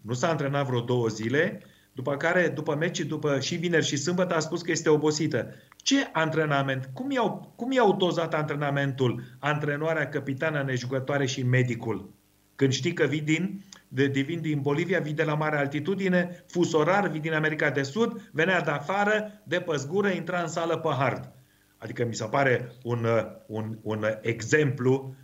nu s-a antrenat vreo două zile, după care, după meci, după și vineri și sâmbătă, a spus că este obosită. Ce antrenament? Cum i-au, cum i-au dozat antrenamentul, antrenoarea, capitana, nejucătoare și medicul? Când știi că vii din, de, de vin din Bolivia, vii de la mare altitudine, fusorar, vii din America de Sud, venea de afară, de păzgură, intra în sală pe hard. Adică mi se pare un, un, un exemplu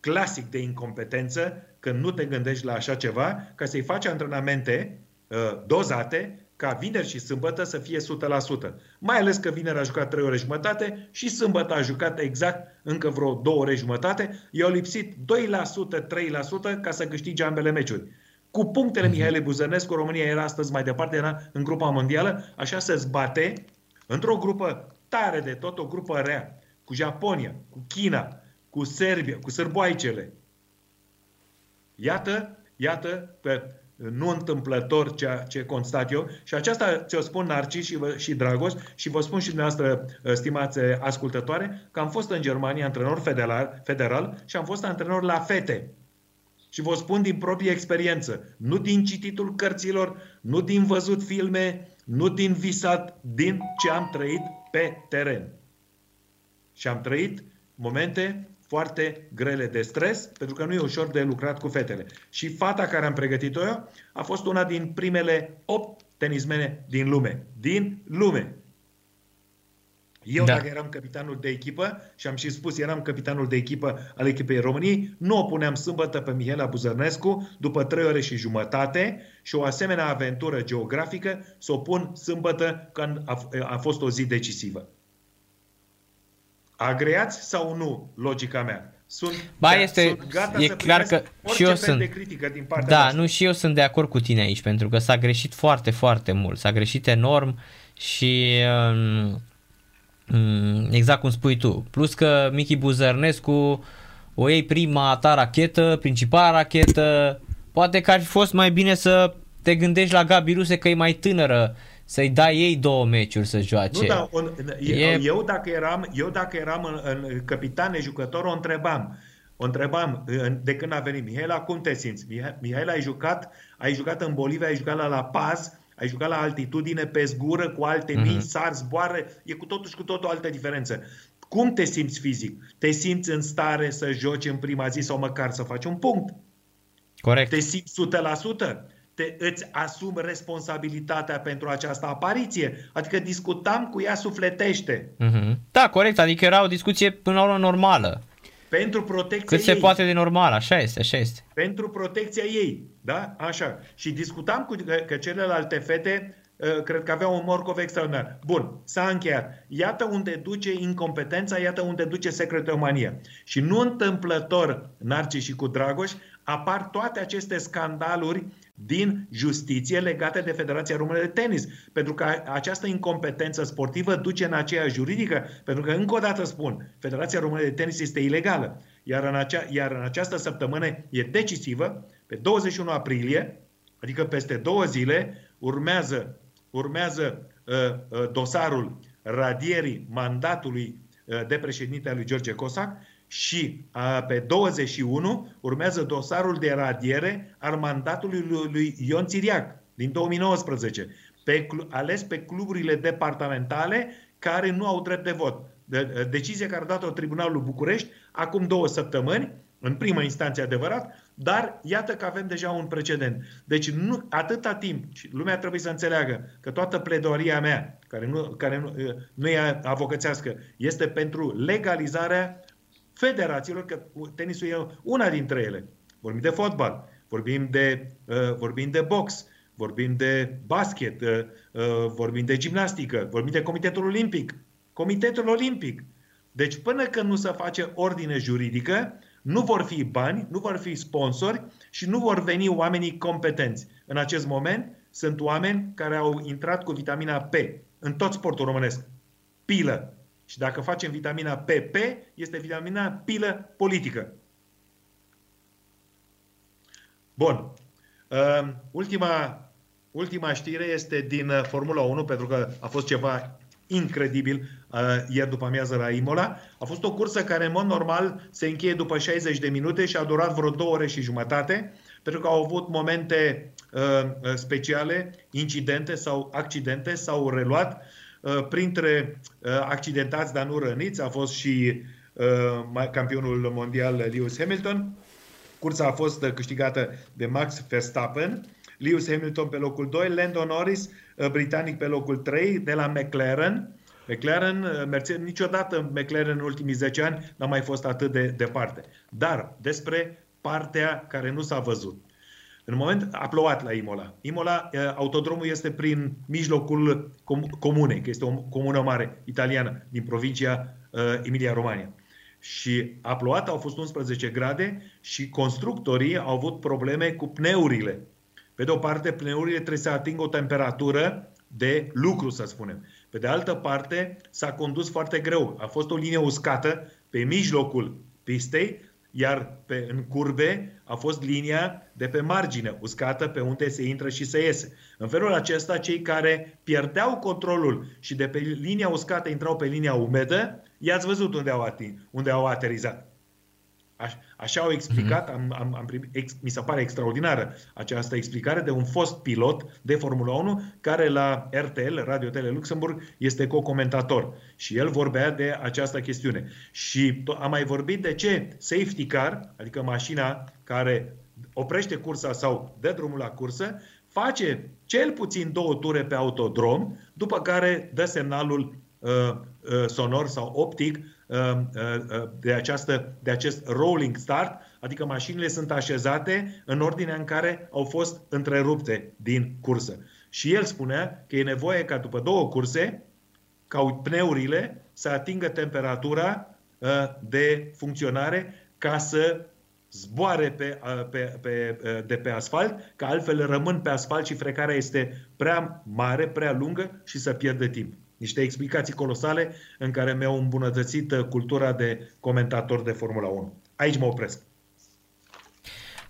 clasic de incompetență când nu te gândești la așa ceva, ca să-i faci antrenamente uh, dozate ca vineri și sâmbătă să fie 100%. Mai ales că vineri a jucat 3 ore jumătate și sâmbătă a jucat exact încă vreo 2 ore jumătate. I-au lipsit 2%, 3% ca să câștige ambele meciuri. Cu punctele mhm. Mihaile Buzănescu, România era astăzi mai departe, era în grupa mondială, așa se zbate într-o grupă tare de tot, o grupă rea, cu Japonia, cu China, cu Serbia, cu sărboaicele. Iată, iată, pe nu întâmplător ceea ce constat eu și aceasta ți-o spun Narcis și, și Dragos și vă spun și dumneavoastră, uh, stimați ascultătoare, că am fost în Germania antrenor federal, federal și am fost antrenor la fete. Și vă spun din proprie experiență, nu din cititul cărților, nu din văzut filme, nu din visat, din ce am trăit pe teren. Și am trăit momente foarte grele de stres, pentru că nu e ușor de lucrat cu fetele. Și fata care am pregătit-o eu a fost una din primele 8 tenismene din lume. Din lume. Eu, da. dacă eram capitanul de echipă, și am și spus, eram capitanul de echipă al echipei României, nu o puneam sâmbătă pe Mihaela Buzărnescu după trei ore și jumătate și o asemenea aventură geografică să o pun sâmbătă când a, a fost o zi decisivă. Agreați sau nu logica mea? Sunt, ba, este, sunt gata e să clar că și eu sunt, de critică din partea Da, noastră. nu și eu sunt de acord cu tine aici, pentru că s-a greșit foarte, foarte mult. S-a greșit enorm și um, exact cum spui tu. Plus că Michi Buzărnescu o iei prima ta rachetă, principala rachetă, poate că ar fi fost mai bine să te gândești la Gabi Ruse că e mai tânără să-i dai ei două meciuri să joace. Nu, da, un, e... eu, dacă eram, eu dacă eram în, în capitane jucător, o întrebam. O întrebam de când a venit Mihaela, cum te simți? Mihaela, ai jucat, ai jucat în Bolivia, ai jucat la La Paz, ai jucat la altitudine, pe zgură, cu alte mm-hmm. mii, sar, zboare, e cu totul și cu totul o altă diferență. Cum te simți fizic? Te simți în stare să joci în prima zi sau măcar să faci un punct? Corect. Te simți 100%? Te, îți asumi responsabilitatea pentru această apariție. Adică discutam cu ea sufletește. Mm-hmm. Da, corect. Adică era o discuție până la urmă normală. Pentru protecția Cât ei. se poate de normal, așa este, așa este. Pentru protecția ei, da? Așa. Și discutam cu că, că celelalte fete uh, cred că aveau un morcov extraordinar. Bun, s-a încheiat. Iată unde duce incompetența, iată unde duce secretomania. Și nu întâmplător, Narcis și cu Dragoș, apar toate aceste scandaluri din justiție legate de Federația Română de Tenis. Pentru că această incompetență sportivă duce în aceea juridică, pentru că, încă o dată spun, Federația Română de Tenis este ilegală. Iar în, acea, iar în această săptămână e decisivă, pe 21 aprilie, adică peste două zile, urmează, urmează uh, uh, dosarul radierii mandatului uh, de președinte al lui George Cosac și a, pe 21 urmează dosarul de radiere al mandatului lui, lui Ion Țiriac din 2019, pe, ales pe cluburile departamentale care nu au drept de vot. De, decizie care a dat-o Tribunalul București acum două săptămâni, în prima instanță adevărat, dar iată că avem deja un precedent. Deci nu, atâta timp, și lumea trebuie să înțeleagă că toată pledoaria mea, care nu, care nu, nu e avocățească, este pentru legalizarea federațiilor, că tenisul e una dintre ele. Vorbim de fotbal, vorbim de, uh, vorbim de box, vorbim de basket, uh, uh, vorbim de gimnastică, vorbim de Comitetul Olimpic. Comitetul Olimpic. Deci până când nu se face ordine juridică, nu vor fi bani, nu vor fi sponsori și nu vor veni oamenii competenți. În acest moment sunt oameni care au intrat cu vitamina P în tot sportul românesc. Pilă, Și dacă facem vitamina PP, este vitamina pilă politică. Bun. Uh, ultima, ultima știre este din uh, Formula 1, pentru că a fost ceva incredibil uh, ieri după amiază la Imola. A fost o cursă care în mod normal se încheie după 60 de minute și a durat vreo două ore și jumătate, pentru că au avut momente uh, speciale, incidente sau accidente, s-au reluat. Uh, printre uh, accidentați, dar nu răniți, a fost și uh, campionul mondial Lewis Hamilton. Cursa a fost câștigată de Max Verstappen, Lewis Hamilton pe locul 2, Lando Norris, britanic pe locul 3, de la McLaren. McLaren, Mercedes, niciodată McLaren în ultimii 10 ani n-a mai fost atât de departe. Dar despre partea care nu s-a văzut. În moment a plouat la Imola. Imola, autodromul este prin mijlocul comunei, că este o comună mare italiană din provincia Emilia-Romagna. Și a plouat, au fost 11 grade și constructorii au avut probleme cu pneurile. Pe de o parte, pneurile trebuie să atingă o temperatură de lucru, să spunem. Pe de altă parte, s-a condus foarte greu. A fost o linie uscată pe mijlocul pistei iar pe, în curbe a fost linia de pe margine, uscată pe unde se intră și se iese. În felul acesta, cei care pierdeau controlul și de pe linia uscată intrau pe linia umedă, i-ați văzut unde au, ating, unde au aterizat. Așa au explicat, am, am, am primit, ex, mi se pare extraordinară această explicare de un fost pilot de Formula 1 care la RTL, Radio Tele Luxemburg, este co-comentator. Și el vorbea de această chestiune. Și am mai vorbit de ce safety car, adică mașina care oprește cursa sau dă drumul la cursă, face cel puțin două ture pe autodrom, după care dă semnalul uh, uh, sonor sau optic Um, uh, uh, de, această, de acest rolling start, adică mașinile sunt așezate în ordinea în care au fost întrerupte din cursă. Și el spunea că e nevoie ca după două curse, ca pneurile să atingă temperatura uh, de funcționare ca să zboare pe, pe, pe, de pe asfalt, că altfel rămân pe asfalt și frecarea este prea mare, prea lungă și să pierde timp. Niște explicații colosale în care mi-au îmbunătățit uh, cultura de comentator de Formula 1. Aici mă opresc.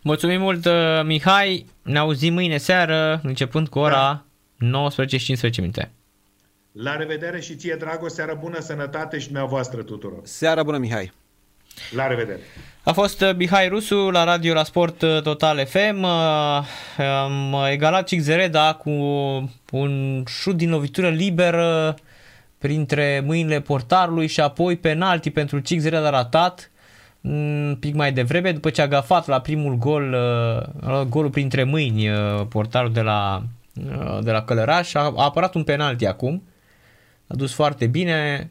Mulțumim mult, uh, Mihai. Ne auzim mâine seară, începând cu ora da. 19.15 minute. La revedere și ție, Drago, seară bună, sănătate și dumneavoastră tuturor. Seară bună, Mihai. La revedere. A fost uh, Mihai Rusu la radio la Sport Total FM. Am egalat Cixereda cu un șut din lovitură liberă printre mâinile portarului și apoi penalti pentru Cixereda ratat un pic mai devreme după ce a gafat la primul gol uh, golul printre mâini uh, portarul de la, de la Călăraș a, a apărat un penalti acum a dus foarte bine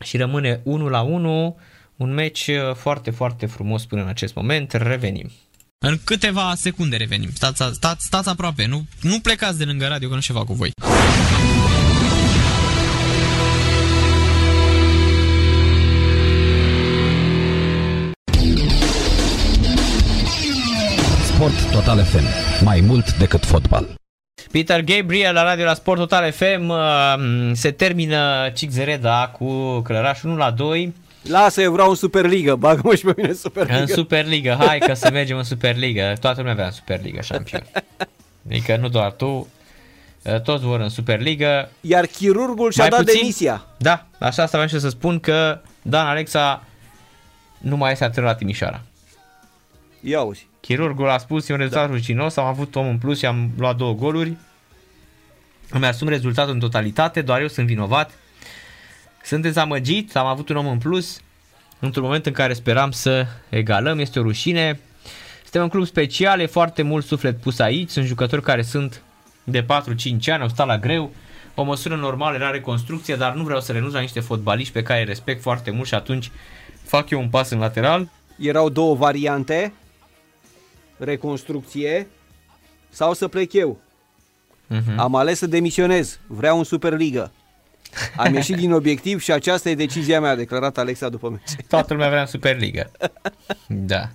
și rămâne 1 la 1 un meci uh, foarte, foarte frumos până în acest moment. Revenim. În câteva secunde revenim. Stați, stați, stați aproape. Nu, nu plecați de lângă radio, că nu ceva cu voi. Sport Total FM. Mai mult decât fotbal. Peter Gabriel la radio la Sport Total FM uh, se termină Cixereda cu Clăraș 1 la 2 Lasă, eu vreau în Superliga, bagă-mă și pe mine în Superliga. În Superliga, hai că să mergem în Superliga. Toată lumea vrea în Superliga, șampion. Adică nu doar tu, ă, toți vor în Superliga. Iar chirurgul și-a dat puțin, demisia. Da, așa asta vreau și să spun că Dan Alexa nu mai este antrenor la Timișoara. Ia uzi. Chirurgul a spus, e un rezultat da. ruginos, am avut om în plus și am luat două goluri. Îmi asum rezultatul în totalitate, doar eu sunt vinovat sunt dezamăgit, am avut un om în plus, într-un moment în care speram să egalăm, este o rușine. Suntem un club special, e foarte mult suflet pus aici, sunt jucători care sunt de 4-5 ani, au stat la greu, o măsură normală era reconstrucție, dar nu vreau să renunț la niște fotbaliști pe care îi respect foarte mult și atunci fac eu un pas în lateral. Erau două variante, reconstrucție sau să plec eu. Uh-huh. Am ales să demisionez, vreau un Superliga. Am ieșit din obiectiv și aceasta e decizia mea, a declarat Alexa după meci. Toată lumea vrea în Superliga. Da.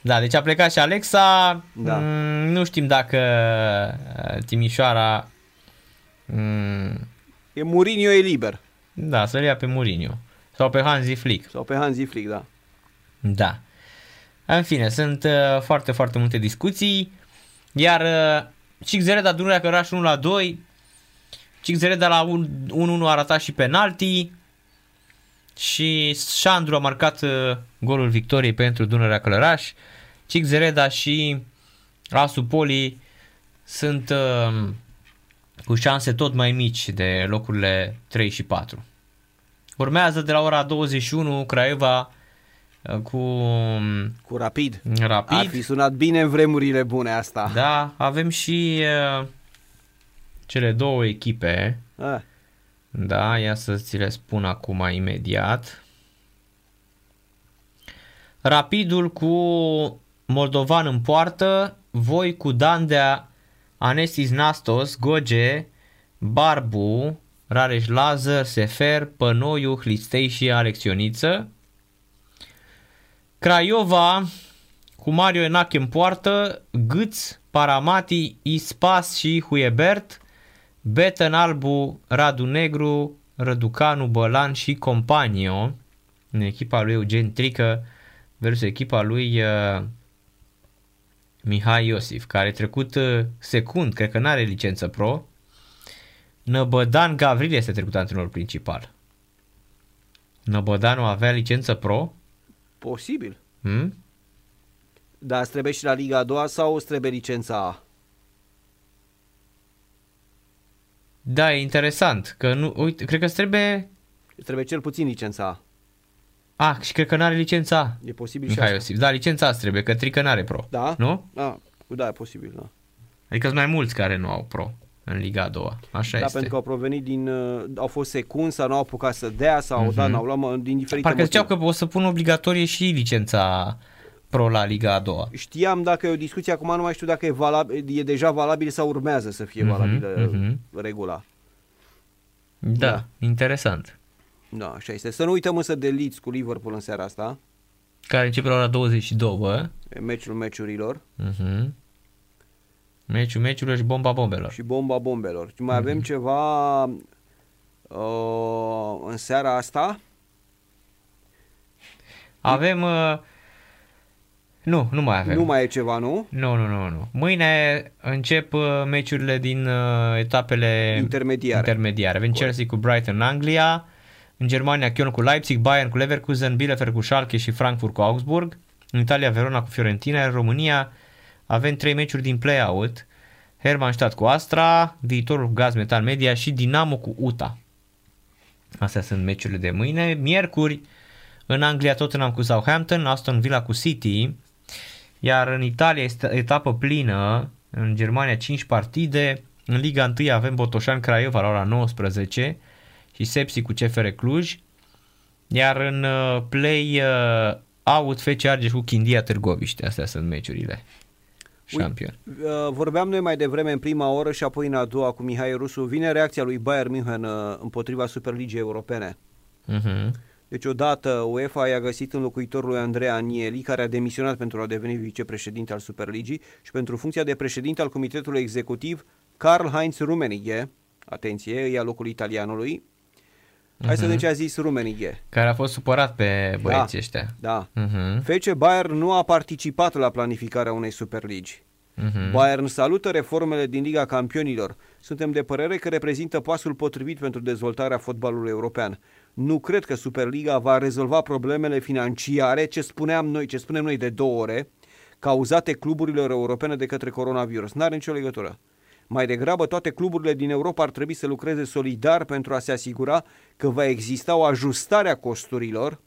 Da, deci a plecat și Alexa. Da. Mm, nu știm dacă uh, Timișoara... Mm, e Mourinho e liber. Da, să-l ia pe Mourinho. Sau pe Hansi Flick. Sau pe Hansi Flick, da. Da. În fine, sunt uh, foarte, foarte multe discuții. Iar uh, Cixereda Dunărea Căraș 1 la 2. Cixereda la 1-1 a ratat și penalti. Și Șandru a marcat uh, golul victoriei pentru Dunărea Călăraș. Cixereda și Asu Poli sunt uh, cu șanse tot mai mici de locurile 3 și 4. Urmează de la ora 21 Craiova uh, cu Cu rapid. Rapid. Ar fi sunat bine în vremurile bune asta. Da, avem și uh, cele două echipe. Ah, Da, ia să ți le spun acum imediat. Rapidul cu Moldovan în poartă, voi cu Dandea, Anesis Nastos, Goge, Barbu, Rareș Lazar, Sefer, Pănoiu, Hlistei și Alexioniță. Craiova cu Mario Enache în poartă, Gâț, Paramati, Ispas și Huiebert, Betă în albu, Radu Negru, Răducanu, Bălan și Companio în echipa lui Eugen Trică versus echipa lui uh, Mihai Iosif, care a trecut uh, secund, cred că n-are licență pro. Năbădan Gavril este trecut antrenorul principal. Năbădanu avea licență pro? posibil. Hmm? Dar îți trebuie și la Liga a doua sau îți trebuie licența A? Da, e interesant, că nu, uite, cred că îți trebuie... Îți trebuie cel puțin licența A. Ah, și cred că n-are licența A. E posibil și Mihai asta. Iosif. Da, licența asta trebuie, că Trică n-are pro. Da? Nu? Da, da, e posibil, da. Adică sunt mai mulți care nu au pro în Liga a doua. Așa da, este. pentru că au provenit din, uh, au fost secund sau nu au apucat să dea sau, da, n-au luat mă, din diferite Mhm. Parcă ziceau motive. că o să pun obligatorie și licența pro la Liga a doua. Știam dacă e o discuție, acum nu mai știu dacă e, valabil, e deja valabil sau urmează să fie Mhm, valabilă mhm. regula. Da, Da. interesant. Da, așa este. Să nu uităm însă de Leeds cu Liverpool în seara asta, Care începe la ora 22, bă. e meciul meciurilor Uh-huh. Meciul meciurilor și bomba bombelor. și bomba bombelor. Și mai Mhm. avem ceva uh, în seara asta, Avem... Uh... Nu, nu mai avem. nu mai e ceva, nu? Nu, nu, nu, nu. Mâine încep uh, meciurile din uh, etapele Intermediare. intermediare. Avem Chelsea cu Brighton în Anglia, în Germania Köln cu Leipzig, Bayern cu Leverkusen, Bielefeld cu Schalke și Frankfurt cu Augsburg, în Italia Verona cu Fiorentina, în România avem trei meciuri din play-out, Hermannstadt cu Astra, viitorul cu Gaz Metal Media și Dinamo cu UTA. Astea sunt meciurile de mâine. Miercuri, în Anglia Tottenham cu Southampton, Aston Villa cu City, iar în Italia este etapă plină, în Germania 5 partide, în Liga 1 avem Botoșan Craiova la ora 19 și Sepsi cu CFR Cluj, iar în uh, play uh, out FC Argeș cu Chindia Târgoviște, astea sunt meciurile. Șampion. Uh, Vorbeam noi mai devreme în prima oră și apoi în a doua cu Mihai Rusu. Vine reacția lui Bayern München uh, împotriva Superligii Europene. Uh-huh. Deci odată UEFA i-a găsit înlocuitorul lui Andrei Anieli, care a demisionat pentru a deveni vicepreședinte al Superligii și pentru funcția de președinte al Comitetului Executiv, Karl-Heinz Rummenigge, atenție, ia locul italianului. Hai să vedem ce a zis Rummenigge. Care a fost supărat pe băieții Da. ăștia. Da. Uh-huh. FC Bayern nu a participat la planificarea unei Superligi. Uh-huh. Bayern salută reformele din Liga Campionilor. Suntem de părere că reprezintă pasul potrivit pentru dezvoltarea fotbalului european. Nu cred că Superliga va rezolva problemele financiare, ce spuneam noi, ce spunem noi de două ore, cauzate cluburilor europene de către coronavirus. N-are nicio legătură. Mai degrabă, toate cluburile din Europa ar trebui să lucreze solidar pentru a se asigura că va exista o ajustare a costurilor,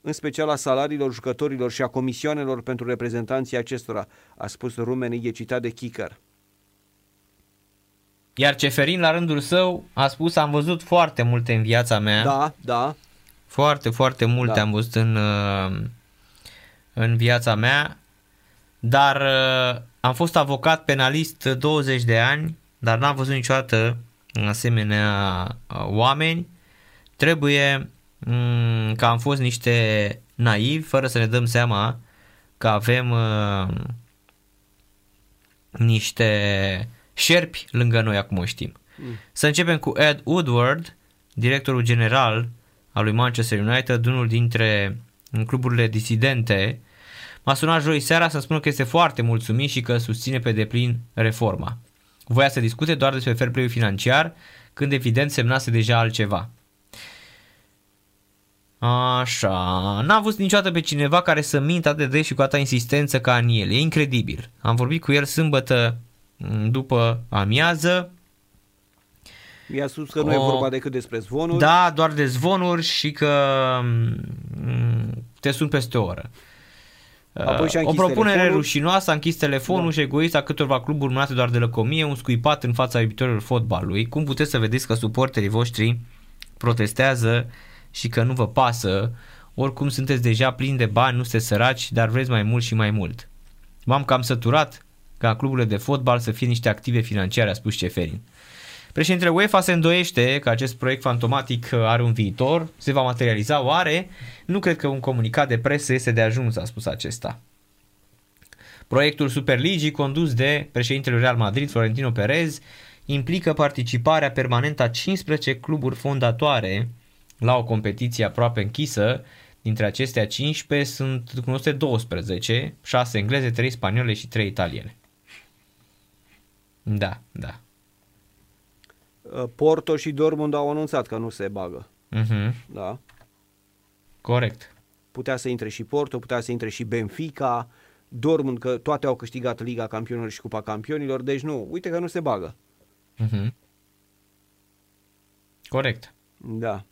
în special a salariilor jucătorilor și a comisioanelor pentru reprezentanții acestora, a spus Rumenighe citat de Kicker. Iar Ceferin la rândul său a spus am văzut foarte multe în viața mea. Da, da, Foarte, foarte multe Da. am văzut în, uh, în viața mea, dar uh, am fost avocat penalist 20 de ani, dar n-am văzut niciodată asemenea uh, oameni. Trebuie mm, că am fost niște naivi, fără să ne dăm seama că avem uh, niște șerpi lângă noi, acum o știm. Să începem cu Ed Woodward, directorul general al lui Manchester United, unul dintre cluburile disidente, m-a sunat joi seara să spună că este foarte mulțumit și că susține pe deplin reforma. Voia să discute doar despre fair play financiar, când evident semnase deja altceva. Așa, n-a avut niciodată pe cineva care să mintă atât de des și cu atâta insistență ca în el. E incredibil. Am vorbit cu el sâmbătă m, după amiază. Mi-a spus că nu e O- vorba decât despre zvonuri. Da, doar de zvonuri și că m, te sun peste o oră. Apoi și-a o închis propunere telefonul. rușinoasă, a închis telefonul Da. și egoist a câtorva cluburi mânate doar de lăcomie, un scuipat în fața iubitorilor fotbalului. Cum puteți să vedeți că suporterii voștri protestează și că nu vă pasă, oricum sunteți deja plini de bani, nu sunteți săraci, dar vreți mai mult și mai mult. M-am cam săturat ca cluburile de fotbal să fie niște active financiare, a spus Ceferin. Președintele UEFA se îndoiește că acest proiect fantomatic are un viitor, se va materializa oare? Nu cred că un comunicat de presă este de ajuns, a spus acesta. Proiectul Superligii, condus de președintele Real Madrid, Florentino Perez, implică participarea permanentă a 15 cluburi fondatoare la o competiție aproape închisă. Dintre acestea 15 sunt cunoscute 12, 6 engleze, 3 spaniole și 3 italiene. Da, da. Uh, Porto și Dortmund au anunțat că nu se bagă. Mhm. Da. Corect. Putea să intre și Porto, putea să intre și Benfica, Dortmund, că toate au câștigat Liga Campionilor și Cupa Campionilor, deci nu, uite că nu se bagă. Mhm. Corect. Da.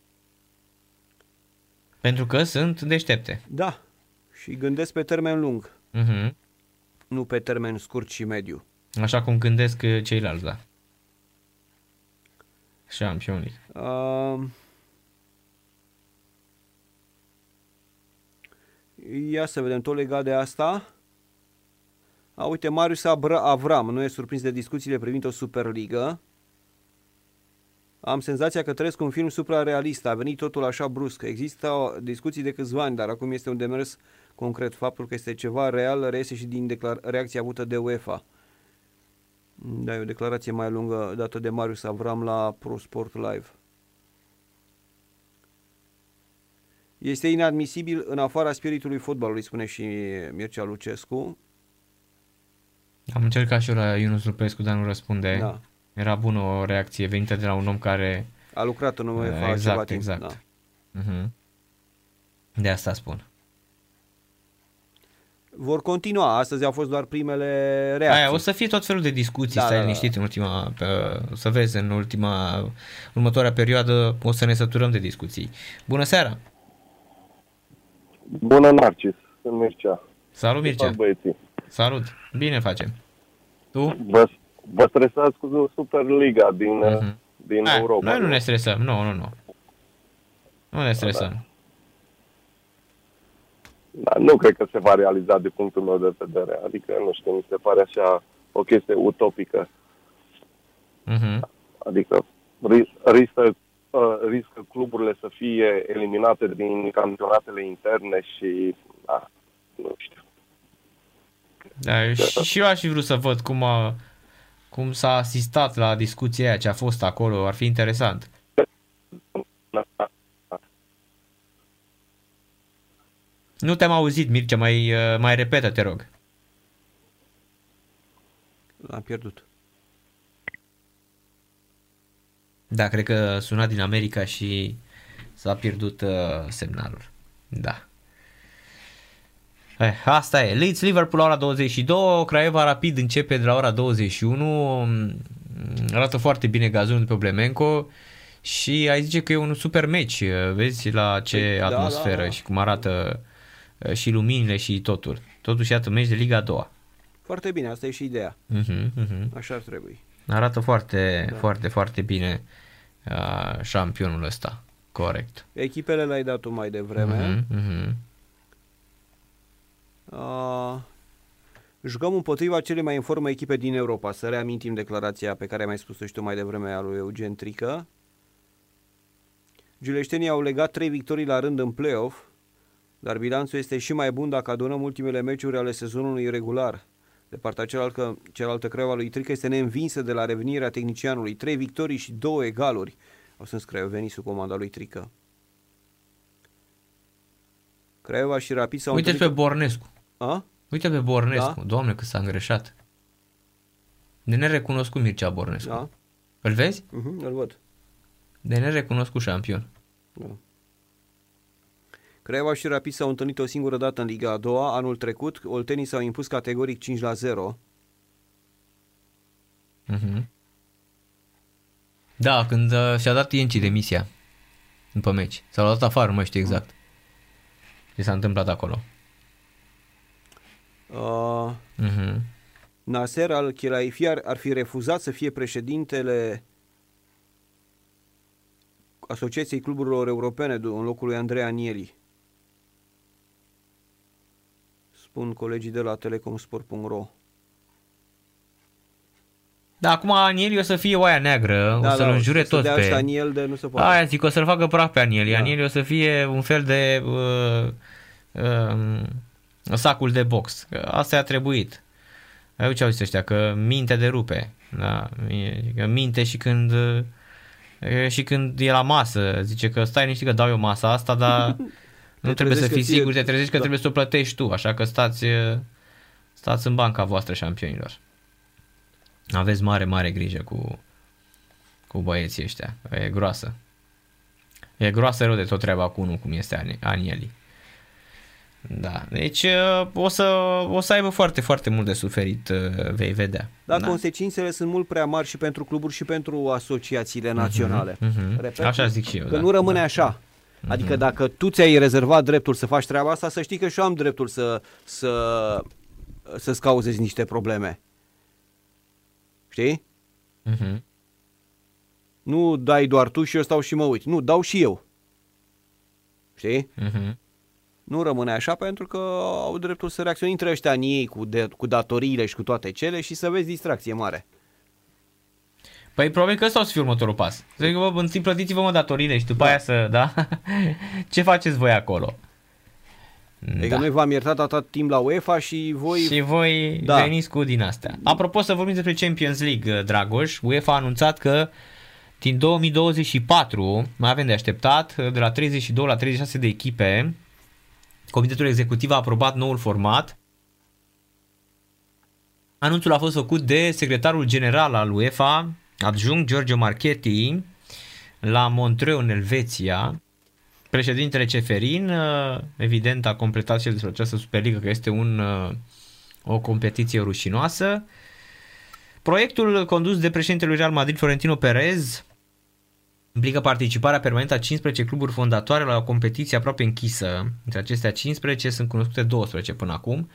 Pentru că sunt deștepte. Da. Și gândesc pe termen lung, Mhm. nu pe termen scurt și mediu. Așa cum gândesc uh, ceilalți, da. Champion League. Uh, ia să vedem, tot legat de asta. A, uite, Marius Abra- Avram nu e surprins de discuțiile privind o Superligă. Am senzația că trăiesc un film suprarealist, a venit totul așa brusc. Există discuții de câțiva ani, dar acum este un demers concret. Faptul că este ceva real reiese și din declar- reacția avută de UEFA. Da, e o declarație mai lungă dată de Marius Avram la Pro Sport Live. Este inadmisibil în afara spiritului fotbalului, spune și Mircea Lucescu. Am încercat și eu la Ionus Lupescu, dar nu răspunde. Da. Era bună o reacție venită de la un om care... A lucrat în UEFA exact, ceva timp. exact. Da. Mhm. De asta spun. Vor continua. Astăzi au fost doar primele reacții. Aia, o să fie tot felul de discuții, Da, stai da, da. liniștit în ultima, pe, să vezi, în ultima, următoarea perioadă o să ne săturăm de discuții. Bună seara! Bună, Narcis. Sunt Mircea. Salut Ce Mircea! fac băieții? Salut! Bine facem! Tu? Vă, vă stresați cu Superliga din, Mhm. din A, Europa. Noi nu ne stresăm, nu, nu, nu. Nu ne stresăm. Da, nu cred că se va realiza de punctul meu de vedere. Adică, nu știu, mi se pare așa o chestie utopică. Mhm. Adică ris- riscă, uh, riscă cluburile să fie eliminate din campionatele interne și, da, nu știu. Da, și, și eu aș fi vrut să văd cum, a, cum s-a asistat la discuția aia ce a fost acolo, ar fi interesant. Nu te-am auzit, Mircea, mai, uh, mai repetă, te rog. L-am pierdut. Da, cred că suna din America și s-a pierdut uh, semnalul. Da. Eh, asta e. Leeds Liverpool la ora 22, Craiova Rapid începe de la ora 21. Mm, Arată foarte bine gazonul de pe Oblemenco și ai zice că e un super meci. uh, Vezi la ce Păi, da, atmosferă da, da. și cum arată uh, și luminile și totul. Totuși, iată, meci de Liga a doua. Foarte bine, asta e și ideea. Uh-huh, uh-huh. Așa ar trebui. Arată foarte, da. foarte, foarte bine uh, șampionul ăsta. Corect. Echipele le-ai dat tu mai devreme. Mhm, mhm. Uh, jucăm împotriva cele mai în formă echipe din Europa. Să reamintim declarația pe care ai mai spus-o și tu mai devreme a lui Eugen Trică. Giuleștenii au legat trei victorii la rând în play-off, dar bilanțul este și mai bun dacă adunăm ultimele meciuri ale sezonului regular. De partea cealaltă, cealaltă Craiova lui Trică este neînvinsă de la revenirea tehnicianului. Trei victorii și două egaluri. O să-mi scriu Venisul comanda lui Trică. Craiova și Rapid s-au Uite pe întâlnit... Bornescu. A? Uite pe Bornescu. Da. Doamne, cât s-a îngreșat. De nerecunoscut Mircea Bornescu. Da? Îl vezi? Uh-huh, îl văd. De nerecunoscut șampion. Da. Craiova și Rapid s-au întâlnit o singură dată în Liga a doua, anul trecut. Oltenii s-au impus categoric 5 la 0. Uh-huh. Da, când uh, și-a dat Ienci demisia după meci. S-a luat afară, nu mai știu exact. Ce s-a întâmplat acolo. Uh, Uh-huh. Nasser al Khelaifi ar, ar fi refuzat să fie președintele Asociației Cluburilor Europene în locul lui Andrei Anieli. Spun colegii de la telecomsport.ro Da, acum Anieli o să fie oaia neagră, o să-l înjure să tot dea pe... ăștia Aniel de nu se poate. Aia zic, o să-l facă praf pe Anieli. Da. Anieli o să fie un fel de uh, uh, sacul de box. Că Asta i-a trebuit. Ai ce au zis ăștia, că minte de rupe. Da? E- Că minte și când e, și când e la masă. Zice că stai niște că dau eu masa asta, dar nu trebuie să trezești că fii ție- sigur, te trezești că da. trebuie să o plătești tu, așa că stați, e, stați în banca voastră șampionilor. Aveți mare, mare grijă cu, cu băieții ăștia. E groasă. E groasă rău de tot treaba cu unul cum este Ani- Anieli. Da, deci uh, o să, o să aibă foarte, foarte mult de suferit, uh, vei vedea. Dar consecințele sunt mult prea mari și pentru cluburi și pentru asociațiile naționale. mhm. Repet, Așa zic și eu, Că da. nu rămâne Da. așa. Adică dacă tu ți-ai rezervat dreptul să faci treaba asta, să știi că și eu am dreptul să, să, să-ți cauzezi niște probleme. Știi? Mhm. Nu dai doar tu și eu stau și mă uit. Nu, dau și eu. Știi? Mhm. Nu rămâne așa pentru că au dreptul să reacționeze între ăștia în ei cu, de, cu datoriile și cu toate cele și să vezi distracție mare. Păi probabil că ăsta o să fie următorul pas. Să zic, bă, întâi plătiți-vă mă datoriile și după aia să, da? Ce faceți voi acolo? Adică noi v-am iertat atât timp la UEFA și voi... Și voi Da. da. veniți cu din astea. Apropo să vorbim despre Champions League, Dragoș, UEFA a anunțat că din 2024 mai avem de așteptat, de la 32 la 36 de echipe, Comitetul Executiv a aprobat noul format. Anunțul a fost făcut de secretarul general al UEFA, adjunct Giorgio Marchetti, la Montreux, în Elveția. Președintele Ceferin, uh, evident, a completat și el despre această Superligă, că este un, uh, o competiție rușinoasă. Proiectul condus de președintele lui Real Madrid, Florentino Perez, implică participarea permanentă a 15 cluburi fondatoare la o competiție aproape închisă. Între acestea 15 sunt cunoscute 12 până acum.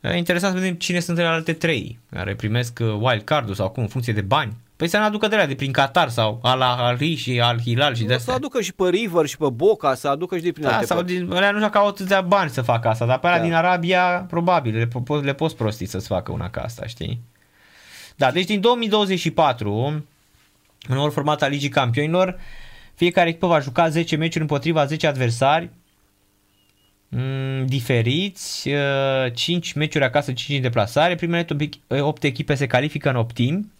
E Interesant să vedem cine sunt alte trei care primesc uh, wild card-ul sau cum, în funcție de bani. Păi să ne aducă de la de prin Qatar sau al Ahly și al Hilal și de Să astea. aducă și pe River și pe Boca, să aducă și de prin Da, alte sau părți. din, alea nu știu că au atâția bani să facă asta, dar pe alea Da. din Arabia, probabil, le, po- le poți prosti să-ți facă una ca asta, știi? Da, deci din 2024, în noul format al Ligii Campionilor, fiecare echipă va juca 10 meciuri împotriva 10 adversari mm, diferiți, 5 meciuri acasă, 5 în deplasare, primele 8 echipe se califică în optim,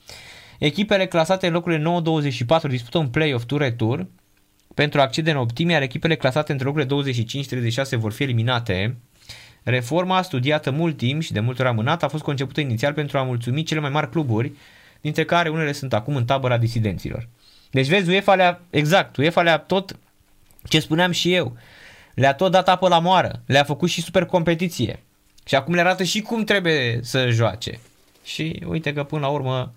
echipele clasate în locurile 9-24 dispută un play-off tur-retur, pentru a accede în optime, iar echipele clasate între locurile 25-36 vor fi eliminate. Reforma, studiată mult timp și de multe ori amânată, a fost concepută inițial pentru a mulțumi cele mai mari cluburi, dintre care unele sunt acum în tabăra disidenților. Deci vezi, UEFA le-a, exact, UEFA le-a tot, ce spuneam și eu, le-a tot dat apă la moară, le-a făcut și super competiție. Și acum le arată și cum trebuie să joace. Și uite că până la urmă, um, um,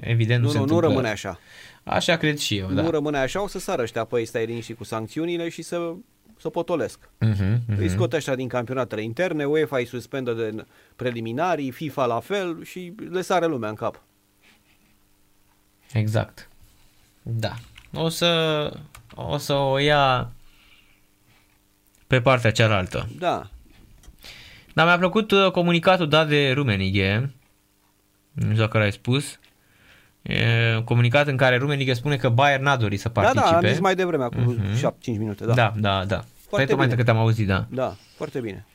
evident nu, Nu, se nu, nu întâmplă. rămâne așa. Așa cred și eu, da. Nu rămâne așa, o să sară ăștia pe stai liniștit cu sancțiunile și să, să potolesc. Mhm, Îi mhm. scot ăștia din campionatele interne, UEFA îi suspendă de preliminarii, FIFA la fel și le sare lumea în cap. Exact. Da. O să, o să o ia pe partea cealaltă. Da. Dar mi-a plăcut uh, comunicatul dat de Rumenighe, nu știu dacă l-ai spus, e, un comunicat în care Rumenighe spune că Bayern n-a dorit să Da, participe. da, am zis mai devreme, acum Mhm. 7-5 minute. Da, Da, da, da. Păi Foarte tocmai bine. că te-am auzit, da. Da, foarte bine.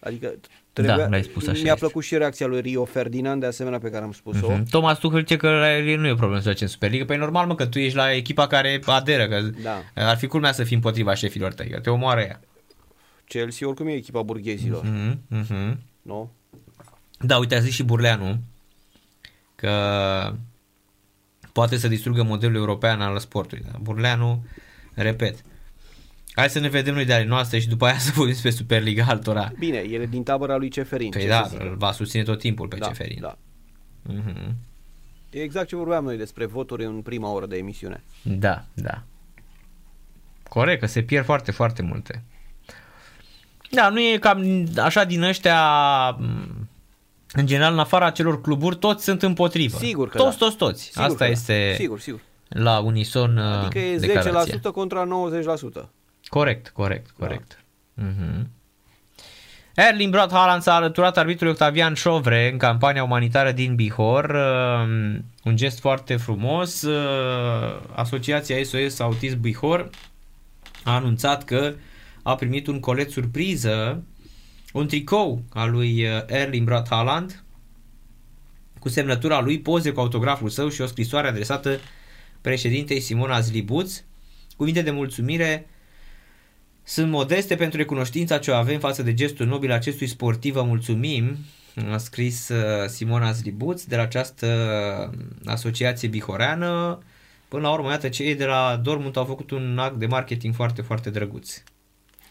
Adică trebuia, Da, l-ai spus așa Mi-a este. plăcut și reacția lui Rio Ferdinand, de asemenea, pe care am spus-o. Mhm. Thomas Tuchel zice că la el nu e o problemă să joace în Superliga. Păi normal mă că tu ești la echipa care aderă, că Da. ar fi culmea să fii împotriva șefilor tăi, că te omoară ea. Chelsea oricum e echipa burghezilor, Mhm, mhm. nu? Da, uite, a zis și Burleanu că poate să distrugă modelul european al sportului. Da? Burleanu, repet, hai să ne vedem noi de ale noastre și după aia să vorbim despre Superliga altora. Bine, el e din tabăra lui Ceferin. Păi ce da, să zic? îl va susține tot timpul pe da, Ceferin. Da. Mhm. E exact ce vorbeam noi despre voturi în prima oră de emisiune. Da, da. Corect, că se pierd foarte, foarte multe. Da, nu e cam așa din ăștia, m, în general, în afara celor cluburi, toți sunt împotrivă. Sigur că toți, da. toți, toți. Sigur Asta că da. este Sigur, sigur. la unison Adică e 10% declarația. contra 90%. Corect, corect, corect. Mhm. Erling Brot Haaland s-a alăturat arbitrului Octavian Șovre în campania umanitară din Bihor. Uh, Un gest foarte frumos. Uh, Asociația SOS Autism Bihor a anunțat că a primit un colet surpriză, un tricou al lui uh, Erling Brot Haaland cu semnătura lui, poze cu autograful său și o scrisoare adresată președintei Simona Zlibuț. Cuvinte de mulțumire sunt modeste pentru recunoștința ce o avem față de gestul nobil acestui sportiv. Vă mulțumim, a scris uh, Simona Zlibuț de la această asociație bihoreană. Până la urmă, iată, cei de la Dortmund au făcut un act de marketing foarte, foarte drăguț.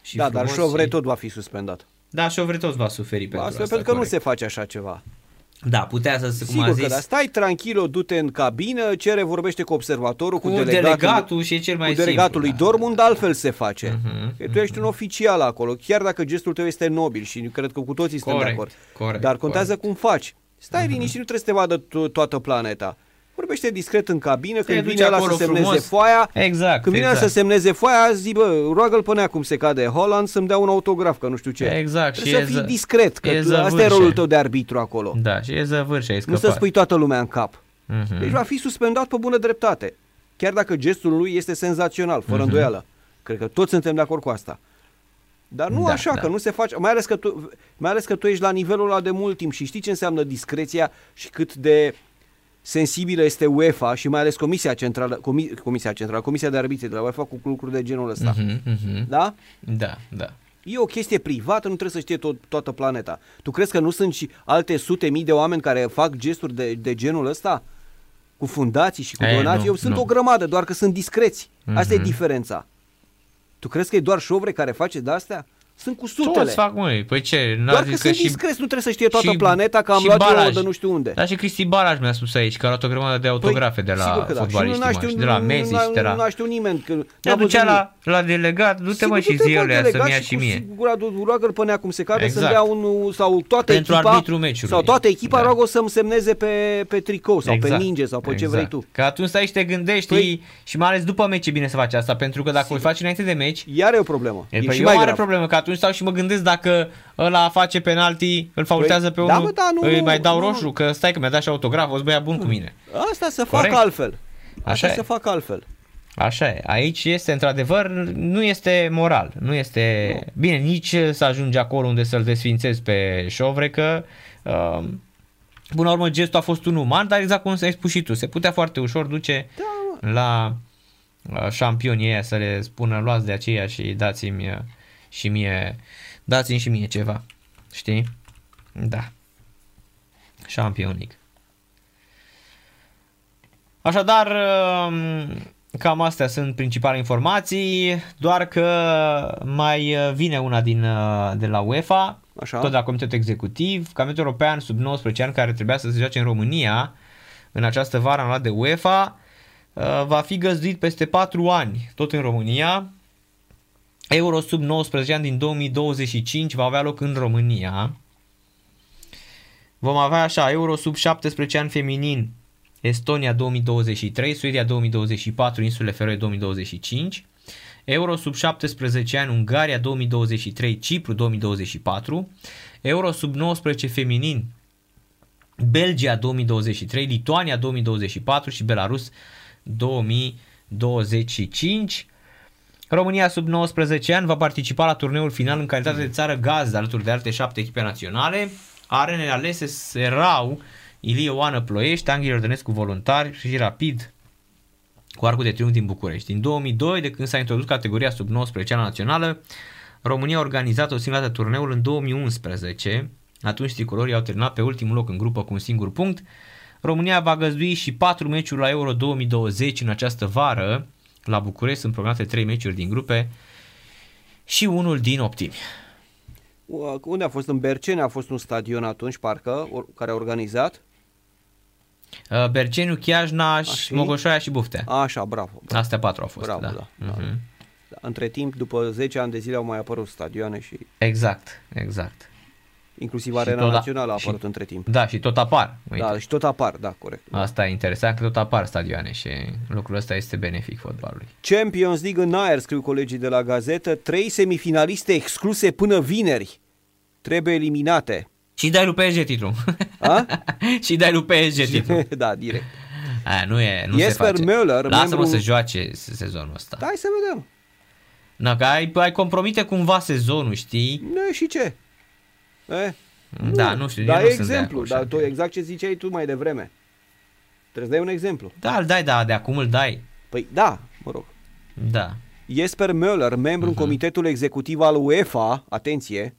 Și da, dar frumos Șovre și- tot va fi suspendat. Da, Șovre tot va suferi pentru Asta, asta. pentru că nu corect. se face așa ceva. Da, putea să, cum Sigur a că zis, da, stai tranquilo, du-te în cabină, cere, vorbește cu observatorul, cu, cu delegatul, delegatul și e cel mai cu delegatul lui simplu, da. Dortmund, altfel se face. Mhm, Că tu ești un oficial acolo, chiar dacă gestul tău este nobil și cred că cu toții suntem de Corect, acord. corect, Dar contează corect. cum faci. Stai liniștit, nu trebuie să te vadă to- toată planeta. Vorbește discret în cabină, când duci vine ăla să acolo semneze frumos. foaia. Exact, Când vine ăla exact. să semneze foaia, zi, bă, roagă-l până cum se cade Holland să-mi dea un autograf, că nu știu ce. Exact, Trebuie și să e fii ză- discret, că e tu, asta e zăvârșe. rolul tău de arbitru acolo. Da, și e zăvârșe, ai Nu scăpat. să spui toată lumea în cap. Mhm. Deci va fi suspendat pe bună dreptate. Chiar dacă gestul lui este senzațional, fără Mhm. îndoială. Cred că toți suntem de acord cu asta. Dar nu Da, așa, da. că nu se face, mai ales că, tu, mai ales că tu ești la nivelul ăla de mult timp și știi ce înseamnă discreția și cât de sensibilă este UEFA și mai ales Comisia Centrală, Comi, Comisia Centrală, Comisia de Arbitrie de la UEFA cu lucruri de genul ăsta. Mhm, mhm. Da? Da, da. E o chestie privată, nu trebuie să știe tot, toată planeta. Tu crezi că nu sunt și alte sute mii de oameni care fac gesturi de, de genul ăsta? Cu fundații și cu E, donații? nu, Eu sunt nu. o grămadă, doar că sunt discreți. Asta e Mhm. diferența. Tu crezi că e doar șovre care face de astea? Sunt cu sutele. Toți fac, măi, păi ce? n-a Doar zis că sunt și- discreți, nu trebuie să știe toată și- planeta că am și luat eu Balaj. de nu știu unde. Da, și Cristi Balaj mi-a spus aici că a luat o grămadă de autografe de la Păi, sigur că da. Și nu fotbaliști, n-a mă, știu, și de la Messi și de la... Nu știu nimeni. Că Te n-a ducea văzut la, la delegat, du-te mă și zi alea să-mi ia și mie. roagă-l până cum se cade Exact. să-mi dea unul sau toată Pentru echipa arbitrul meciului. sau toată echipa Da. roagă să-mi semneze pe, pe tricou sau pe Exact. ninge sau pe ce Exact. vrei tu. Că atunci stai și te gândești Păi- și mai ales după meci e bine să faci asta, pentru că dacă o faci înainte de meci, Iar e o problemă. e, E, păi și e o mai mare grav. problemă, că atunci stau și mă gândesc dacă ăla face penalti, îl faultează pe da, unul, bă, da, nu, îi nu, mai dau nu. roșu, că stai că mi-a dat și autograf, o să băia bun cu mine. Asta să Corect. facă altfel. Asta Așa e. să facă altfel. Așa e. Aici este, într-adevăr, nu este moral. Nu este... Bine, nici să ajungi acolo unde să-l desfințezi pe șovre, că... Uh, până la urmă, gestul a fost un uman, dar exact cum ai spus și tu, se putea foarte ușor duce Da, la uh, șampionii ăia să le spună luați de aceea și dați-mi uh, și mie dați-mi și mie ceva. Știi? Da. Șampionic. Așadar, um, cam astea sunt principale informații, doar că mai uh, vine una din, uh, de la UEFA, Așa. tot de la Comitetul Executiv, Comitetul European sub 19 ani care trebuia să se joace în România în această vară anulat de UEFA, uh, va fi găzduit peste 4 ani, tot în România. Euro sub 19 ani din 2025 va avea loc în România. Vom avea așa, Euro sub 17 ani feminin, Estonia 2023, Suedia 2024, Insulele Feroe 2025, Euro sub 17 ani, Ungaria 2023, Cipru 2024, Euro sub 19 feminin, Belgia 2023, Lituania 2024 și Belarus 2025. România sub 19 ani va participa la turneul final în calitate de țară gazdă alături de alte șapte echipe naționale. Arenele alese serau Ilie Oană Ploiești, Anghel Ordănescu Voluntari și Rapid cu Arcul de Triunf din București. În 2002, de când s-a introdus categoria sub 19 ani națională, România a organizat o singură dată turneul în 2011. Atunci tricolorii au terminat pe ultimul loc în grupă cu un singur punct. România va găzdui și 4 meciuri la Euro 2020 în această vară. La București sunt programate 3 meciuri din grupe și unul din optimi. Uh, Unde a fost? În Berceni a fost un stadion atunci, parcă, or- care a organizat. Uh, Berceniu, Chiajna, și și? Mogoșoaia și Buftea. Așa, bravo. bravo. Astea patru au fost, Bravo, da. da, da. Mhm. Între timp, după 10 ani de zile au mai apărut stadioane și Exact, exact. Inclusiv Și Arena tot da- Națională a și- apărut între timp. Da, și tot apar. Uite. Da, și tot apar, da, corect. Asta e interesant că tot apar stadioane și lucrul ăsta este benefic fotbalului. Champions League în aer, scriu colegii de la gazetă, trei semifinaliste excluse până vineri. Trebuie eliminate. Și dai lui PSG titlul. A? și dai lui PSG titlul. da, direct. Aia nu e, nu Jesper se face. Müller, Lasă-mă membru- să joace se- sezonul ăsta. Hai să vedem. Na, că ai, ai compromite cumva sezonul, știi? Nu, și ce? E? Da, nu știu, eu Dar nu e sunt de exemplu, acord, dar tu exact ce ziceai tu mai devreme. Trebuie să dai un exemplu. Da, îl dai, da, de acum îl dai. Păi da, mă rog. Da. Jesper Müller, membru în comitetul executiv al UEFA, atenție,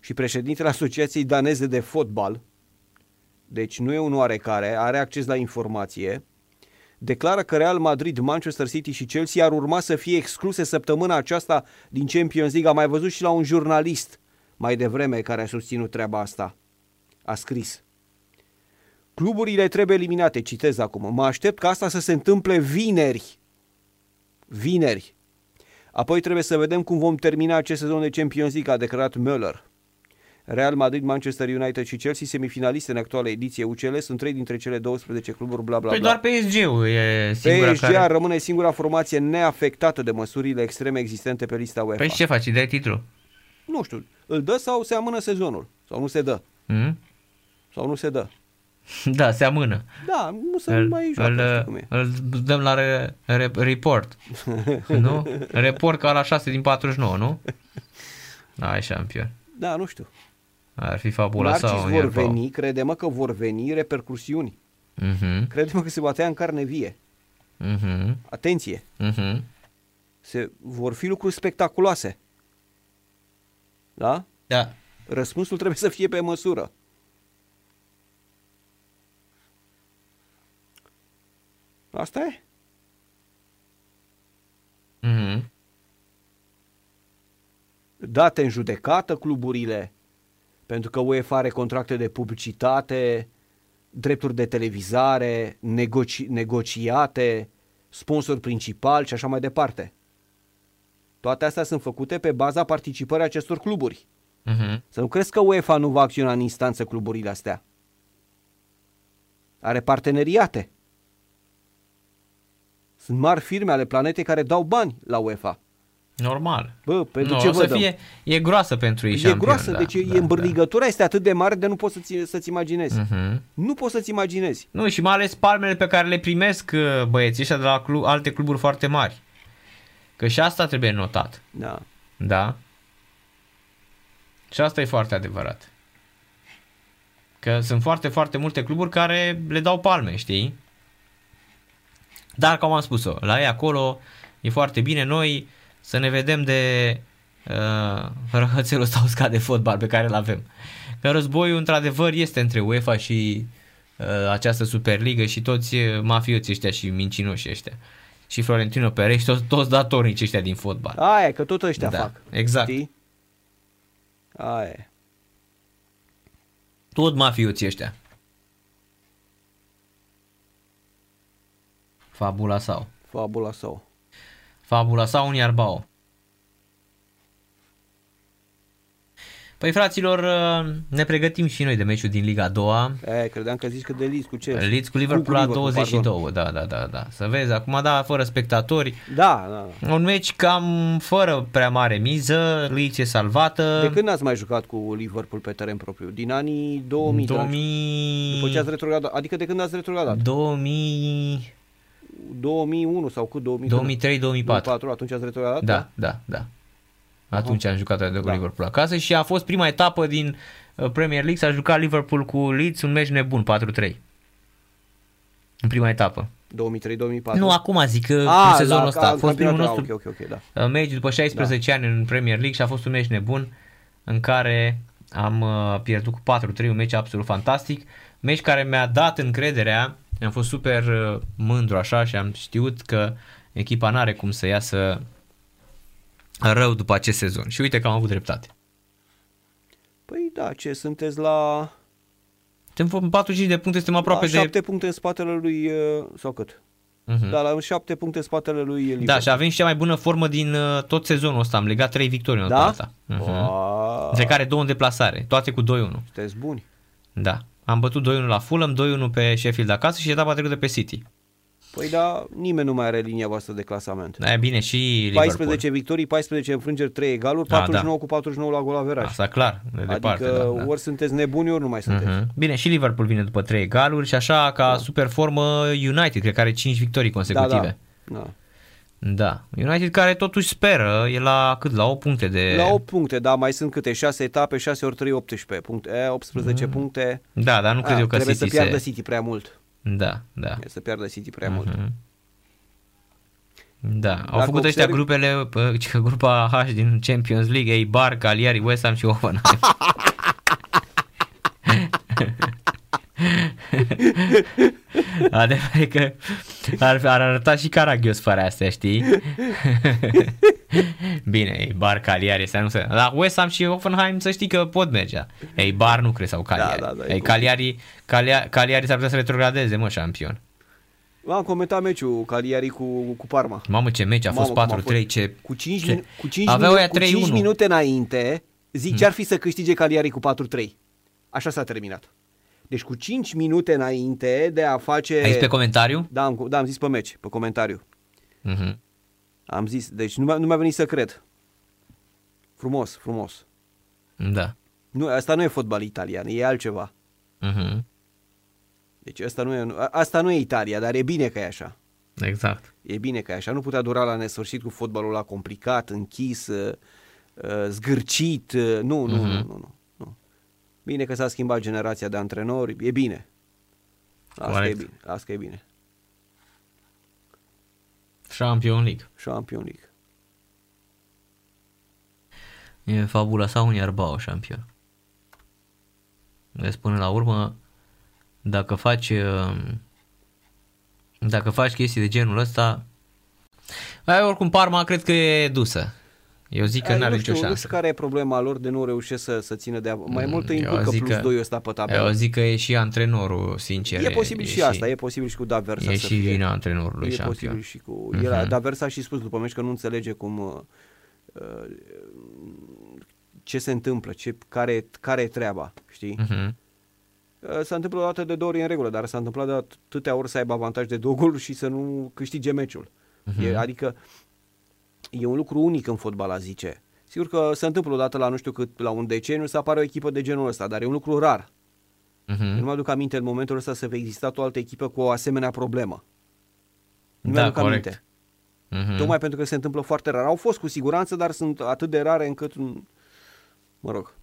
și președintele Asociației Daneze de Fotbal, deci nu e un oarecare, are acces la informație, declară că Real Madrid, Manchester City și Chelsea ar urma să fie excluse săptămâna aceasta din Champions League. Am mai văzut și la un jurnalist mai devreme care a susținut treaba asta. A scris. Cluburile trebuie eliminate, citez acum. Mă aștept ca asta să se întâmple vineri. Vineri. Apoi trebuie să vedem cum vom termina acest sezon de Champions League, a declarat Müller. Real Madrid, Manchester United și Chelsea, semifinaliste în actuala ediție UCL, sunt trei dintre cele 12 cluburi, bla bla Păi bla. doar PSG-ul e singura PSG care... rămâne singura formație neafectată de măsurile extreme existente pe lista UEFA. Păi și ce faci? Îi dai titlul? Nu știu, îl dă sau se amână sezonul? Sau nu se dă? Hmm? Sau nu se dă? Da, se amână. Da, nu se Îl, mai joacă, îl, știi cum e. îl dăm la re, re, report. nu? Report ca la 6 din 49, nu? Ai șampion. Da, nu știu. Ar fi fabula Narcis sau vor veni, crede-mă că vor veni repercursiuni. Mhm, Crede-mă că se va tăia în carne vie. mhm, Atenție! mhm. Se, vor fi lucruri spectaculoase. Da? Da. Răspunsul trebuie să fie pe măsură. Asta e? Mhm. Date în judecată cluburile, pentru că UEFA are contracte de publicitate, drepturi de televizare, negoci- negociate, sponsor principal și așa mai departe. Toate astea sunt făcute pe baza participării acestor cluburi. Mhm. Să nu crezi că UEFA nu va acționa în instanță cluburile astea. Are parteneriate. Sunt mari firme ale planetei care dau bani la UEFA. Normal. Bă, pentru nu, ce o vă să dăm? fie, e groasă pentru ei E șampion, groasă, da, deci da, e îmbârligătura este atât de mare de nu poți să-ți, să-ți imaginezi. Mhm. Nu poți să-ți imaginezi. Nu, și mai ales palmele pe care le primesc uh, băieții ăștia de la clu- alte cluburi foarte mari. Că și asta trebuie notat. Da. Da? Și asta e foarte adevărat. Că sunt foarte, foarte multe cluburi care le dau palme, știi? Dar, cum am spus-o, la ei acolo e foarte bine. Noi să ne vedem de uh, răhățelul ăsta uscat de fotbal pe care îl avem. Că războiul, într-adevăr, este între UEFA și uh, această Superligă și toți uh, mafioții ăștia și mincinoși ăștia. Și Florentino Perez și toți, toți datornici ăștia din fotbal. Aia, e, că tot ăștia Da, fac. exact. Știi? Aia. e. Tot mafioții ăștia. Fabula sau. Fabula sau. Fabula sau un iarbao. Păi fraților, uh, ne pregătim și noi de meciul din Liga a doua. E, credeam că zici că de Leeds cu ce? Leeds cu Liverpool la Liverpool, 22, da, da, da, da. Să vezi, acum da, fără spectatori. Da, da, da. Un meci cam fără prea mare miză, Leeds e salvată. De când ați mai jucat cu Liverpool pe teren propriu? Din anii 2000? dragi? 2000... După ce ați retrogradat? Adică de când ați retrogradat? 2000... 2001 sau cât 2003? 2003-2004. atunci ați retrogradat? Da, da, da. Atunci am jucat de cu da. Liverpool acasă și a fost prima etapă din uh, Premier League, s-a jucat Liverpool cu Leeds, un meci nebun, 4-3. În prima etapă. 2003-2004? Nu, acum zic, uh, Ah, în sezonul la- ăsta. ca- A fost primul campionat, nostru ok, ok, ok, da. uh, meci după 16 ani în Premier League și a fost un meci nebun în care am uh, pierdut cu 4-3, un meci absolut fantastic. Meci care mi-a dat încrederea, am fost super uh, mândru așa și am știut că echipa n-are cum să iasă rău după acest sezon. Și uite că am avut dreptate. Păi da, ce sunteți la, Suntem în 45 de puncte, suntem aproape la de... 7 puncte în spatele lui, uh, sau cât? Mhm. Da, la 7 puncte în spatele lui Liverpool. Da, și avem și cea mai bună formă din uh, tot sezonul ăsta. Am legat 3 victorii în Da? asta. Uh-huh. Wow. Între care două în deplasare, toate cu 2-1. Sunteți buni. Da. Am bătut 2-1 la Fulham, 2-1 pe Sheffield acasă și etapa trecută pe City. Păi da, nimeni nu mai are linia voastră de clasament. Da, e bine și Liverpool. 14 victorii, 14 înfrângeri, 3 egaluri, Da, 49 cu 49 la gol averaj. Asta clar, de departe. adică da, da. ori sunteți nebuni, ori nu mai sunteți. Mhm. Bine, și Liverpool vine după 3 egaluri și așa ca da. super formă United, cred că are 5 victorii consecutive. Da, da. Da. United care totuși speră, e la cât? La 8 puncte de... La 8 puncte, da, mai sunt câte 6 etape, 6 ori 3, 18 puncte, e, 18 puncte. Da, dar nu cred A, eu că trebuie City să piardă se... City prea mult. Da, da. Trebuie să piardă City prea mult. Mhm. Da, au Dacă făcut ăștia observi- grupele, pă, că grupa H din Champions League, Eibar, Cagliari, West Ham și Hoffenheim. Adevărat e că ar, ar arăta și Caragios fără astea, știi? Bine, Eibar, Cagliari, astea nu se... Dar West Ham și Hoffenheim să știi că pot merge. Eibar nu cred sau Cagliari. Da, da, da, e Ei, Cagliari, Cagliari, Cagliari s-ar putea să retrogradeze, mă, șampion. Am comentat meciul Cagliari cu, cu Parma. Mamă, ce meci, a Mamă, fost cum a 4-3, ce... Cu 5, ce... min- cu 5, Aveau minu- ăia cu 5 3-1. minute înainte, zic ce ar fi să câștige Cagliari cu 4-3. Așa s-a terminat. Deci cu 5 minute înainte de a face... Ai zis pe comentariu? Da, am, da, am zis pe meci, pe comentariu. Mhm. Am zis, deci nu mi-a, nu mi-a venit să cred. Frumos, frumos. Da. Nu, asta nu e fotbal italian, e altceva. Mhm. Deci asta nu e, a- asta nu e Italia, dar e bine că e așa. Exact. E bine că e așa. Nu putea dura la nesfârșit cu fotbalul la complicat, închis, uh, uh, zgârcit. uh, Nu, nu, Mhm. nu, nu, nu, nu. Bine că s-a schimbat generația de antrenori. E bine. Asta Corect. e bine. Asta e bine. Champion League. Champion League. E fabula sau un iarbao șampion. Deci până la urmă, dacă faci uh, dacă faci chestii de genul ăsta, ai oricum Parma cred că e dusă. Eu zic că Ai, n-are nu, nicio știu, nu șansă. știu care e problema lor de nu reușesc să, să țină de... Mai mult îi Eu încurcă zic plus că- 2 ăsta pe tabelă. Eu zic că e și antrenorul, sincer. E posibil și asta, e posibil și cu Daversa E să și fie. vina antrenorului E șampion. posibil și cu... Mhm. El, Daversa a și spus după meci că nu înțelege cum... uh, uh, ce se întâmplă, ce, care, care e treaba, știi? Mhm. Uh, S-a întâmplat o dată de două ori în regulă, dar s-a întâmplat de atâtea ori să aibă avantaj de două goluri și să nu câștige meciul. Mhm. E, adică e un lucru unic în fotbal, a zice. Sigur că se întâmplă odată la nu știu cât, la un deceniu să apară o echipă de genul ăsta, dar e un lucru rar. Mhm. Eu nu mă aduc aminte în momentul ăsta să fi existat o altă echipă cu o asemenea problemă. Nu Da, mi-aduc corect. aminte. Mhm. Tocmai pentru că se întâmplă foarte rar. Au fost cu siguranță, dar sunt atât de rare încât, mă rog,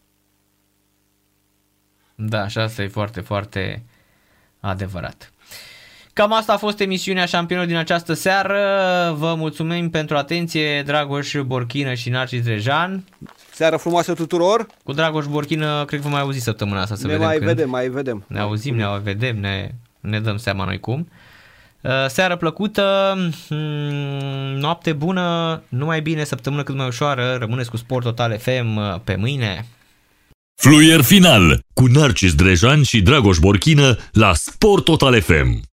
Da, și asta e foarte, foarte adevărat. Cam asta a fost emisiunea șampionilor din această seară. Vă mulțumim pentru atenție, Dragoș Borchină și Narcis Drejan. seară frumoasă tuturor. Cu Dragoș Borchină, cred că vă mai auzi săptămâna asta să ne vedem mai când. vedem, mai vedem. Ne auzim, ne vedem, ne, ne dăm seama noi cum. Uh, Seară plăcută, mm, noapte bună, numai bine, săptămână cât mai ușoară, rămâneți cu Sport Total FM uh, pe mâine. Fluier final cu Narcis Drejan și Dragoș Borchină la Sport Total FM.